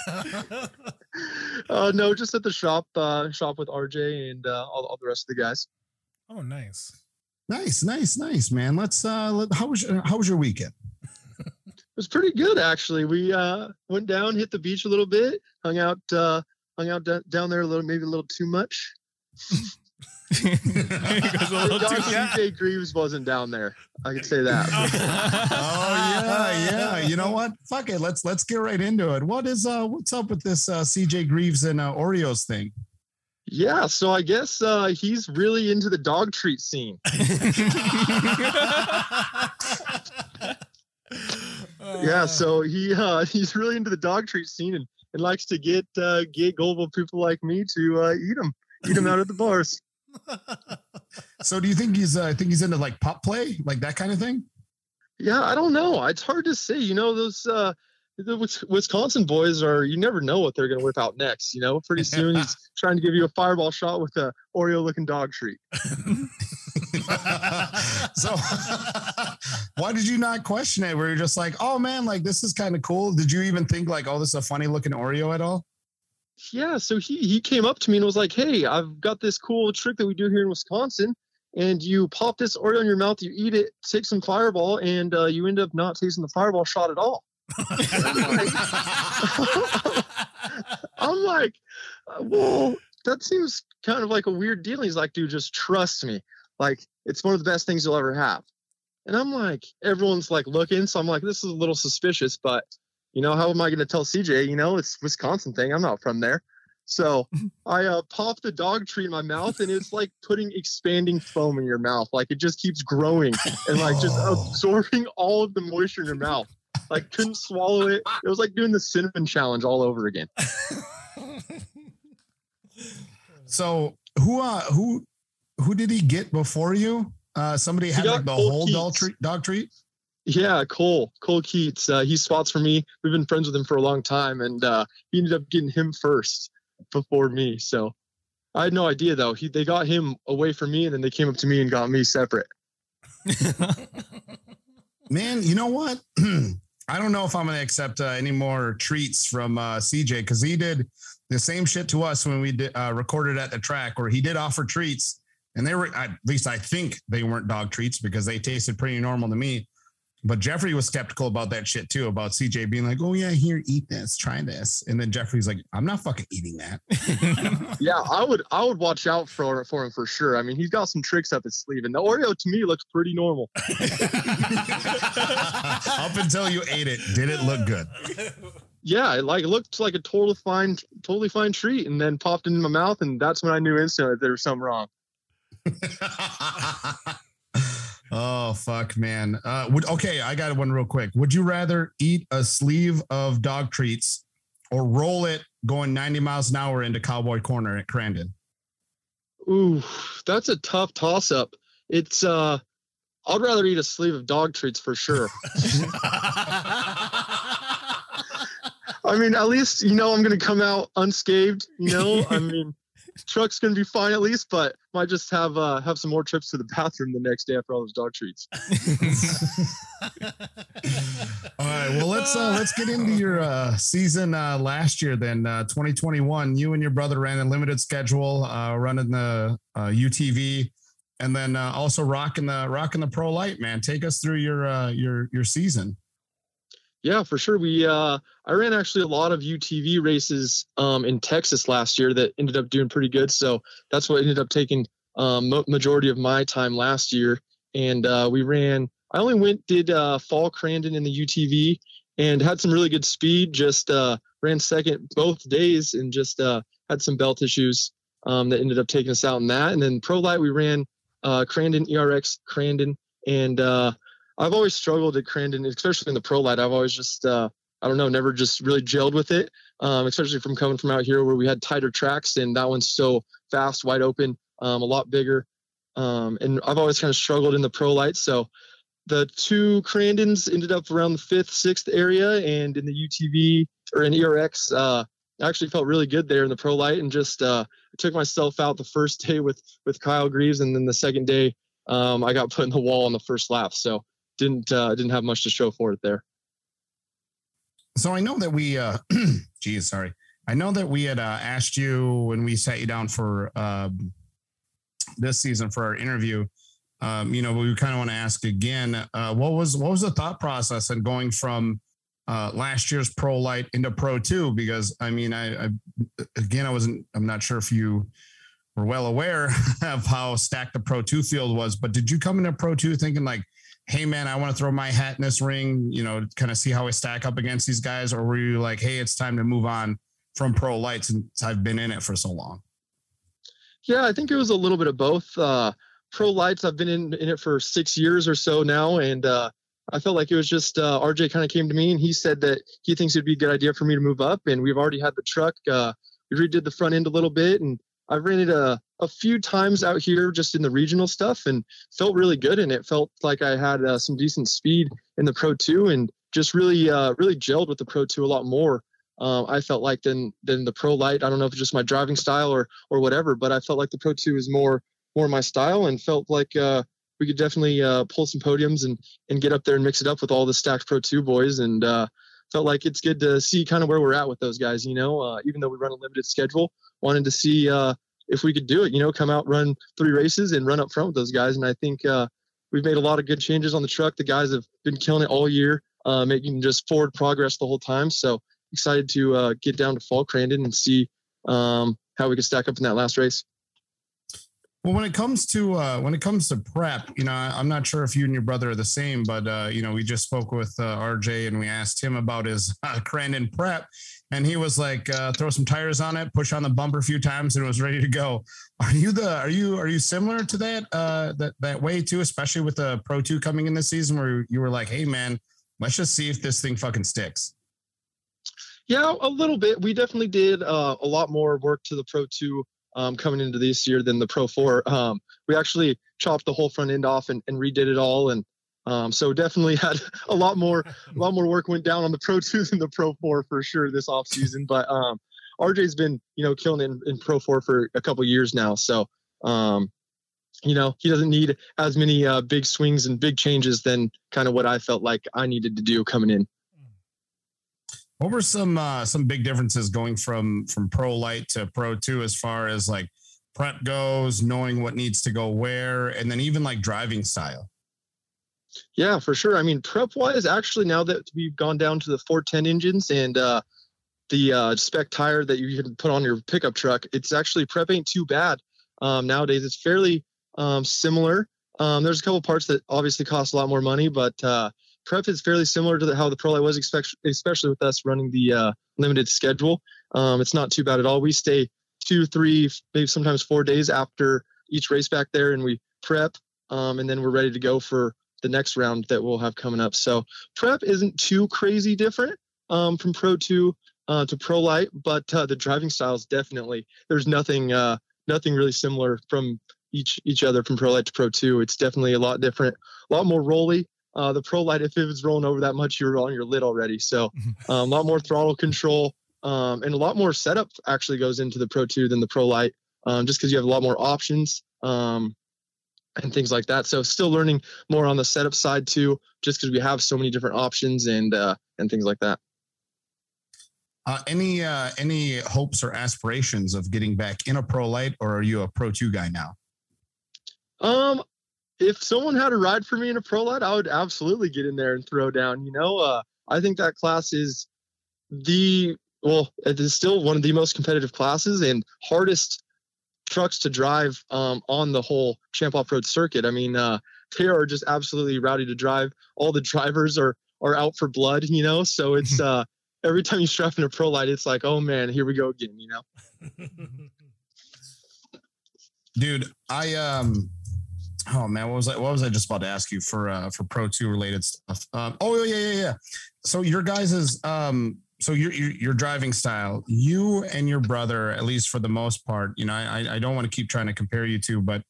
[SPEAKER 6] [LAUGHS] uh no, just at the shop uh shop with RJ and uh all, all the rest of the guys.
[SPEAKER 3] oh, nice.
[SPEAKER 2] nice, nice, nice, man. Let's uh let, how was your, how was your weekend?
[SPEAKER 6] It was pretty good actually. We uh went down, hit the beach a little bit, hung out uh hung out d- down there a little maybe a little too much. [LAUGHS]
[SPEAKER 4] he goes a little too.
[SPEAKER 6] God CJ Greaves wasn't down there. I can say that. [LAUGHS]
[SPEAKER 2] Oh yeah, yeah. You know what? Fuck it. Let's let's get right into it. What is uh what's up with this uh CJ Greaves and uh, Oreos thing?
[SPEAKER 6] Yeah, so I guess uh he's really into the dog treat scene. [LAUGHS] yeah so he uh he's really into the dog treat scene and, and likes to get uh get gullible people like me to uh eat them eat them out at the bars. [LAUGHS]
[SPEAKER 2] So do you think he's uh, I think he's into like pop play, like that kind of thing?
[SPEAKER 6] yeah i don't know. It's hard to say you know those uh the wisconsin boys are you never know what they're going to whip out next you know? Pretty soon he's [LAUGHS] trying to give you a fireball shot with a oreo looking dog treat [LAUGHS] [LAUGHS]
[SPEAKER 2] so [LAUGHS] why did you not question it? Where you're just like, oh man, like this is kind of cool. Did you even think like, oh, this is a funny looking Oreo at all?
[SPEAKER 6] yeah so he he came up to me and was like hey i've got this cool trick that we do here in wisconsin and you pop this oreo in your mouth you eat it take some fireball and uh, you end up not tasting the fireball shot at all [LAUGHS] i'm like uh, well that seems kind of like a weird deal he's like dude just trust me like it's one of the best things you'll ever have and i'm like everyone's like looking so i'm like this is a little suspicious but you know, how am I going to tell CJ? You know, it's Wisconsin thing. I'm not from there. So [LAUGHS] I uh, pop the dog treat in my mouth, and it's like putting expanding foam in your mouth. Like it just keeps growing and like just [LAUGHS] absorbing all of the moisture in your mouth. Like couldn't swallow it. It was like doing the cinnamon challenge all over again. [LAUGHS]
[SPEAKER 2] So who uh who who did he get before you? Uh somebody had like the
[SPEAKER 6] Cole
[SPEAKER 2] whole dog treat dog treat.
[SPEAKER 6] Yeah, Cole, Cole Keats. Uh, he spots for me. We've been friends with him for a long time, and uh, he ended up getting him first before me. So I had no idea though. He they got him away from me, and then they came up to me and got me separate. [LAUGHS]
[SPEAKER 2] Man, you know what? [CLEARS THROAT] I don't know if I'm gonna accept uh, any more treats from uh, CJ because he did the same shit to us when we did, uh, recorded at the track, where he did offer treats, and they were at least I think they weren't dog treats because they tasted pretty normal to me. But Jeffrey was skeptical about that shit too, about CJ being like, "Oh yeah, here, eat this, try this," and then Jeffrey's like, "I'm not fucking eating that." [LAUGHS]
[SPEAKER 6] Yeah, I would I would watch out for for him for sure. I mean, he's got some tricks up his sleeve, and the Oreo to me looks pretty normal. [LAUGHS] [LAUGHS]
[SPEAKER 2] Up until you ate it, did it look good?
[SPEAKER 6] Yeah, it like it looked like a totally fine totally fine treat, and then popped into my mouth, and that's when I knew instantly that there was something wrong. [LAUGHS]
[SPEAKER 2] oh fuck, man. Uh, would okay, I got one real quick. Would you rather eat a sleeve of dog treats or roll it going 90 miles an hour into Cowboy Corner at Crandon?
[SPEAKER 6] Ooh, that's a tough toss up. It's uh I'd rather eat a sleeve of dog treats for sure. [LAUGHS] I mean, at least you know I'm gonna come out unscathed. You know, I [LAUGHS] mean, truck's gonna be fine at least, but might just have uh have some more trips to the bathroom the next day after all those dog treats. [LAUGHS] [LAUGHS]
[SPEAKER 2] All right. Well, let's uh, let's get into your uh, season uh, last year. Then uh, 2021, you and your brother ran a limited schedule, uh, running the uh, UTV, and then uh, also rocking the rocking the pro light. Man, take us through your uh, your your season.
[SPEAKER 6] Yeah, for sure. We uh I ran actually a lot of UTV races um in Texas last year that ended up doing pretty good. So that's what ended up taking um majority of my time last year. And uh we ran I only went did uh fall Crandon in the UTV and had some really good speed, just uh ran second both days and just uh had some belt issues um that ended up taking us out in that. And then pro light we ran uh Crandon ERX Crandon and uh I've always struggled at Crandon, especially in the pro light. I've always just, uh, I don't know, never just really gelled with it, um, especially from coming from out here where we had tighter tracks and that one's so fast, wide open, um, a lot bigger. Um, and I've always kind of struggled in the pro light. So the two Crandons ended up around the fifth, sixth area, and in the UTV or in ERX, uh, I actually felt really good there in the pro light and just uh, took myself out the first [LAUGHS] day with with Kyle Greaves, and then the second day um, I got put in the wall on the first lap. So didn't uh, didn't have much to show for it there.
[SPEAKER 2] So I know that we, uh, [CLEARS THROAT] geez, sorry. I know that we had uh, asked you when we sat you down for um, this season for our interview. Um, you know, we kind of want to ask again. Uh, what was what was the thought process in going from uh, last year's pro light into pro two? Because I mean, I, I again, I wasn't. I'm not sure if you were well aware [LAUGHS] of how stacked the pro two field was, but did you come into pro two thinking like, hey man, I want to throw my hat in this ring, you know, kind of see how I stack up against these guys? Or were you like, hey, it's time to move on from pro light since I've been in it for so long?
[SPEAKER 6] Yeah, I think it was a little bit of both. Uh, pro lights, I've been in, in it for six years or so now, and uh, I felt like it was just uh, RJ kind of came to me and he said that he thinks it'd be a good idea for me to move up, and we've already had the truck. Uh, we redid the front end a little bit, and I've ran it a, a few times out here just in the regional stuff, and felt really good. And it felt like I had uh, some decent speed in the Pro Two, and just really uh, really gelled with the Pro Two a lot more. Um, I felt like than than the Pro Light. I don't know if it's just my driving style or or whatever, but I felt like the Pro Two is more more my style, and felt like uh, we could definitely uh, pull some podiums and and get up there and mix it up with all the stacked Pro Two boys, and uh, felt like it's good to see kind of where we're at with those guys. You know, uh, even though we run a limited schedule, wanted to see uh, if we could do it. You know, come out, run three races, and run up front with those guys. And I think uh, we've made a lot of good changes on the truck. The guys have been killing it all year, uh, making just forward progress the whole time. So excited to uh, get down to Fall Crandon and see um, how we can stack up in that last race.
[SPEAKER 2] Well, when it comes to uh, when it comes to prep, you know, I'm not sure if you and your brother are the same, but uh, you know, we just spoke with uh, RJ and we asked him about his uh, Crandon prep, and he was like, uh, "Throw some tires on it, push on the bumper a few times, and it was ready to go." Are you the are you are you similar to that uh, that that way too, especially with the Pro Two coming in this season, where you were like, "Hey, man, let's just see if this thing fucking sticks."
[SPEAKER 6] Yeah, a little bit. We definitely did uh, a lot more work to the Pro 2 um, coming into this year than the Pro 4. Um, we actually chopped the whole front end off and, and redid it all. And um, so definitely [LAUGHS] had a lot more a lot more work went down on the Pro 2 than the Pro 4 for sure this off season. But um, RJ's been, you know, killing in, in Pro 4 for a couple years now. So, um, you know, he doesn't need as many uh, big swings and big changes than kind of what I felt like I needed to do coming in.
[SPEAKER 2] What were some uh, some big differences going from from Pro Light to Pro Two as far as like prep goes, knowing what needs to go where, and then even like driving style?
[SPEAKER 6] Yeah, for sure. I mean, prep wise, actually, now that we've gone down to the 410 engines and uh, the uh, spec tire that you can put on your pickup truck, it's actually prep ain't too bad um, nowadays. It's fairly um, similar. Um, there's a couple parts that obviously cost a lot more money, but uh, prep is fairly similar to the, how the pro light was, expect- especially with us running the uh, limited schedule. Um, it's not too bad at all. We stay two, three, maybe sometimes four days after each race back there, and we prep, um, and then we're ready to go for the next round that we'll have coming up. So prep isn't too crazy different um, from Pro Two uh, to Pro Light, but uh, the driving styles definitely. There's nothing uh, nothing really similar from each each other from Pro Light to Pro Two. It's definitely a lot different, a lot more rolly. Uh, the Pro Light, if it was rolling over that much, you were on your lid already. So [LAUGHS] um, a lot more throttle control um, and a lot more setup actually goes into the Pro Two than the Pro Light, um, just because you have a lot more options. Um, and things like that. So still learning more on the setup side too, just because we have so many different options and uh, and things like that.
[SPEAKER 2] Uh, any uh, any hopes or aspirations of getting back in a pro light, or are you a pro two guy now?
[SPEAKER 6] Um, if someone had a ride for me in a pro light, I would absolutely get in there and throw down. You know, uh, I think that class is the well, it is still one of the most competitive classes and hardest trucks to drive um, on the whole Champ Off Road circuit. I mean, uh, they are just absolutely rowdy to drive. All the drivers are are out for blood, you know. So it's [LAUGHS] uh, every time you strap in a pro light, it's like, oh man, here we go again, you know. [LAUGHS]
[SPEAKER 2] Dude, I um oh man, what was I what was I just about to ask you for uh for Pro 2 related stuff? Um oh yeah, yeah, yeah. So your guys's um so your, your your driving style, you and your brother, at least for the most part, you know, I I don't want to keep trying to compare you two, but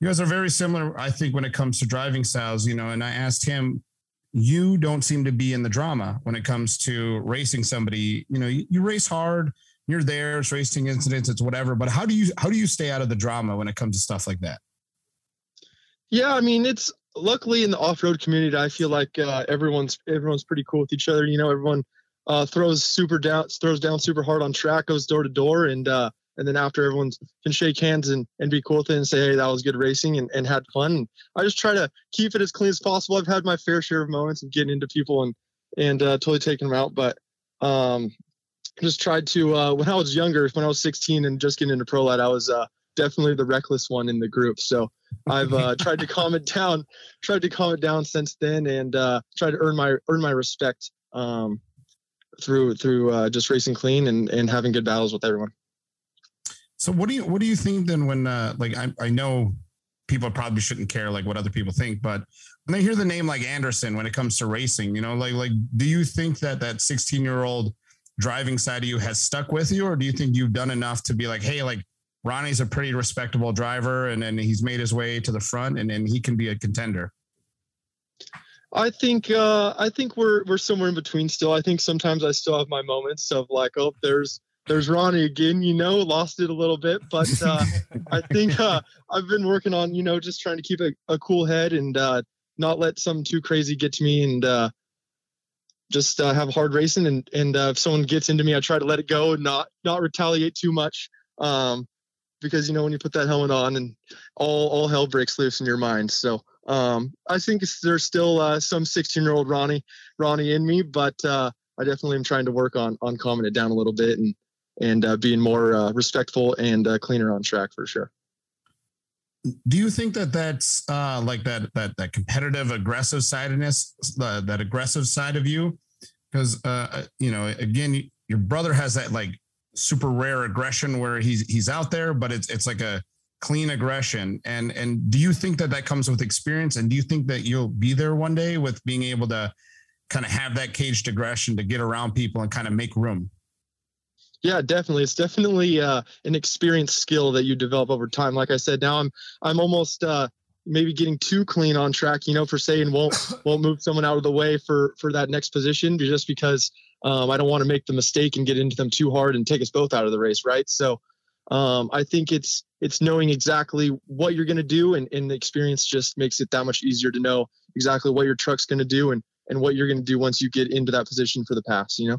[SPEAKER 2] you guys are very similar, I think, when it comes to driving styles, you know, and I asked him, you don't seem to be in the drama when it comes to racing somebody. You know, you, you race hard, you're there, it's racing incidents, it's whatever. But how do you how do you stay out of the drama when it comes to stuff like that?
[SPEAKER 6] Yeah, I mean, it's luckily in the off-road community, I feel like uh, everyone's everyone's pretty cool with each other. You know, everyone uh, throws super down, throws down super hard on track, goes door to door, and uh, and then after everyone can shake hands and, and be cool with it and say, hey, that was good racing and, and had fun. And I just try to keep it as clean as possible. I've had my fair share of moments of getting into people and and uh, totally taking them out, but um, just tried to uh, when I was younger, when I was 16 and just getting into pro lite, I was uh, definitely the reckless one in the group. So I've uh, [LAUGHS] tried to calm it down, tried to calm it down since then, and uh, tried to earn my earn my respect um, through through uh, just racing clean and and having good battles with everyone.
[SPEAKER 2] So what do you what do you think then when uh like I I know people probably shouldn't care like what other people think, but when they hear the name like Anderson when it comes to racing, you know, like like do you think that that 16 year old driving side of you has stuck with you, or do you think you've done enough to be like, hey, like Ronnie's a pretty respectable driver and then he's made his way to the front and then he can be a contender?
[SPEAKER 6] I think uh, I think we're we're somewhere in between still. I think sometimes I still have my moments of like, oh, there's there's Ronnie again, you know, lost it a little bit, but uh, I [LAUGHS] think uh, I've been working on, you know, just trying to keep a, a cool head and uh, not let something too crazy get to me and uh, just uh, have hard racing. And and uh, if someone gets into me, I try to let it go and not not retaliate too much, um, because you know when you put that helmet on and all all hell breaks loose in your mind. So um, I think there's still uh, some 16 year old Ronnie Ronnie in me, but uh, I definitely am trying to work on on calming it down a little bit and and uh, being more uh, respectful and uh, cleaner on track for sure.
[SPEAKER 2] Do you think that that's uh like that that that competitive aggressive sidedness, that aggressive side of you? Because uh you know, again, your brother has that like super rare aggression where he's he's out there, but it's it's like a clean aggression. And and do you think that that comes with experience? And do you think that you'll be there one day with being able to kind of have that caged aggression to get around people and kind of make room?
[SPEAKER 6] Yeah, definitely. It's definitely uh, an experience skill that you develop over time. Like I said, now I'm I'm almost uh, maybe getting too clean on track, you know, for saying won't [COUGHS] won't move someone out of the way for for that next position, just because um, I don't want to make the mistake and get into them too hard and take us both out of the race, right? So um, I think it's it's knowing exactly what you're going to do, and, and the experience just makes it that much easier to know exactly what your truck's going to do and and what you're going to do once you get into that position for the pass. You know.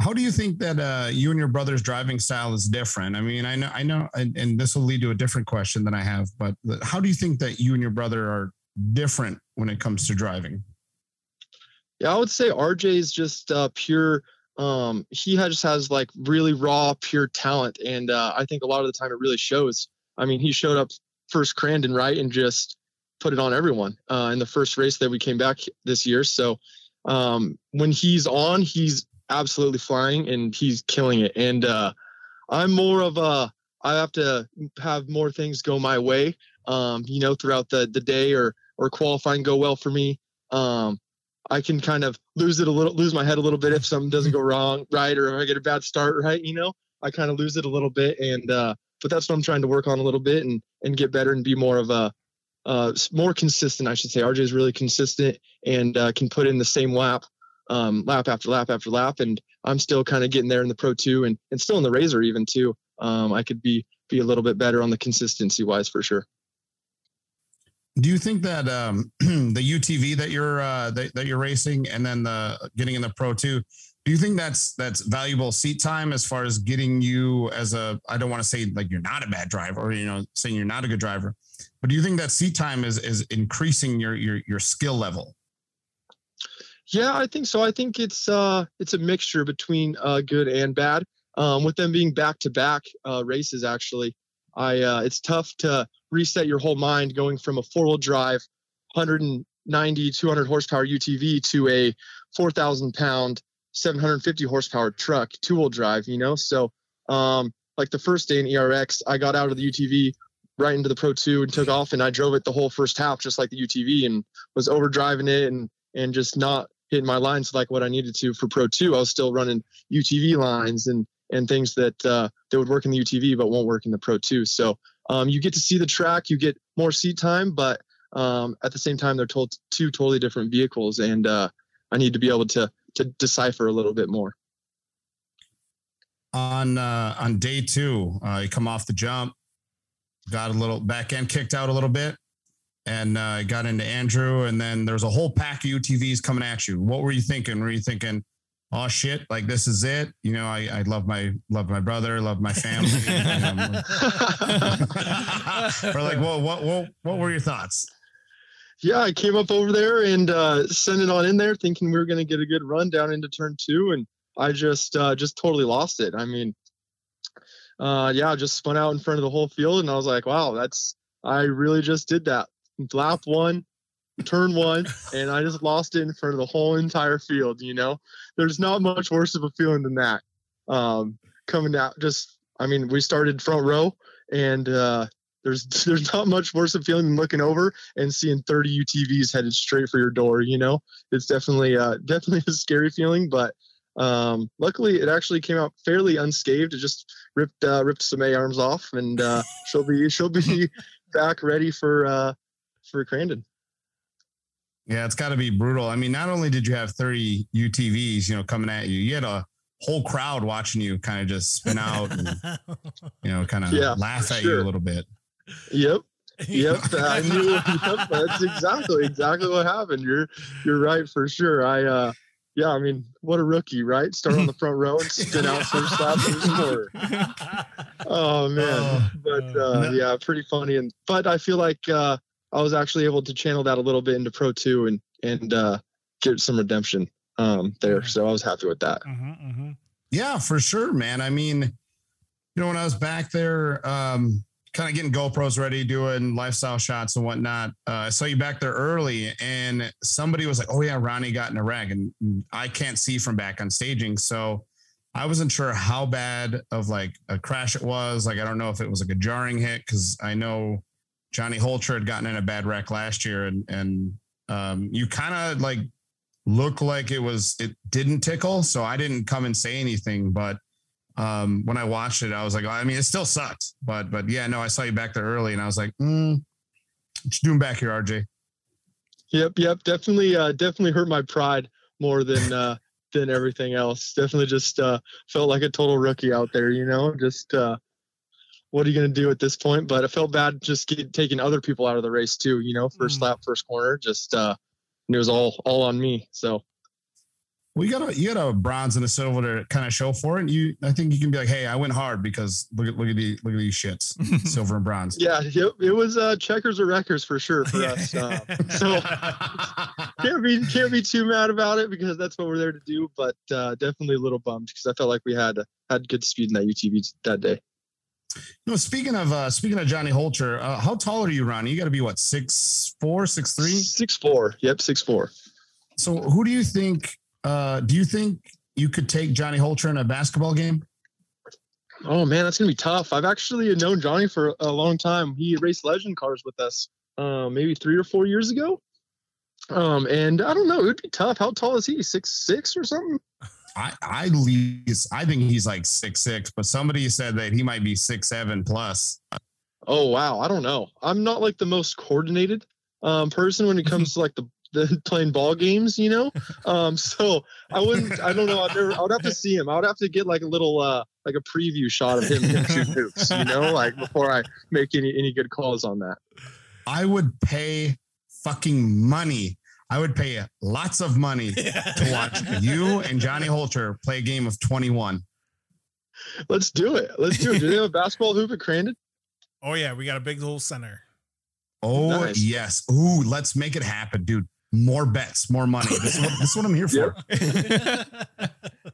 [SPEAKER 2] How do you think that uh, you and your brother's driving style is different? I mean, I know, I know, and, and this will lead to a different question than I have, but how do you think that you and your brother are different when it comes to driving?
[SPEAKER 6] Yeah, I would say RJ is just uh, pure. Um, he has, just has like really raw, pure talent, and uh, I think a lot of the time it really shows. I mean, he showed up first Crandon right and just put it on everyone uh, in the first race that we came back this year. So um, when he's on, he's absolutely flying and he's killing it. And uh, I'm more of a I have to have more things go my way, um, you know, throughout the the day or or qualifying go well for me. Um, I can kind of lose it a little, lose my head a little bit if something doesn't go wrong, right, or if I get a bad start, right, you know, I kind of lose it a little bit, and uh, but that's what I'm trying to work on a little bit and and get better and be more of a uh, more consistent, I should say. RJ is really consistent and uh, can put in the same lap, um, lap after lap after lap, and I'm still kind of getting there in the Pro two and and still in the RZR even too. Um, I could be be a little bit better on the consistency wise for sure.
[SPEAKER 2] Do you think that um, [CLEARS THROAT] the UTV that you're uh, that, that you're racing and then the getting in the Pro Two, do you think that's that's valuable seat time as far as getting you as a I don't want to say like you're not a bad driver or you know saying you're not a good driver, but do you think that seat time is is increasing your your your skill level?
[SPEAKER 6] Yeah, I think so. I think it's uh it's a mixture between uh good and bad. Um, with them being back to back uh races, actually, I uh, it's tough to reset your whole mind going from a four wheel drive, 190 200 horsepower UTV to a 4,000 pound 750 horsepower truck two wheel drive. You know, so um like the first day in ERX, I got out of the UTV right into the Pro 2 and took off, and I drove it the whole first half just like the UTV and was overdriving it and and just not hitting my lines like what I needed to for Pro 2. I was still running UTV lines and and things that uh, that would work in the UTV but won't work in the Pro 2. So um, you get to see the track, you get more seat time, but um, at the same time they're told two totally different vehicles, and uh, I need to be able to to decipher a little bit more.
[SPEAKER 2] on uh on day two uh you come off the jump got a little back end kicked out a little bit and uh got into andrew and then there's a whole pack of utvs coming at you what were you thinking were you thinking oh shit like this is it you know i i love my love my brother love my family [LAUGHS] [LAUGHS] or like what what what what were your thoughts
[SPEAKER 6] yeah, I came up over there and uh, sent it on in there, thinking we were going to get a good run down into turn two, and I just uh, just totally lost it. I mean, uh, yeah, I just spun out in front of the whole field, and I was like, wow, that's I really just did that. Lap one, turn one, and I just lost it in front of the whole entire field. You know, there's not much worse of a feeling than that. Um, coming out, just I mean, we started front row, and uh, there's [LAUGHS] there's not much worse of feeling than looking over and seeing 30 UTVs headed straight for your door. You know, it's definitely uh, [LAUGHS] definitely a scary feeling, but um, luckily it actually came out fairly unscathed. It just ripped uh, ripped some A arms off, and uh, she'll be she'll be [LAUGHS] back ready for uh, for Crandon.
[SPEAKER 2] Yeah it's got to be brutal i mean not only did you have 30 utvs you know coming at you you had a whole crowd watching you kind of just spin out and [LAUGHS] you know kind of
[SPEAKER 6] Yeah,
[SPEAKER 2] laugh at you a little bit
[SPEAKER 6] Yep. Yep, [LAUGHS] I knew. [LAUGHS] Yep, that's exactly exactly what happened. You're you're right for sure. I uh, yeah, I mean, what a rookie, right? Start on the front row and spin out first lap first quarter. Oh man, but uh, yeah, pretty funny. And but I feel like uh, I was actually able to channel that a little bit into Pro Two and and uh, get some redemption um, there. So I was happy with that.
[SPEAKER 3] Mhm, mhm.
[SPEAKER 2] Yeah, for sure, man. I mean, you know, when I was back there, um, kind of getting GoPros ready, doing lifestyle shots and whatnot, uh, I saw you back there early, and somebody was like, "Oh yeah, Ronnie got in a wreck," and I can't see from back on staging, so I wasn't sure how bad of like a crash it was. Like, I don't know if it was like a jarring hit because I know Johnny Holter had gotten in a bad wreck last year, and and um, you kind of like look like it was it didn't tickle so i didn't come and say anything but um when i watched it i was like i mean it still sucked but but yeah no i saw you back there early and i was like mm, what you doing back here rj
[SPEAKER 6] Yep, yep, definitely, uh, definitely hurt my pride more than uh, than everything else. Definitely just uh, felt like a total rookie out there. You know, just uh, what are you gonna do at this point? But I felt bad just get, taking other people out of the race too. You know, first
[SPEAKER 3] Mm.
[SPEAKER 6] lap, first corner, just uh, and it was all all on me. So
[SPEAKER 2] well you got a you got a bronze and a silver to kind of show for it and you i think you can be like hey i went hard because look at look at the look at these shits [LAUGHS] silver and bronze
[SPEAKER 6] yeah, yep, it was uh, checkers or wreckers for sure for us. Uh, [LAUGHS] so can't be can't be too mad about it because that's what we're there to do. But uh, definitely a little bummed because I felt like we had had good speed in that UTV that day.
[SPEAKER 2] No speaking of uh speaking of johnny holter uh, how tall are you ronnie you got to be what six four six three
[SPEAKER 6] Six four. Yep, six four.
[SPEAKER 2] So who do you think uh do you think you could take Johnny Holter in a basketball game?
[SPEAKER 6] Oh man, that's gonna be tough. I've actually known Johnny for a long time. He raced legend cars with us, uh, maybe three or four years ago. Um, and I don't know, it would be tough. How tall is he? Six six or something?
[SPEAKER 2] I I least I think he's like six six, but somebody said that he might be six seven plus.
[SPEAKER 6] Oh wow, I don't know. I'm not like the most coordinated um, person when it [LAUGHS] comes to like the than [LAUGHS] playing ball games, you know. Um, so I wouldn't. I don't know. I'd never. I would have to see him. I would have to get like a little uh like a preview shot of him, shooting hoops, you know, like before I make any any good calls on that.
[SPEAKER 2] I would pay fucking money. I would pay lots of money [LAUGHS] to watch you and Johnny Holter play a game of 21.
[SPEAKER 6] Let's do it. Let's do it. Do they have a basketball hoop at Crandon?
[SPEAKER 3] Oh yeah, we got a big old center.
[SPEAKER 2] Oh,
[SPEAKER 6] Nice.
[SPEAKER 2] yes. Ooh, let's make it happen, dude. More bets, more money. This is what, this is what I'm here for. [LAUGHS] [LAUGHS]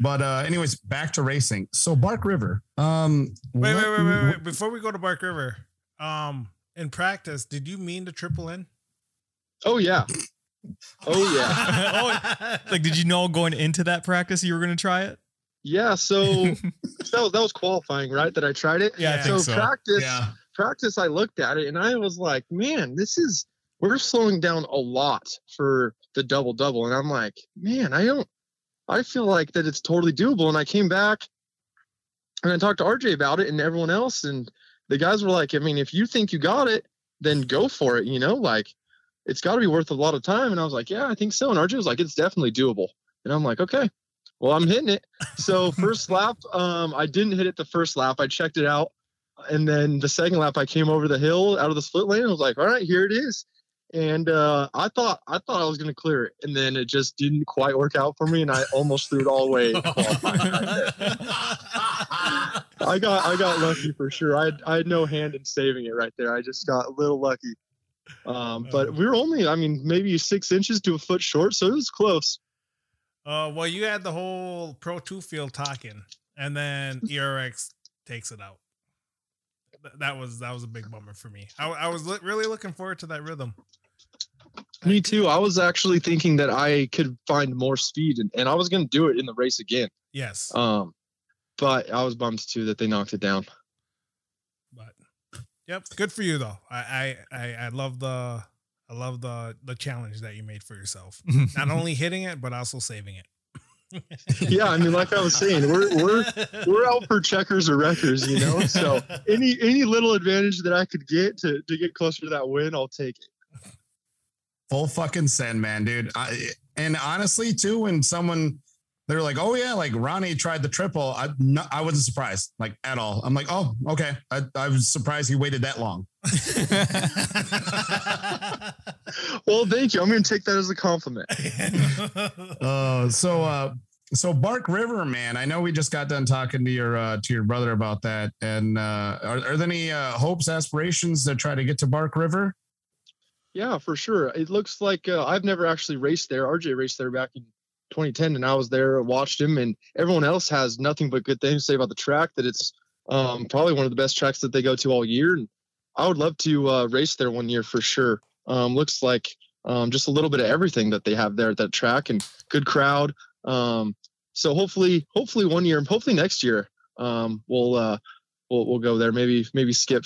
[SPEAKER 2] But uh, anyways, back to racing. So Bark River. Um,
[SPEAKER 3] Wait,
[SPEAKER 2] what-
[SPEAKER 3] wait, wait, wait, wait. Before we go to Bark River, um, in practice, did you mean to triple in?
[SPEAKER 6] Oh yeah. Oh yeah. [LAUGHS]
[SPEAKER 4] oh, like, did you know going into that practice you were going to try it?
[SPEAKER 6] Yeah. So [LAUGHS] that was, that was qualifying, right? That I tried it.
[SPEAKER 4] Yeah, I
[SPEAKER 3] Yeah.
[SPEAKER 4] think
[SPEAKER 6] so
[SPEAKER 4] so.
[SPEAKER 6] practice
[SPEAKER 2] Yeah.
[SPEAKER 6] practice I looked at it and I was like, man, this is we're slowing down a lot for the double double. And I'm like, man, I don't I feel like that it's totally doable. And I came back and I talked to RJ about it and everyone else. And the guys were like, I mean, if you think you got it, then go for it, you know, like it's got to be worth a lot of time. And I was like, yeah, I think so. And RJ was like, it's definitely doable. And I'm like, okay, well, I'm hitting it. So [LAUGHS] first lap, um, I didn't hit it the first lap. I checked it out. And then the second lap, I came over the hill out of the split lane. I was like, all right, here it is. And uh, I thought I thought I was going to clear it, and then it just didn't quite work out for me, and I almost threw it all away. in qualifying right [LAUGHS] there. I got I got lucky for sure. I had, I had no hand in saving it right there. I just got a little lucky. Um, but we were only, I mean, maybe six inches to a foot short, so it was close.
[SPEAKER 3] Uh, well, you had the whole Pro Two field talking, and then [LAUGHS] ERX takes it out. Th- That was that was a big bummer for me. I, I was really looking forward to that rhythm.
[SPEAKER 6] Me too. I was actually thinking that I could find more speed, and, and I was going to do it in the race again.
[SPEAKER 3] Yes,
[SPEAKER 6] Um, but I was bummed too that they knocked it down.
[SPEAKER 3] But yep, good for you though. I I I, I love the I love the the challenge that you made for yourself. [LAUGHS] Not only hitting it, but also saving it. [LAUGHS]
[SPEAKER 6] Yeah, I mean, like I was saying, we're we're we're out for checkers or wreckers, you know. So [LAUGHS] any any little advantage that I could get to to get closer to that win, I'll take it.
[SPEAKER 2] Full fucking send, man, dude. I, and honestly, too, when someone they're like, "Oh yeah, like Ronnie tried the triple," I no, I wasn't surprised like at all. I'm like, "Oh, okay." I, I was surprised he waited that long. [LAUGHS]
[SPEAKER 6] Well, thank you. I'm going to take that as a compliment. [LAUGHS]
[SPEAKER 2] Uh, so uh, so Bark River, man. I know we just got done talking to your uh, to your brother about that. And uh, are, are there any uh, hopes, aspirations to try to get to Bark River?
[SPEAKER 6] Yeah, for sure. It looks like uh, I've never actually raced there. RJ raced there back in 2010, and I was there, watched him, and everyone else has nothing but good things to say about the track. That it's um, probably one of the best tracks that they go to all year, and I would love to uh, race there one year for sure. Um, looks like um, just a little bit of everything that they have there at that track, and good crowd. Um, so hopefully, hopefully one year, and hopefully next year, um, we'll uh, we'll we'll go there. Maybe maybe skip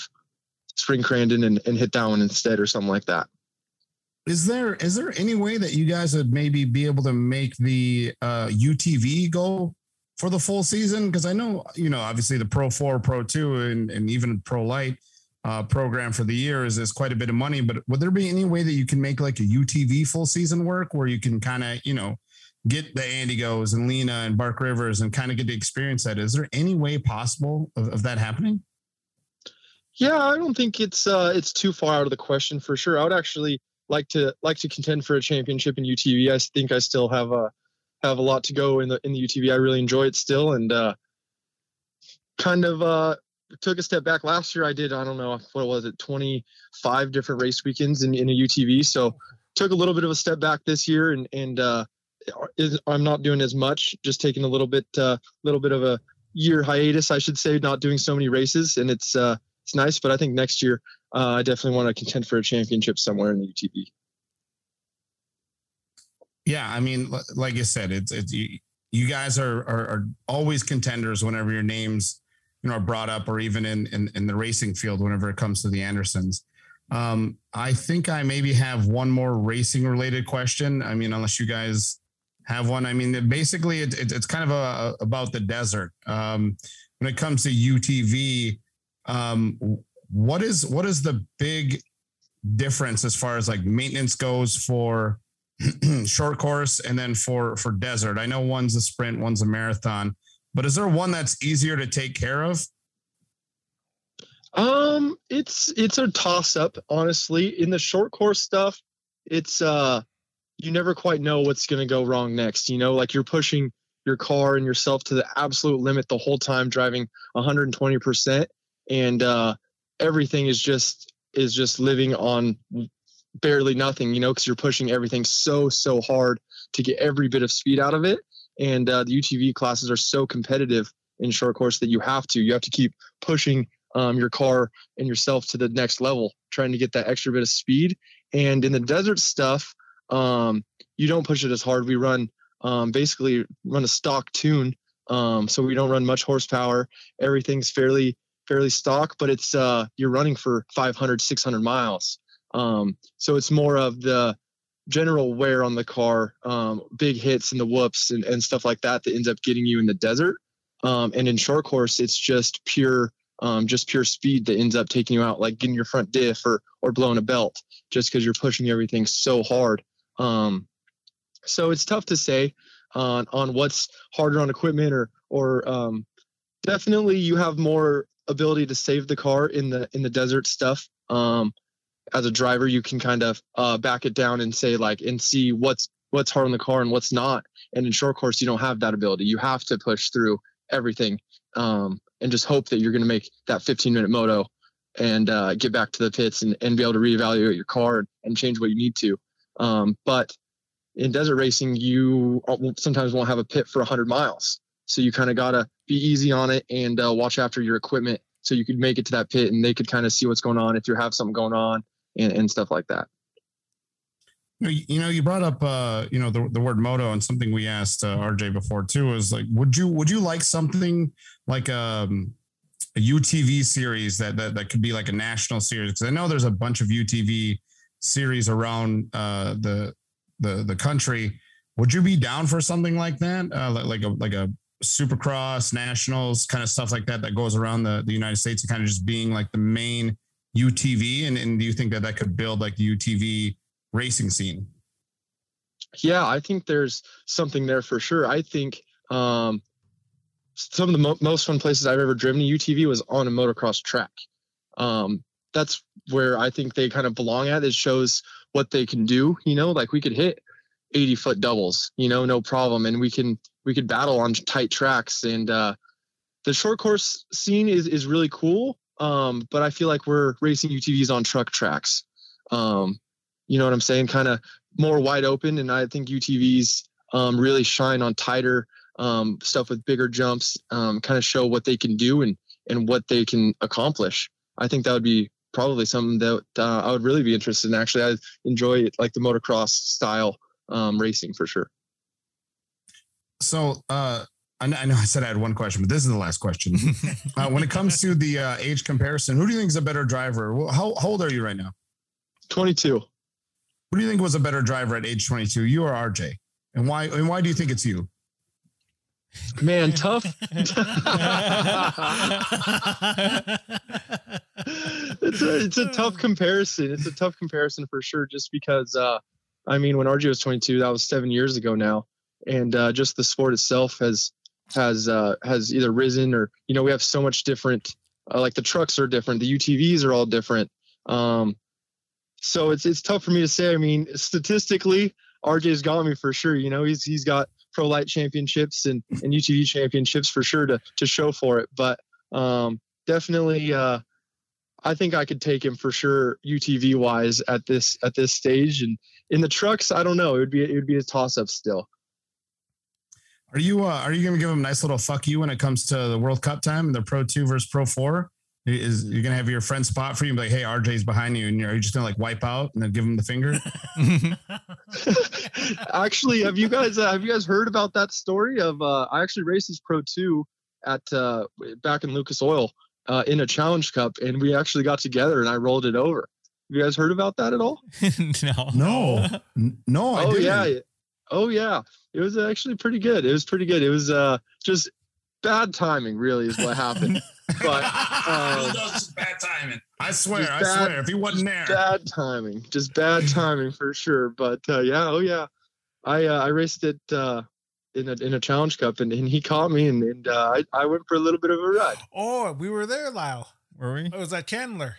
[SPEAKER 6] Spring Crandon and, and hit that one instead, or something like that.
[SPEAKER 2] Is there is there any way that you guys would maybe be able to make the uh, UTV go for the full season? Because I know you know obviously the Pro Four, Pro Two, and and even Pro Lite uh, program for the year is, is quite a bit of money. But would there be any way that you can make like a UTV full season work where you can kind of you know get the Antigos and Lena and Bark Rivers and kind of get to experience that? Is there any way possible of, of that happening?
[SPEAKER 6] Yeah, I don't think it's uh it's too far out of the question for sure. I would actually like to like to contend for a championship in UTV. I think I still have a have a lot to go in the in the UTV. I really enjoy it still and uh kind of uh took a step back last year. I did I don't know what was it 25 different race weekends in in a UTV. So took a little bit of a step back this year and and uh is, I'm not doing as much, just taking a little bit uh little bit of a year hiatus, I should say, not doing so many races and it's uh it's nice, but I think next year uh, I definitely want to contend for a championship somewhere in the UTV.
[SPEAKER 2] Yeah, I mean, like you said, it's it's you, you guys are, are are always contenders whenever your names you know are brought up, or even in in, in the racing field whenever it comes to the Andersons. Um, I think I maybe have one more racing related question. I mean, unless you guys have one. I mean, basically, it, it, it's kind of a, about the desert. Um, when it comes to UTV, um, what is what is the big difference as far as like maintenance goes for [CLEARS THROAT] short course and then for for desert? I know one's a sprint, one's a marathon, but is there one that's easier to take care of?
[SPEAKER 6] Um, it's it's a toss up, honestly. In the short course stuff, it's uh you never quite know what's gonna go wrong next. You know, like you're pushing your car and yourself to the absolute limit the whole time, driving 120 percent, and uh, everything is just is just living on barely nothing. You know, because you're pushing everything so so hard to get every bit of speed out of it. And uh, the UTV classes are so competitive in short course that you have to you have to keep pushing um, your car and yourself to the next level, trying to get that extra bit of speed. And in the desert stuff, um, you don't push it as hard. We run um, basically run a stock tune, um, so we don't run much horsepower. Everything's fairly fairly stock, but it's uh, you're running for 500, 600 miles. Um, so it's more of the general wear on the car, um, big hits and the whoops and, and stuff like that that ends up getting you in the desert. Um, and in short course, it's just pure um, just pure speed that ends up taking you out, like getting your front diff or or blowing a belt, just because you're pushing everything so hard. Um, so it's tough to say on on what's harder on equipment or or um, definitely you have more ability to save the car in the in the desert stuff. Um, as a driver, you can kind of uh, back it down and say like and see what's what's hard on the car and what's not. And in short course, you don't have that ability. You have to push through everything um, and just hope that you're going to make that 15 minute moto and uh, get back to the pits and, and be able to reevaluate your car and change what you need to. Um, but in desert racing, you sometimes won't have a pit for 100 miles. So you kind of got to be easy on it and uh, watch after your equipment so you could make it to that pit and they could kind of see what's going on if you have something going on and, and stuff like that.
[SPEAKER 2] You know, You brought up, uh, you know, the, the word moto and something we asked uh, RJ before too is like, would you would you like something like um, a UTV series that that that could be like a national series? Because I know there's a bunch of UTV series around uh, the the the country. Would you be down for something like that, uh, like, like a like a Supercross nationals kind of stuff like that that goes around the the United States and kind of just being like the main UTV? And and do you think that that could build like the UTV racing scene?
[SPEAKER 6] Yeah, I think there's something there for sure. I think um, some of the mo- most fun places I've ever driven a UTV was on a motocross track. Um, that's where I think they kind of belong at. It shows what they can do. You know, like we could hit 80 foot doubles, you know, no problem, and we can we could battle on tight tracks. And uh, the short course scene is is really cool. Um, but I feel like we're racing UTVs on truck tracks. Um, you know what I'm saying? Kind of more wide open. And I think UTVs um, really shine on tighter um, stuff with bigger jumps, um, kind of show what they can do and, and what they can accomplish. I think that would be probably something that uh, I would really be interested in. Actually, I enjoy it, like the motocross style um, racing for sure.
[SPEAKER 2] So, uh, I know, I know I said I had one question, but this is the last question. [LAUGHS] uh, when it comes to the uh, age comparison, who do you think is a better driver? Well, How, how old are you right now?
[SPEAKER 6] 22.
[SPEAKER 2] Who do you think was a better driver at age 22, you or RJ? And why? And why do you think it's you?
[SPEAKER 6] Man, tough. [LAUGHS] it's a it's a tough comparison. It's a tough comparison for sure. Just because, uh, I mean, when RJ was 22, that was seven years ago now, and uh, just the sport itself has has uh, has either risen or you know we have so much different. Uh, like the trucks are different, the UTVs are all different. Um, so it's it's tough for me to say. I mean, statistically, RJ's got me for sure. You know, he's he's got pro lite championships and, and UTV championships for sure to to show for it. But um, definitely, uh, I think I could take him for sure UTV wise at this at this stage. And in the trucks, I don't know. It would be it would be a toss up still.
[SPEAKER 2] Are you uh, are you going to give him a nice little fuck you when it comes to the World Cup time and the Pro Two versus Pro Four? Is you're going to have your friend spot for you, and be like, hey, RJ's behind you, and you're, are you just going to like wipe out and then give him the finger? [LAUGHS] [LAUGHS]
[SPEAKER 6] actually, have you guys uh, have you guys heard about that story of uh, I actually raced this Pro Two at uh, back in Lucas Oil uh, in a Challenge Cup, and we actually got together and I rolled it over. Have you guys heard about that at all? [LAUGHS]
[SPEAKER 4] no.
[SPEAKER 2] No, N- no, I
[SPEAKER 6] oh
[SPEAKER 2] didn't.
[SPEAKER 6] yeah, oh yeah. It was actually pretty good. It was pretty good. It was uh, just bad timing, really, is what happened. [LAUGHS] But [LAUGHS]
[SPEAKER 2] Really
[SPEAKER 6] um,
[SPEAKER 2] just bad timing. I swear,
[SPEAKER 6] Just
[SPEAKER 2] I
[SPEAKER 6] bad-
[SPEAKER 2] swear. If he wasn't there,
[SPEAKER 6] bad timing, just bad timing for sure. But uh, yeah, oh yeah, I uh, I raced it uh, in a in a challenge cup, and, and he caught me, and, and uh, I I went for a little bit of a ride.
[SPEAKER 3] Oh, we were there, Lyle.
[SPEAKER 4] Were we?
[SPEAKER 3] It was at Chandler,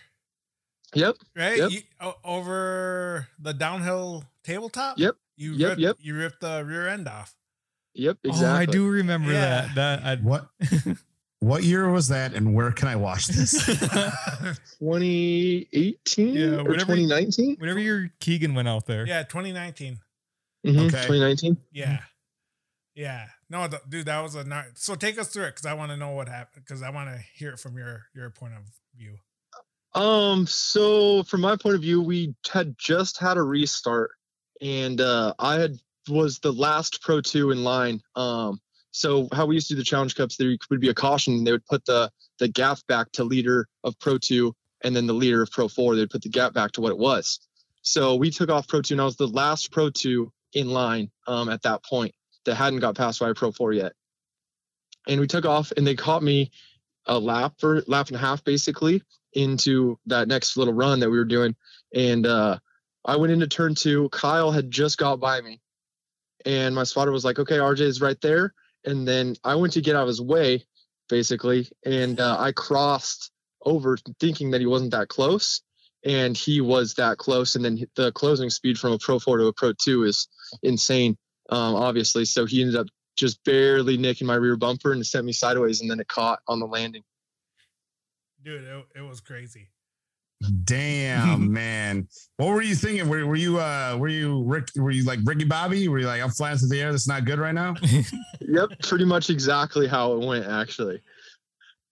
[SPEAKER 6] Yep,
[SPEAKER 3] right?
[SPEAKER 6] Yep.
[SPEAKER 3] You, over the downhill tabletop.
[SPEAKER 6] Yep.
[SPEAKER 3] You
[SPEAKER 6] Yep,
[SPEAKER 3] ripped,
[SPEAKER 6] yep.
[SPEAKER 3] You ripped the rear end off.
[SPEAKER 6] yep, exactly.
[SPEAKER 4] Oh, I do remember
[SPEAKER 3] Yeah.
[SPEAKER 4] that. That I,
[SPEAKER 2] what [LAUGHS] what year was that, and where can I watch this? [LAUGHS]
[SPEAKER 6] 2018
[SPEAKER 4] Yeah,
[SPEAKER 6] or
[SPEAKER 4] whatever-
[SPEAKER 6] 2019.
[SPEAKER 4] whenever your Keegan went out there.
[SPEAKER 3] yeah, 2019.
[SPEAKER 6] Mhm,
[SPEAKER 2] Okay.
[SPEAKER 6] 2019.
[SPEAKER 3] Yeah. Yeah. No, th- dude, that was a night. So take us through it because I want to know what happened because I want to hear it from your your point of view.
[SPEAKER 6] Um, so from my point of view, we had just had a restart and uh I had was the last pro two in line. Um so how we used to do the challenge cups, there would be a caution and they would put the the gap back to leader of pro two and then the leader of pro four, they'd put the gap back to what it was. So we took off pro two and I was the last pro two in line um at that point that hadn't got passed by pro four yet. And we took off and they caught me a lap or lap and a half basically into that next little run that we were doing. And uh, I went into turn two. Kyle had just got by me. And my spotter was like, okay, RJ is right there. And then I went to get out of his way, basically. And uh, I crossed over thinking that he wasn't that close. And he was that close. And then the closing speed from a Pro 4 to a Pro 2 is insane, um, obviously. So he ended up just barely nicking my rear bumper and sent me sideways. And then it caught on the landing.
[SPEAKER 3] Dude, it, it was crazy.
[SPEAKER 2] Damn, [LAUGHS] man. What were you thinking? Were, were you uh were you Rick were you like Ricky Bobby? Were you like I'm flying through the air? That's not good right now? [LAUGHS]
[SPEAKER 6] yep, pretty much exactly how it went actually.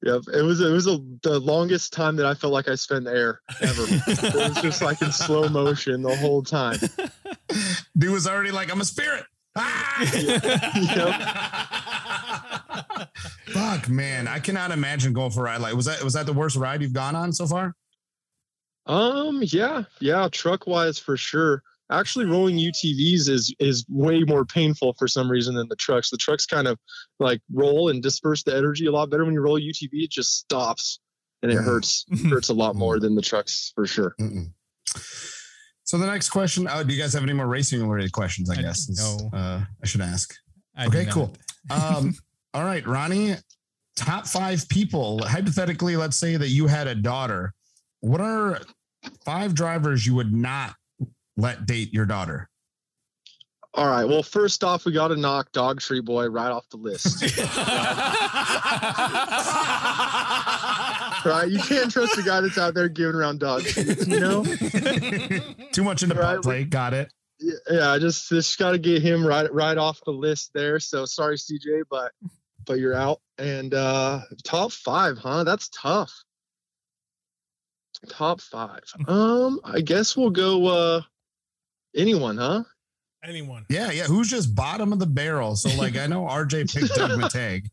[SPEAKER 6] Yep, it was it was a, the longest time that I felt like I spent in air ever. it was just like in slow motion the whole time. [LAUGHS]
[SPEAKER 2] Dude was already like, I'm a spirit. Ah! Fuck, man. I cannot imagine going for a ride like was that was that the worst ride you've gone on so far?
[SPEAKER 6] Um, yeah, yeah, truck wise for sure. Actually, rolling UTVs is is way more painful for some reason than the trucks. The trucks kind of like roll and disperse the energy a lot better. When you roll a UTV, it just stops and it
[SPEAKER 2] Yeah.
[SPEAKER 6] hurts hurts a lot more than the trucks for sure.
[SPEAKER 2] Mm-mm. So the next question, oh, do you guys have any more racing related questions? I
[SPEAKER 4] I
[SPEAKER 2] guess
[SPEAKER 4] no.
[SPEAKER 2] uh, I should ask.
[SPEAKER 4] I
[SPEAKER 2] Okay, cool. [LAUGHS] Um, all right, Ronnie, top five people. Hypothetically, let's say that you had a daughter. What are five drivers you would not let date your daughter?
[SPEAKER 6] All right. Well, first off, we got to knock Dog Tree Boy right off the list. [LAUGHS] right? You can't trust a guy that's out there giving around dog treats, you know? [LAUGHS]
[SPEAKER 2] Too much into
[SPEAKER 6] Right,
[SPEAKER 2] putt play. Got it.
[SPEAKER 6] Yeah, Yeah, I just just got to get him right right off the list there. So sorry, CJ, but but you're out. And uh top five, huh? That's tough. Top five. Um, I guess we'll go uh anyone, huh?
[SPEAKER 3] Anyone.
[SPEAKER 2] Yeah, yeah. Who's just bottom of the barrel? So, like, I know RJ [LAUGHS] picked Doug Mittag.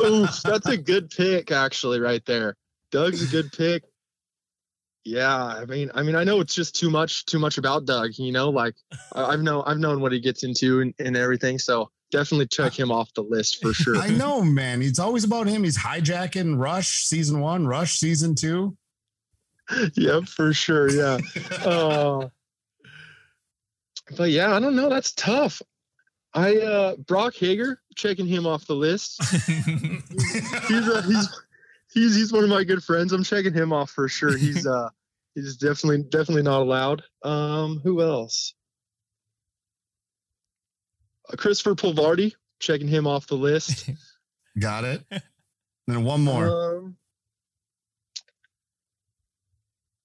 [SPEAKER 6] Oof, that's a good pick, actually, right there. Doug's a good pick. Yeah, I mean, I mean, I know it's just too much, too much about Doug. You know, like I- I've known, I've known what he gets into and, and everything. So definitely check him off the list for sure.
[SPEAKER 2] I know, man. It's always about him. He's hijacking Rush season one, Rush season two. [LAUGHS]
[SPEAKER 6] yep, for sure. Yeah. Uh, but yeah, I don't know. That's tough. I uh Brock Heger checking him off the list. [LAUGHS] He's uh, he's he's he's one of my good friends. I'm checking him off for sure. He's uh he's definitely definitely not allowed. Um, who else? Uh, Christopher Polvoorde checking him off the list. [LAUGHS]
[SPEAKER 2] Got it. Then one more.
[SPEAKER 6] Um,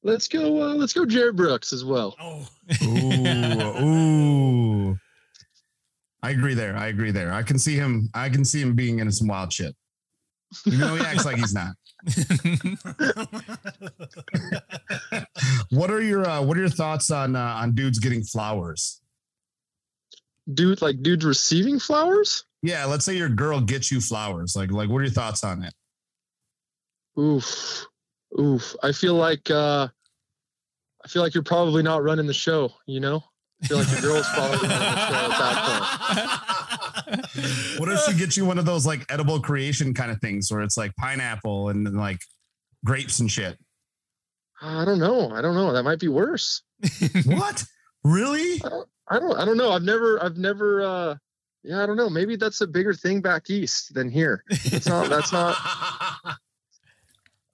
[SPEAKER 6] let's go. Uh, let's go, Jerett Brooks as well.
[SPEAKER 3] Oh,
[SPEAKER 2] Ooh, ooh. I agree there. I agree there. I can see him. I can see him being into some wild shit. Even though he acts like he's not. [LAUGHS] What are your uh, What are your thoughts on uh, on dudes getting flowers?
[SPEAKER 6] Dude, like dudes receiving flowers.
[SPEAKER 2] Yeah, let's say your girl gets you flowers. Like, like, what are your thoughts on it?
[SPEAKER 6] Oof, oof. I feel like uh, I feel like you're probably not running the show. You know, I feel like the girl's probably running the show at that point. [LAUGHS]
[SPEAKER 2] What if she gets you one of those like edible creation kind of things where it's like pineapple and like grapes and shit?
[SPEAKER 6] I don't know. I don't know. That might be worse. [LAUGHS]
[SPEAKER 2] what? Really?
[SPEAKER 6] I don't I don't know. I've never I've never uh yeah, I don't know. Maybe that's a bigger thing back east than here. It's not that's not [LAUGHS]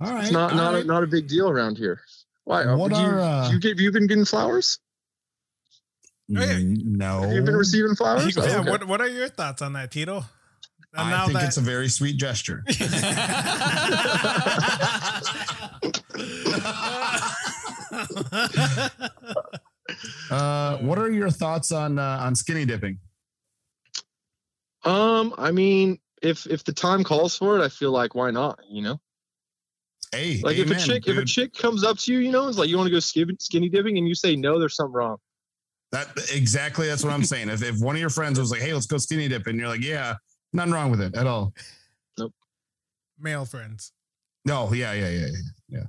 [SPEAKER 2] All right.
[SPEAKER 6] it's not
[SPEAKER 2] all
[SPEAKER 6] not a, not a big deal around here. Why?
[SPEAKER 2] What
[SPEAKER 6] do you,
[SPEAKER 2] are, uh,
[SPEAKER 6] you get you been getting flowers?
[SPEAKER 3] Hey.
[SPEAKER 2] No.
[SPEAKER 6] Have you been receiving flowers? [LAUGHS]
[SPEAKER 3] yeah,
[SPEAKER 6] Oh, okay.
[SPEAKER 3] what what are your thoughts on that, Tito? And
[SPEAKER 2] I think it's a very sweet gesture. [LAUGHS] Uh, what are your thoughts on uh, on skinny dipping?
[SPEAKER 6] Um, I mean, if if the time calls for it, I feel like why not? You know,
[SPEAKER 2] Hey,
[SPEAKER 6] like if a
[SPEAKER 2] amen,
[SPEAKER 6] chick if a chick comes up to you, you know, it's like you want to go skinny, skinny dipping, and you say no, there's something wrong.
[SPEAKER 2] that exactly that's what I'm saying. If if one of your friends was like, "Hey, let's go skinny dip," and you're like, "Yeah," nothing wrong with it at all. Nope.
[SPEAKER 3] Male friends.
[SPEAKER 2] No, yeah, yeah, yeah, yeah, yeah.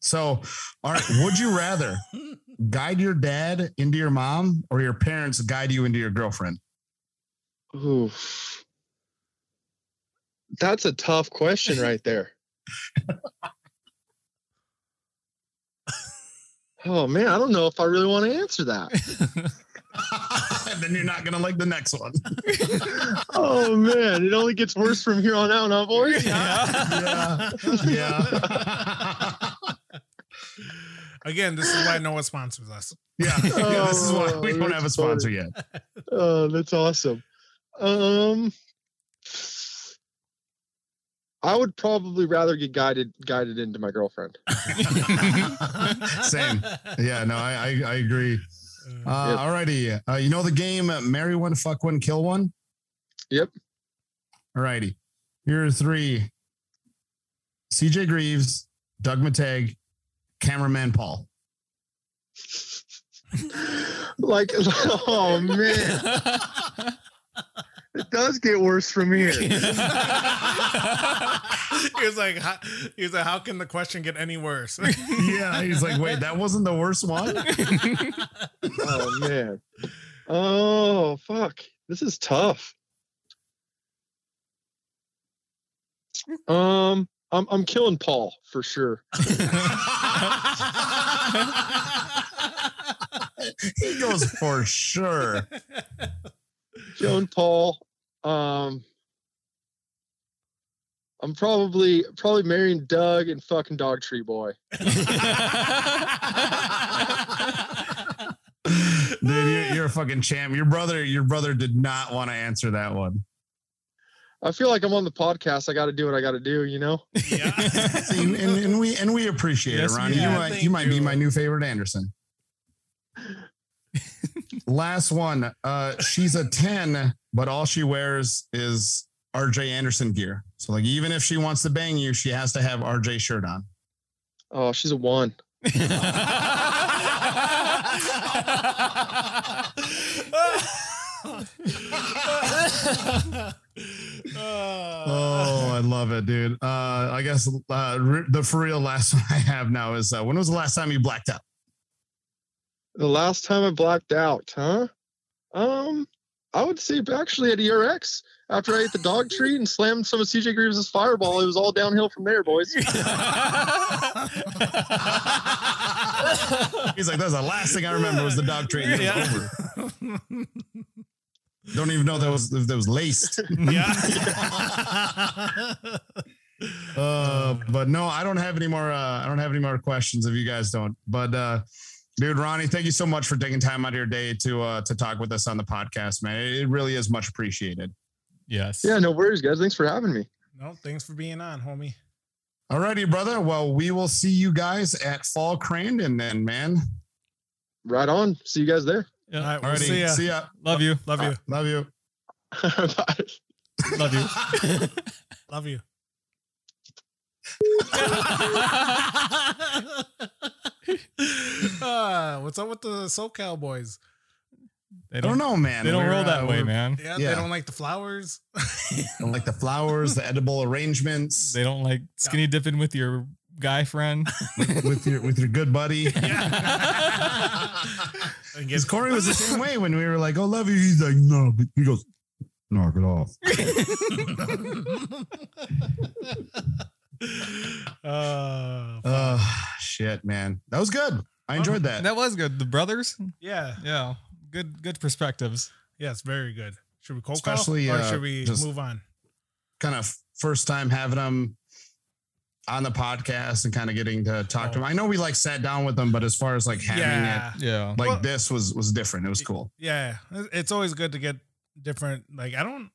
[SPEAKER 2] So, all right, would you rather [LAUGHS] guide your dad into your mom or your parents guide you into your girlfriend?
[SPEAKER 6] Ooh, that's a tough question right there. [LAUGHS] oh man, I don't know if I really want to answer that.
[SPEAKER 2] and [LAUGHS] [LAUGHS] then you're not gonna like the next one. [LAUGHS]
[SPEAKER 6] oh man, it only gets worse from here on out, huh, boys?
[SPEAKER 2] yeah, yeah,
[SPEAKER 3] Again, this is why no one sponsors us.
[SPEAKER 2] yeah. yeah this is why we
[SPEAKER 6] Oh,
[SPEAKER 2] don't have a sponsor
[SPEAKER 6] funny.
[SPEAKER 2] yet.
[SPEAKER 6] Oh, that's awesome. Um, I would probably rather get guided guided into my girlfriend. [LAUGHS]
[SPEAKER 2] Same. Yeah, no, I I, I agree. Uh,
[SPEAKER 6] Yep.
[SPEAKER 2] Alrighty, uh, you know the game uh, "Marry One, Fuck One, Kill One."
[SPEAKER 6] Yep.
[SPEAKER 2] Alrighty, here are three: C.J. Greaves, Doug Mittag, cameraman Paul. [LAUGHS]
[SPEAKER 6] Like, [LAUGHS] oh man, it does get worse from here. [LAUGHS]
[SPEAKER 3] he was like, how, he was like, how can the question get any worse? [LAUGHS]
[SPEAKER 2] Yeah, he's like, wait, that wasn't the worst one. [LAUGHS]
[SPEAKER 6] Oh man. Oh fuck, this is tough. Um, I'm I'm killing Paul for sure.
[SPEAKER 2] he goes for sure.
[SPEAKER 6] Killing Paul. Um, I'm probably probably marrying Doug and fucking Dog Tree Boy. [LAUGHS]
[SPEAKER 2] Dude, you're, you're a fucking champ. Your brother, your brother did not want to answer that one.
[SPEAKER 6] I feel like I'm on the podcast. I got to do what I got to do. You know. [LAUGHS]
[SPEAKER 3] yeah.
[SPEAKER 2] See, and, and we and we appreciate
[SPEAKER 4] Yes,
[SPEAKER 2] it, Ronnie.
[SPEAKER 3] yeah,
[SPEAKER 2] you might
[SPEAKER 3] thank
[SPEAKER 2] you might be my new favorite Anderson. [LAUGHS] Last one. Uh, she's a 10, but all she wears is RJ Anderson gear. So like even if she wants to bang you, she has to have RJ shirt on.
[SPEAKER 6] Oh, she's a one. [LAUGHS]
[SPEAKER 2] Oh, I love it, dude. Uh, I guess uh, re- the for real last [LAUGHS] one I have now is uh, when was the last time you blacked out?
[SPEAKER 6] The last time I blacked out, huh? Um, I would say actually at ERX after I ate the dog treat and slammed some of CJ Greaves' fireball. It was all downhill from there, boys. [LAUGHS]
[SPEAKER 2] He's like, that's the last thing I remember was the dog treat. and it over. Don't even know that was that was laced. [LAUGHS]
[SPEAKER 3] yeah.
[SPEAKER 2] Uh, but no, I don't have any more. Uh, I don't have any more questions if you guys don't. But uh, dude, Ronnie, thank you so much for taking time out of your day to uh, to talk with us on the podcast, man. It really is much appreciated.
[SPEAKER 4] yes.
[SPEAKER 6] Yeah, no worries, guys. Thanks for having me.
[SPEAKER 3] no, thanks for being on, homie.
[SPEAKER 2] Alrighty, brother. Well, we will see you guys at Fall Crandon then, man.
[SPEAKER 6] Right on. See you guys there.
[SPEAKER 3] All
[SPEAKER 4] Yeah.
[SPEAKER 3] right, we'll
[SPEAKER 2] Alrighty,
[SPEAKER 3] see ya.
[SPEAKER 2] see ya.
[SPEAKER 4] Love you.
[SPEAKER 3] Love you.
[SPEAKER 2] Love you.
[SPEAKER 6] Bye. [LAUGHS]
[SPEAKER 4] Love you. [LAUGHS]
[SPEAKER 3] Love you. [LAUGHS] uh, what's up with the SoCal boys?
[SPEAKER 4] They
[SPEAKER 2] I don't know, man.
[SPEAKER 4] They don't
[SPEAKER 2] We're,
[SPEAKER 4] roll that
[SPEAKER 2] uh,
[SPEAKER 4] way, man.
[SPEAKER 3] Yeah,
[SPEAKER 2] Yeah.
[SPEAKER 3] they don't like the flowers.
[SPEAKER 2] Don't like the flowers, the edible arrangements [LAUGHS]
[SPEAKER 4] They don't like skinny dipping with your guy friend.
[SPEAKER 2] with your with your good buddy. [LAUGHS]
[SPEAKER 3] And
[SPEAKER 2] Because
[SPEAKER 3] get-
[SPEAKER 2] Corey was the same [LAUGHS] way when we were like, "Oh, love you." He's like, "No," but he goes, Knock it off.
[SPEAKER 3] uh,
[SPEAKER 2] Oh shit, man. That was good. I enjoyed that.
[SPEAKER 4] That was good. The brothers,
[SPEAKER 3] yeah.
[SPEAKER 4] yeah, good good perspectives.
[SPEAKER 3] Yes, very good. Should we cold
[SPEAKER 2] Especially,
[SPEAKER 3] call or
[SPEAKER 2] uh,
[SPEAKER 3] should we move on?
[SPEAKER 2] kind of first time having them on the podcast and kind of getting to talk to them. I know we like sat down with them, but as far as like having
[SPEAKER 3] yeah,
[SPEAKER 4] Yeah,
[SPEAKER 2] like
[SPEAKER 3] Well-
[SPEAKER 2] this was was different. It was cool.
[SPEAKER 3] yeah. It's always good to get different. Like I don't,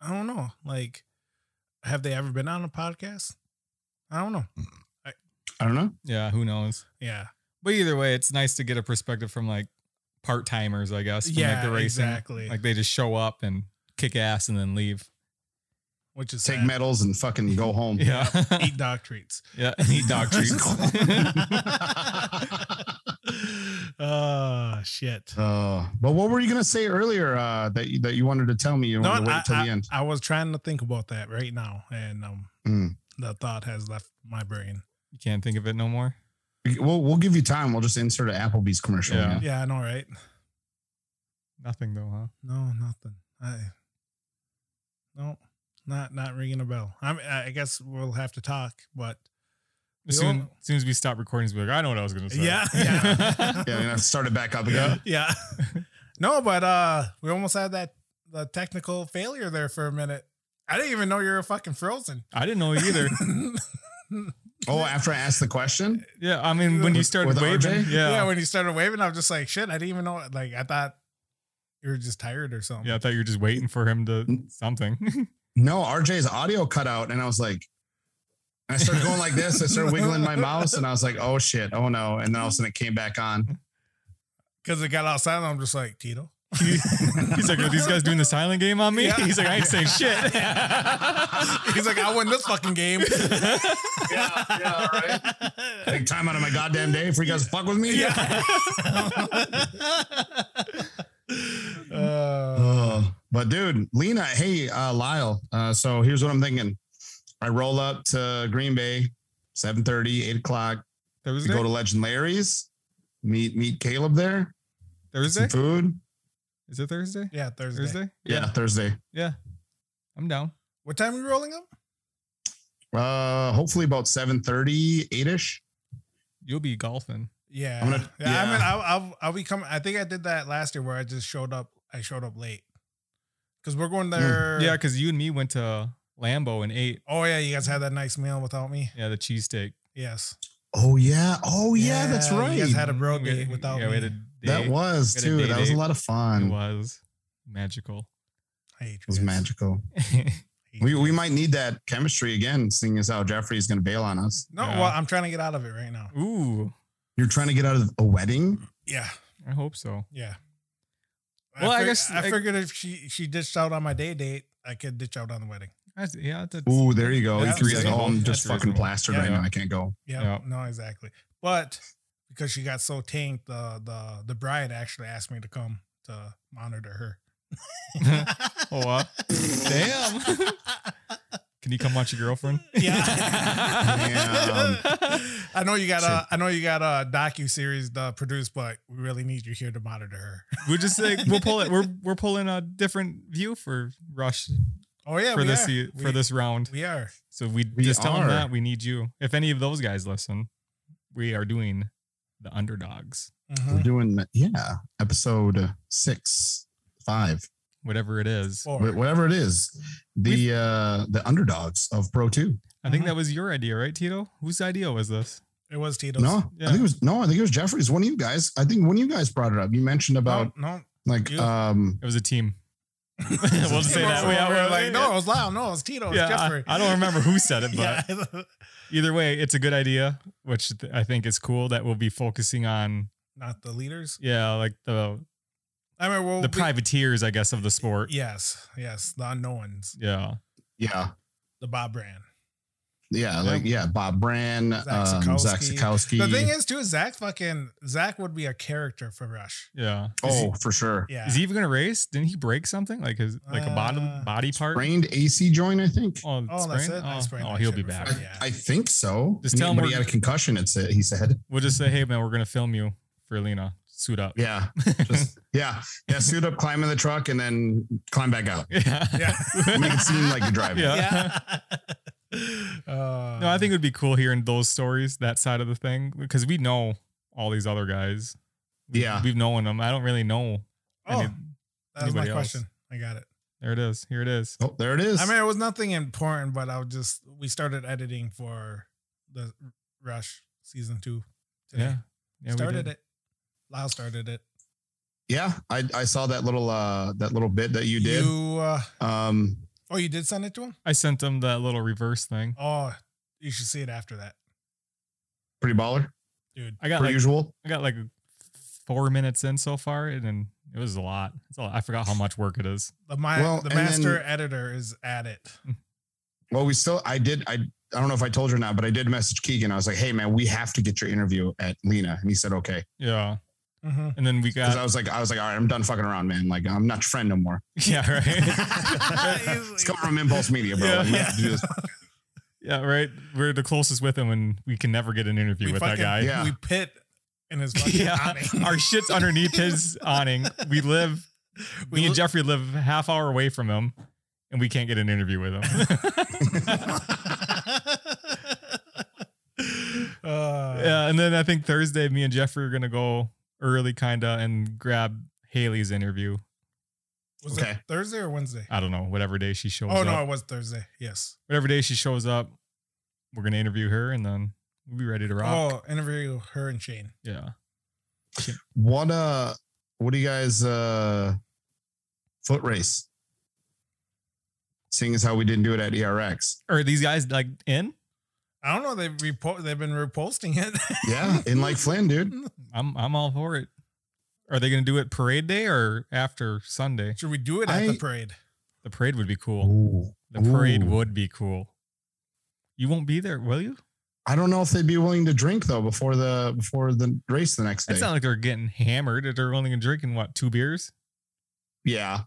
[SPEAKER 3] I don't know. Like, have they ever been on a podcast? I don't know.
[SPEAKER 2] I don't know.
[SPEAKER 4] yeah. Who knows?
[SPEAKER 3] Yeah,
[SPEAKER 4] But either way, it's nice to get a perspective from like part timers, I guess. From, like
[SPEAKER 3] Yeah,
[SPEAKER 4] the racing.
[SPEAKER 3] exactly.
[SPEAKER 4] Like they just show up and kick ass and then leave.
[SPEAKER 3] which is
[SPEAKER 2] Take
[SPEAKER 3] sad.
[SPEAKER 2] medals and fucking go home.
[SPEAKER 4] Yeah, [LAUGHS]
[SPEAKER 3] eat dog treats.
[SPEAKER 4] yeah. And eat dog [LAUGHS] treats. [LAUGHS]
[SPEAKER 3] oh shit.
[SPEAKER 2] Uh, but what were you gonna say earlier uh, that you, that you wanted to tell me? You
[SPEAKER 3] No,
[SPEAKER 2] wanted to wait
[SPEAKER 3] I,
[SPEAKER 2] till
[SPEAKER 3] I-
[SPEAKER 2] the end.
[SPEAKER 3] I was trying to think about that right now, and um,
[SPEAKER 2] Mm.
[SPEAKER 3] the thought has left my brain.
[SPEAKER 4] You can't think of it no more.
[SPEAKER 2] We- We'll we'll give you time. We'll just insert an Applebee's commercial.
[SPEAKER 4] Yeah.
[SPEAKER 3] Yeah, I know, right?
[SPEAKER 4] Nothing though, huh?
[SPEAKER 3] No, nothing. I no, not not ringing a bell. I mean, I guess we'll have to talk, but
[SPEAKER 4] As soon, as soon as we stop recording, we'll be like, I know what I was gonna say.
[SPEAKER 3] Yeah, [LAUGHS] yeah.
[SPEAKER 2] Yeah, and I started back up again.
[SPEAKER 3] yeah, [LAUGHS] no, but uh, we almost had that the technical failure there for a minute. I didn't even know you were fucking frozen.
[SPEAKER 4] I didn't know either. [LAUGHS]
[SPEAKER 2] Oh, after I asked the question,
[SPEAKER 4] yeah, I mean, when you started waving, yeah,
[SPEAKER 3] yeah, when you started waving, I was just like, shit. I didn't even know. Like, I thought you were just tired or something.
[SPEAKER 4] yeah, I thought you were just waiting for him to something. [LAUGHS]
[SPEAKER 2] no, RJ's audio cut out, and I was like, I started going like this. I started wiggling my mouse, and I was like, oh shit, oh no, and then all of a sudden it came back on. [LAUGHS]
[SPEAKER 3] because it got outside, silent. I'm just like Tito. [LAUGHS]
[SPEAKER 4] He's like, are these guys doing the silent game on me?
[SPEAKER 3] Yeah.
[SPEAKER 4] He's like, I ain't saying shit. [LAUGHS]
[SPEAKER 3] He's like, I win this fucking game. [LAUGHS]
[SPEAKER 2] Yeah, yeah, right. Take time out of my goddamn day for you guys to fuck with me.
[SPEAKER 3] Uh,
[SPEAKER 2] Oh, but dude, Lena, hey, uh, Lyle. Uh, so here's what I'm thinking. I roll up to Green Bay, 7:30, 8 o'clock. We
[SPEAKER 4] Thursday?
[SPEAKER 2] go to Legend Larry's, meet meet Caleb there,
[SPEAKER 4] Thursday?
[SPEAKER 2] some food.
[SPEAKER 4] Is it Thursday?
[SPEAKER 3] yeah, Thursday.
[SPEAKER 4] Thursday?
[SPEAKER 2] Yeah, Thursday.
[SPEAKER 4] Yeah. I'm down.
[SPEAKER 3] What time are you rolling up?
[SPEAKER 2] Uh, hopefully about 7:30, 8ish.
[SPEAKER 4] You'll be golfing.
[SPEAKER 3] Yeah,
[SPEAKER 2] I'm gonna-
[SPEAKER 3] yeah. I mean, I'll, I'll I'll be coming. I think I did that last year where I just showed up. I showed up late because we're going there.
[SPEAKER 4] Yeah, because you and me went to Lambeau and ate.
[SPEAKER 3] Oh yeah, you guys had that nice meal without me.
[SPEAKER 4] Yeah, the cheesesteak.
[SPEAKER 3] Yes.
[SPEAKER 2] Oh yeah. Oh yeah, that's right.
[SPEAKER 3] You guys had a bro
[SPEAKER 4] We-
[SPEAKER 3] date without
[SPEAKER 4] yeah, we
[SPEAKER 3] me.
[SPEAKER 4] had a
[SPEAKER 2] that was
[SPEAKER 4] We had a
[SPEAKER 2] too. That was a lot of fun. It
[SPEAKER 4] was magical.
[SPEAKER 3] I hate you
[SPEAKER 2] was
[SPEAKER 3] guys.
[SPEAKER 2] magical. [LAUGHS] We we might need that chemistry again, seeing as how Jeffrey is gonna bail on us.
[SPEAKER 3] No,
[SPEAKER 4] Yeah.
[SPEAKER 3] well, I'm trying to get out of it right now.
[SPEAKER 4] Ooh,
[SPEAKER 2] You're trying to get out of a wedding.
[SPEAKER 3] Yeah,
[SPEAKER 4] I hope so.
[SPEAKER 3] yeah.
[SPEAKER 4] Well, I
[SPEAKER 3] fig-
[SPEAKER 4] guess,
[SPEAKER 3] I
[SPEAKER 4] like-
[SPEAKER 3] figured if she she ditched out on my day date, I could ditch out on the wedding.
[SPEAKER 4] That's, yeah, that's,
[SPEAKER 2] Ooh, there you go.
[SPEAKER 3] Yeah,
[SPEAKER 2] You
[SPEAKER 3] that's
[SPEAKER 2] can be like,
[SPEAKER 3] reasonable.
[SPEAKER 2] oh, I'm just fucking
[SPEAKER 4] reasonable.
[SPEAKER 2] plastered
[SPEAKER 3] Yeah.
[SPEAKER 2] right now. I can't go.
[SPEAKER 3] Yeah,
[SPEAKER 4] Yeah.
[SPEAKER 3] no, exactly. But because she got so tanked, the the the bride actually asked me to come to monitor her. [LAUGHS]
[SPEAKER 4] oh, uh, damn. [LAUGHS] Can you come watch your girlfriend?
[SPEAKER 3] Yeah.
[SPEAKER 2] Damn. [LAUGHS]
[SPEAKER 3] I know you got a I know you got a docu series to produce, but we really need you here to monitor her.
[SPEAKER 4] We'll just like we'll pull it. We're we're pulling a different view for Rush
[SPEAKER 3] Oh yeah,
[SPEAKER 4] for
[SPEAKER 3] we
[SPEAKER 4] this
[SPEAKER 3] are.
[SPEAKER 4] for
[SPEAKER 3] We-
[SPEAKER 4] this round.
[SPEAKER 3] we are.
[SPEAKER 4] So we,
[SPEAKER 2] We
[SPEAKER 4] just tell them that we need you. If any of those guys listen, we are doing the underdogs,
[SPEAKER 3] Mhm.
[SPEAKER 2] We're doing yeah, episode six, five,
[SPEAKER 4] whatever it is.
[SPEAKER 3] Four.
[SPEAKER 2] wh- whatever it is. The uh the underdogs of Pro Two.
[SPEAKER 4] I think
[SPEAKER 3] Mhm.
[SPEAKER 4] that was your idea, right, Tito? Whose idea was this?
[SPEAKER 3] It was Tito's.
[SPEAKER 2] No,
[SPEAKER 4] Yeah.
[SPEAKER 2] I think it was no, I think it was Jeffrey's. One of you guys. I think one of you guys brought it up. You mentioned about
[SPEAKER 3] no, no.
[SPEAKER 2] like
[SPEAKER 3] you.
[SPEAKER 2] um
[SPEAKER 4] It was a team. [LAUGHS] we'll just say that.
[SPEAKER 3] We
[SPEAKER 4] Yeah,
[SPEAKER 3] were like, no, it was Lyle. No, it was Tito. It was
[SPEAKER 4] Yeah,
[SPEAKER 3] Jeffrey.
[SPEAKER 4] I, I don't remember who said it, [LAUGHS] but
[SPEAKER 3] yeah.
[SPEAKER 4] either way, it's a good idea, which I think is cool that we'll be focusing on,
[SPEAKER 3] Not the leaders.
[SPEAKER 4] yeah, like the
[SPEAKER 3] I mean, we'll
[SPEAKER 4] the
[SPEAKER 3] be-
[SPEAKER 4] privateers, I guess, of the sport.
[SPEAKER 3] Yes, yes, the unknowns,
[SPEAKER 4] Yeah.
[SPEAKER 2] yeah.
[SPEAKER 3] the Bob Brand.
[SPEAKER 2] Yeah, like yeah, Bob Brand,
[SPEAKER 3] Zach
[SPEAKER 2] um, Zach
[SPEAKER 3] Sikowski.
[SPEAKER 2] Sikowski.
[SPEAKER 3] The thing is, too, Zach fucking Zach would be a character for Rush.
[SPEAKER 4] Yeah. Is he-
[SPEAKER 2] oh, for sure.
[SPEAKER 3] Yeah,
[SPEAKER 4] Is he even gonna race? Didn't he break something like his like a bottom
[SPEAKER 3] Uh,
[SPEAKER 4] body part?
[SPEAKER 2] Sprained AC joint, I think.
[SPEAKER 4] Oh,
[SPEAKER 3] Oh, that's it. I
[SPEAKER 4] Oh, oh, he'll be
[SPEAKER 3] before.
[SPEAKER 4] back.
[SPEAKER 3] Yeah.
[SPEAKER 2] I think so.
[SPEAKER 4] Just tell him
[SPEAKER 2] he had a concussion. It's it. he said.
[SPEAKER 4] We'll just say, hey man, we're gonna film you for Lena. suit up.
[SPEAKER 2] Yeah. [LAUGHS] Just, yeah. Yeah. Suit up, climb in the truck, and then climb back out.
[SPEAKER 4] Yeah.
[SPEAKER 3] Yeah.
[SPEAKER 2] Make it seem like you're driving.
[SPEAKER 4] Yeah. [LAUGHS]
[SPEAKER 3] Uh,
[SPEAKER 4] No, I think it would be cool hearing those stories, that side of the thing, because we know all these other guys. We-
[SPEAKER 2] Yeah.
[SPEAKER 4] We've known them. I don't really know.
[SPEAKER 3] Oh,
[SPEAKER 4] any-
[SPEAKER 3] that was my
[SPEAKER 4] else.
[SPEAKER 3] question. I got it.
[SPEAKER 4] there it is. Here it is.
[SPEAKER 2] Oh, there it is.
[SPEAKER 3] I mean, it was nothing important, but I was just we started editing for the Rush season two. Today.
[SPEAKER 4] Yeah. Yeah. we
[SPEAKER 3] started it. Lyle started it.
[SPEAKER 2] yeah. I, I saw that little uh that little bit that you did.
[SPEAKER 3] You, uh,
[SPEAKER 2] Um
[SPEAKER 3] oh, you did send it to him.
[SPEAKER 4] I sent him that little reverse thing.
[SPEAKER 3] Oh, you should see it after that,
[SPEAKER 2] pretty baller.
[SPEAKER 3] dude.
[SPEAKER 4] I got
[SPEAKER 2] Per
[SPEAKER 4] like
[SPEAKER 2] usual.
[SPEAKER 4] I got like four minutes in so far, and then it was a lot. It's a lot. I forgot how much work it is.
[SPEAKER 3] The my
[SPEAKER 2] Well,
[SPEAKER 3] the master
[SPEAKER 2] then-
[SPEAKER 3] editor is at it.
[SPEAKER 2] Well, we still I did I I don't know if I told you or not, but I did message Keegan. I was like, hey man, we have to get your interview at Lena. And he said, okay.
[SPEAKER 4] Yeah.
[SPEAKER 3] Mm-hmm.
[SPEAKER 4] And then we
[SPEAKER 2] got. I was like, I was like, all right, I'm done fucking around, man. Like, I'm not your friend no more. [LAUGHS]
[SPEAKER 4] yeah right. [LAUGHS] [LAUGHS]
[SPEAKER 2] It's coming from Impulse Media, bro.
[SPEAKER 4] Yeah.
[SPEAKER 2] Like, we have to do this.
[SPEAKER 4] yeah right. We're the closest with him, and we can never get an interview with that guy.
[SPEAKER 2] Yeah.
[SPEAKER 3] We pit in his fucking
[SPEAKER 4] Yeah,
[SPEAKER 3] awning.
[SPEAKER 4] our shit's underneath his awning. We live.
[SPEAKER 3] We
[SPEAKER 4] me and Jeffrey live half hour away from him, and we can't get an interview with him.
[SPEAKER 3] uh,
[SPEAKER 4] yeah, and then I think Thursday, me and Jeffrey are gonna go early, kinda, and grab Haley's interview.
[SPEAKER 3] Was
[SPEAKER 2] Okay.
[SPEAKER 3] it Thursday or Wednesday?
[SPEAKER 4] I don't know, whatever day she shows up.
[SPEAKER 3] Oh
[SPEAKER 4] up.
[SPEAKER 3] no, it was Thursday. Yes.
[SPEAKER 4] Whatever day she shows up, we're gonna interview her, and then we'll be ready to rock.
[SPEAKER 3] Oh, interview her and Shane.
[SPEAKER 4] Yeah,
[SPEAKER 2] What uh what do you guys uh foot race? Seeing as how we didn't do it at ERX.
[SPEAKER 4] are these guys like in?
[SPEAKER 3] I don't know. They've repo- They've been reposting it. [LAUGHS]
[SPEAKER 2] Yeah, in like Flynn, dude.
[SPEAKER 4] I'm I'm all for it. Are they gonna do it parade day or after Sunday?
[SPEAKER 3] Should we do it at the parade?
[SPEAKER 4] The parade would be cool. The parade
[SPEAKER 2] Ooh.
[SPEAKER 4] would be cool. You won't be there, will you?
[SPEAKER 2] I don't know if they'd be willing to drink though before the before the race the next day.
[SPEAKER 4] It's not like they're getting hammered. They're only drinking what two beers.
[SPEAKER 2] yeah.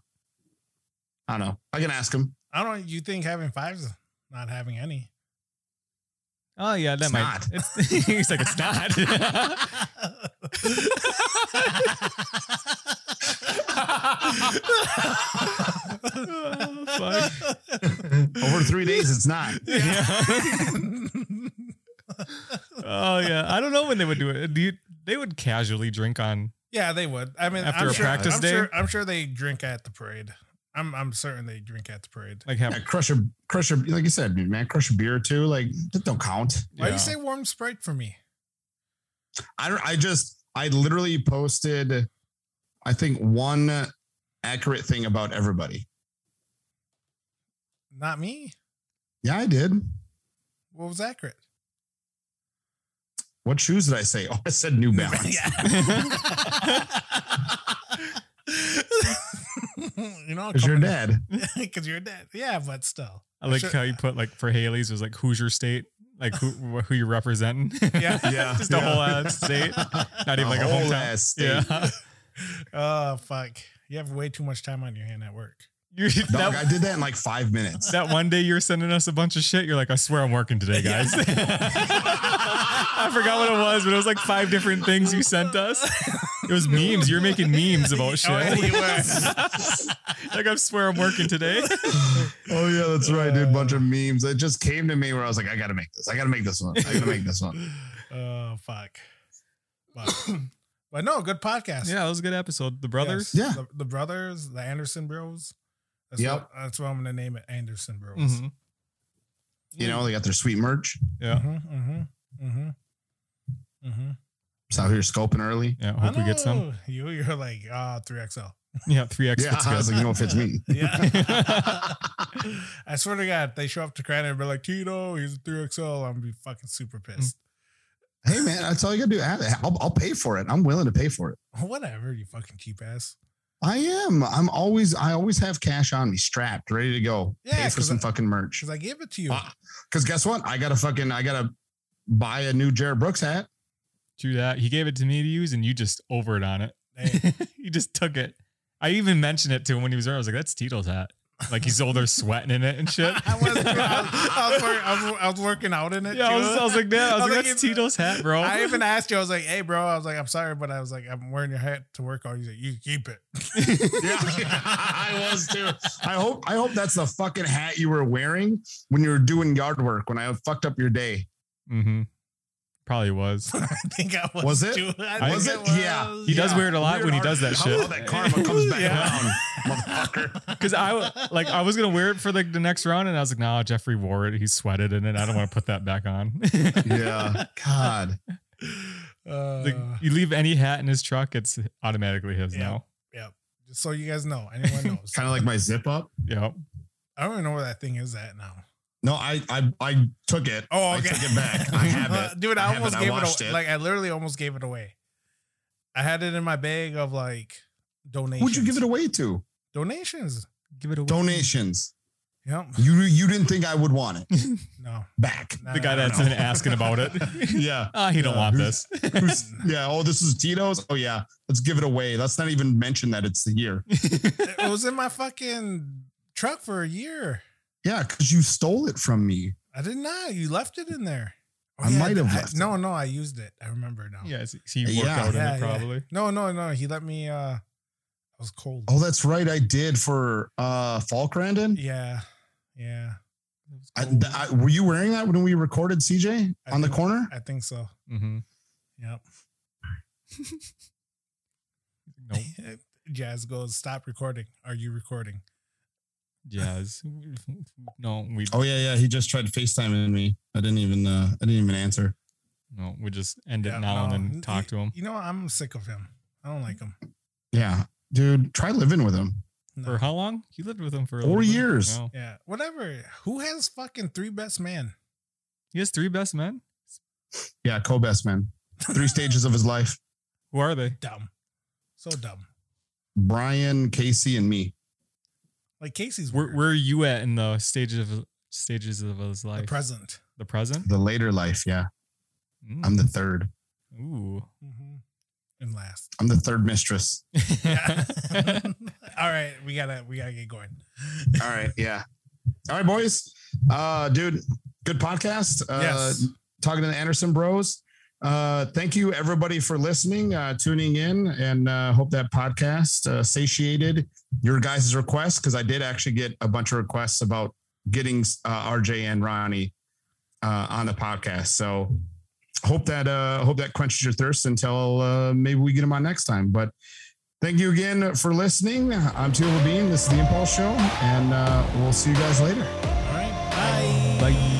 [SPEAKER 2] I don't know. I can ask them.
[SPEAKER 3] I don't. You think having fives, not having any?
[SPEAKER 4] Oh yeah, that
[SPEAKER 2] It's
[SPEAKER 4] might.
[SPEAKER 2] not.
[SPEAKER 4] It's, [LAUGHS] he's like it's not. Oh, [LAUGHS] fuck.
[SPEAKER 2] Over three days, it's not.
[SPEAKER 4] Yeah. [LAUGHS] oh yeah, I don't know when they would do it. Do you, they would casually drink on?
[SPEAKER 3] yeah, they would. I mean,
[SPEAKER 4] After
[SPEAKER 3] I'm
[SPEAKER 4] a
[SPEAKER 3] sure,
[SPEAKER 4] practice
[SPEAKER 3] I'm
[SPEAKER 4] day?
[SPEAKER 3] Sure, I'm sure they drink at the parade. I'm I'm certain they drink at the parade.
[SPEAKER 4] Like have
[SPEAKER 2] Yeah, crush a crush a like you said, man, crush a beer or two. Like that don't count.
[SPEAKER 3] Why do you say warm sprite for me?
[SPEAKER 2] I don't I just I literally posted I think one accurate thing about everybody.
[SPEAKER 3] Not me.
[SPEAKER 2] Yeah, I did.
[SPEAKER 3] What was accurate?
[SPEAKER 2] What shoes did I say? Oh, I said New [LAUGHS] Balance. [LAUGHS]
[SPEAKER 3] you know,
[SPEAKER 2] Because you're dead. [LAUGHS]
[SPEAKER 3] Because you're dead. Yeah, but still.
[SPEAKER 4] I like
[SPEAKER 3] Should-
[SPEAKER 4] how you put like for Haley's was like Hoosier State, like who [LAUGHS] who you're representing.
[SPEAKER 3] Yeah. [LAUGHS]
[SPEAKER 2] Yeah.
[SPEAKER 4] just a whole ass state, not even like a
[SPEAKER 2] whole
[SPEAKER 4] hometown.
[SPEAKER 2] ass state.
[SPEAKER 4] Yeah,
[SPEAKER 3] Oh fuck! You have way too much time on your hand at work.
[SPEAKER 4] you,
[SPEAKER 2] Dog,
[SPEAKER 4] that,
[SPEAKER 2] I did that in like five minutes.
[SPEAKER 4] that one day you're sending us a bunch of shit. You're like, I swear I'm working today, guys. I forgot what it was, but it was like five different things you sent us. It was memes. You're making memes about [LAUGHS] shit.
[SPEAKER 3] Oh, [LAUGHS] yeah,
[SPEAKER 4] like I swear I'm working today. [LAUGHS]
[SPEAKER 2] Oh yeah, that's right, dude. Bunch of memes. It just came to me where I was like, I gotta make this. I gotta make this one. I gotta make this one.
[SPEAKER 3] Oh fuck! But, [COUGHS] but no, good podcast.
[SPEAKER 4] Yeah, it was a good episode. The brothers.
[SPEAKER 3] Yes.
[SPEAKER 2] Yeah.
[SPEAKER 3] the, the brothers, the Anderson Bros. That's
[SPEAKER 2] Yep.
[SPEAKER 3] what, that's what I'm gonna name it, Anderson Bros.
[SPEAKER 4] Mhm.
[SPEAKER 2] You know, they got their sweet merch.
[SPEAKER 4] Yeah.
[SPEAKER 3] Mm-hmm, mm-hmm, mm-hmm,
[SPEAKER 2] So out here scoping early.
[SPEAKER 4] Yeah. Hope we get some.
[SPEAKER 3] You, you're like ah, three XL.
[SPEAKER 4] Yeah. Three X.
[SPEAKER 2] Yeah, I was like, you know, if it's me. [LAUGHS]
[SPEAKER 3] Yeah. [LAUGHS] I swear to God, they show up to Crandon and be like, Tito, he's a 3XL. I'm gonna be fucking super pissed.
[SPEAKER 2] Hey man, that's all you gotta do. Add it. I'll, I'll pay for it. I'm willing to pay for it. [LAUGHS]
[SPEAKER 3] Whatever, you fucking cheap ass.
[SPEAKER 2] I am. I'm always. I always have cash on me, strapped, ready to go.
[SPEAKER 3] Yeah,
[SPEAKER 2] pay for
[SPEAKER 3] 'cause
[SPEAKER 2] some
[SPEAKER 3] I-
[SPEAKER 2] fucking merch.
[SPEAKER 3] Because I gave it to you.
[SPEAKER 2] Because guess what? I gotta fucking. I gotta buy a new Jerett Brooks hat.
[SPEAKER 4] Do that. He gave it to me to use, and you just over it on it.
[SPEAKER 3] Hey,
[SPEAKER 4] you [LAUGHS] just took it. I even mentioned it to him when he was there. I was like, "That's Tito's hat." Like he's over there sweating in it and shit. [LAUGHS]
[SPEAKER 3] I was, I was, I was, work- I was, I was working out in it.
[SPEAKER 4] Yeah, I was, I was like that. I was,
[SPEAKER 3] I
[SPEAKER 4] like,
[SPEAKER 3] like,
[SPEAKER 4] that's
[SPEAKER 3] it's-
[SPEAKER 4] Tito's hat, bro.
[SPEAKER 3] I even asked you. I was like, "Hey, bro." I was like, "I'm sorry, but I was like, I'm wearing your hat to work out." He's like, "You keep it." [LAUGHS]
[SPEAKER 2] Yeah, I was too. I hope I hope that's the fucking hat you were wearing when you were doing yard work when I fucked up your day.
[SPEAKER 4] mm-hmm. Probably was. [LAUGHS]
[SPEAKER 3] I think I was.
[SPEAKER 2] Was it?
[SPEAKER 3] Too. I
[SPEAKER 2] Was
[SPEAKER 3] think
[SPEAKER 2] it? Yeah.
[SPEAKER 4] He does
[SPEAKER 2] Yeah.
[SPEAKER 4] wear it a lot
[SPEAKER 2] Weird
[SPEAKER 4] when he does that shit.
[SPEAKER 2] how that karma [LAUGHS] comes back
[SPEAKER 3] Yeah. [LAUGHS]
[SPEAKER 2] motherfucker.
[SPEAKER 4] Because I w- like I was gonna wear it for like the next round, and I was like, "No, Jeffrey wore it. He sweated in it. I don't want to put that back on."
[SPEAKER 2] Yeah. God.
[SPEAKER 3] Uh,
[SPEAKER 4] Like, you leave any hat in his truck, it's automatically his now. Yeah.
[SPEAKER 3] just so you guys know, anyone knows.
[SPEAKER 2] Kind of like my zip up.
[SPEAKER 4] Yep.
[SPEAKER 3] I don't even know where that thing is at now.
[SPEAKER 2] No, I I I took it.
[SPEAKER 3] Oh,
[SPEAKER 2] I
[SPEAKER 3] okay.
[SPEAKER 2] took it back. I [LAUGHS] have it.
[SPEAKER 3] dude. I,
[SPEAKER 2] I
[SPEAKER 3] almost
[SPEAKER 2] it. I
[SPEAKER 3] gave it, away.
[SPEAKER 2] it.
[SPEAKER 3] Like I literally almost gave it away. I had it in my bag of like donations.
[SPEAKER 2] Who'd you give it away to?
[SPEAKER 3] Donations.
[SPEAKER 4] Give it away.
[SPEAKER 2] Donations.
[SPEAKER 3] Yep.
[SPEAKER 2] You you didn't think I would want it [LAUGHS]
[SPEAKER 3] No.
[SPEAKER 2] back.
[SPEAKER 3] no,
[SPEAKER 4] The guy
[SPEAKER 3] no,
[SPEAKER 4] that's
[SPEAKER 3] no.
[SPEAKER 4] been asking about it. [LAUGHS]
[SPEAKER 2] Yeah.
[SPEAKER 4] Ah, he don't
[SPEAKER 2] Yeah,
[SPEAKER 4] want
[SPEAKER 2] who's-
[SPEAKER 4] this.
[SPEAKER 2] Who's- yeah. Oh, this is Tito's. Oh yeah. Let's give it away. Let's not even mention that it's here.
[SPEAKER 3] it was in my fucking truck for a year.
[SPEAKER 2] Yeah, because you stole it from me.
[SPEAKER 3] I did not. You left it in there. Oh,
[SPEAKER 2] I might have
[SPEAKER 3] I-
[SPEAKER 2] left
[SPEAKER 3] No, no, I used it. I remember now.
[SPEAKER 4] yeah, so he worked
[SPEAKER 2] Yeah.
[SPEAKER 4] out in
[SPEAKER 3] Yeah,
[SPEAKER 4] it
[SPEAKER 3] yeah.
[SPEAKER 4] probably.
[SPEAKER 3] No, no, no. He let me. uh I was cold.
[SPEAKER 2] Oh, that's right. I did for uh Falkrandon.
[SPEAKER 3] Yeah, yeah.
[SPEAKER 2] I, I, were you wearing that when we recorded CJ
[SPEAKER 3] I
[SPEAKER 2] on the corner?
[SPEAKER 3] I think so.
[SPEAKER 4] Mm-hmm.
[SPEAKER 3] Yep. [LAUGHS]
[SPEAKER 4] Nope. [LAUGHS]
[SPEAKER 3] Jazz goes. Stop recording. Are you recording?
[SPEAKER 4] Jazz. [LAUGHS] No, we
[SPEAKER 2] Oh yeah, yeah. He just tried FaceTiming me. I didn't even uh I didn't even answer.
[SPEAKER 4] no, we just end it
[SPEAKER 3] Yeah,
[SPEAKER 4] now and then talk to him.
[SPEAKER 3] You know, I'm sick of him. I don't like him.
[SPEAKER 2] Yeah. Dude, try living with him.
[SPEAKER 3] No.
[SPEAKER 4] For how long? You lived with him for
[SPEAKER 2] Four years.
[SPEAKER 4] Wow.
[SPEAKER 3] Yeah, whatever. Who has fucking three best men?
[SPEAKER 4] He has three best men.
[SPEAKER 2] Yeah, co-best men. Three stages of his life.
[SPEAKER 4] Who are they?
[SPEAKER 3] Dumb. So dumb.
[SPEAKER 2] Brian, Casey, and me.
[SPEAKER 3] Like Casey's
[SPEAKER 4] Where, where are you at in the stages of stages of his life?
[SPEAKER 3] the
[SPEAKER 4] life?
[SPEAKER 3] present.
[SPEAKER 4] The present.
[SPEAKER 2] The later life, yeah.
[SPEAKER 4] Mm.
[SPEAKER 2] I'm the third.
[SPEAKER 4] Ooh.
[SPEAKER 3] hmm And last.
[SPEAKER 2] I'm the third mistress. [LAUGHS]
[SPEAKER 3] Yeah. [LAUGHS] All right, we gotta we gotta get going. [LAUGHS]
[SPEAKER 2] All right, yeah. All right, boys. Uh dude, good podcast. Uh
[SPEAKER 3] yes.
[SPEAKER 2] talking to the Anderson Bros. Uh, thank you everybody for listening, uh, tuning in, and uh, hope that podcast uh, satiated your guys' requests because I did actually get a bunch of requests about getting uh, RJ and Ronnie uh, on the podcast. So hope that uh, hope that quenches your thirst until uh, maybe we get them on next time. But thank you again for listening. I'm Teal Levine. This is the Impulse Show, and uh, we'll see you guys later.
[SPEAKER 3] All right. Bye.
[SPEAKER 4] Bye.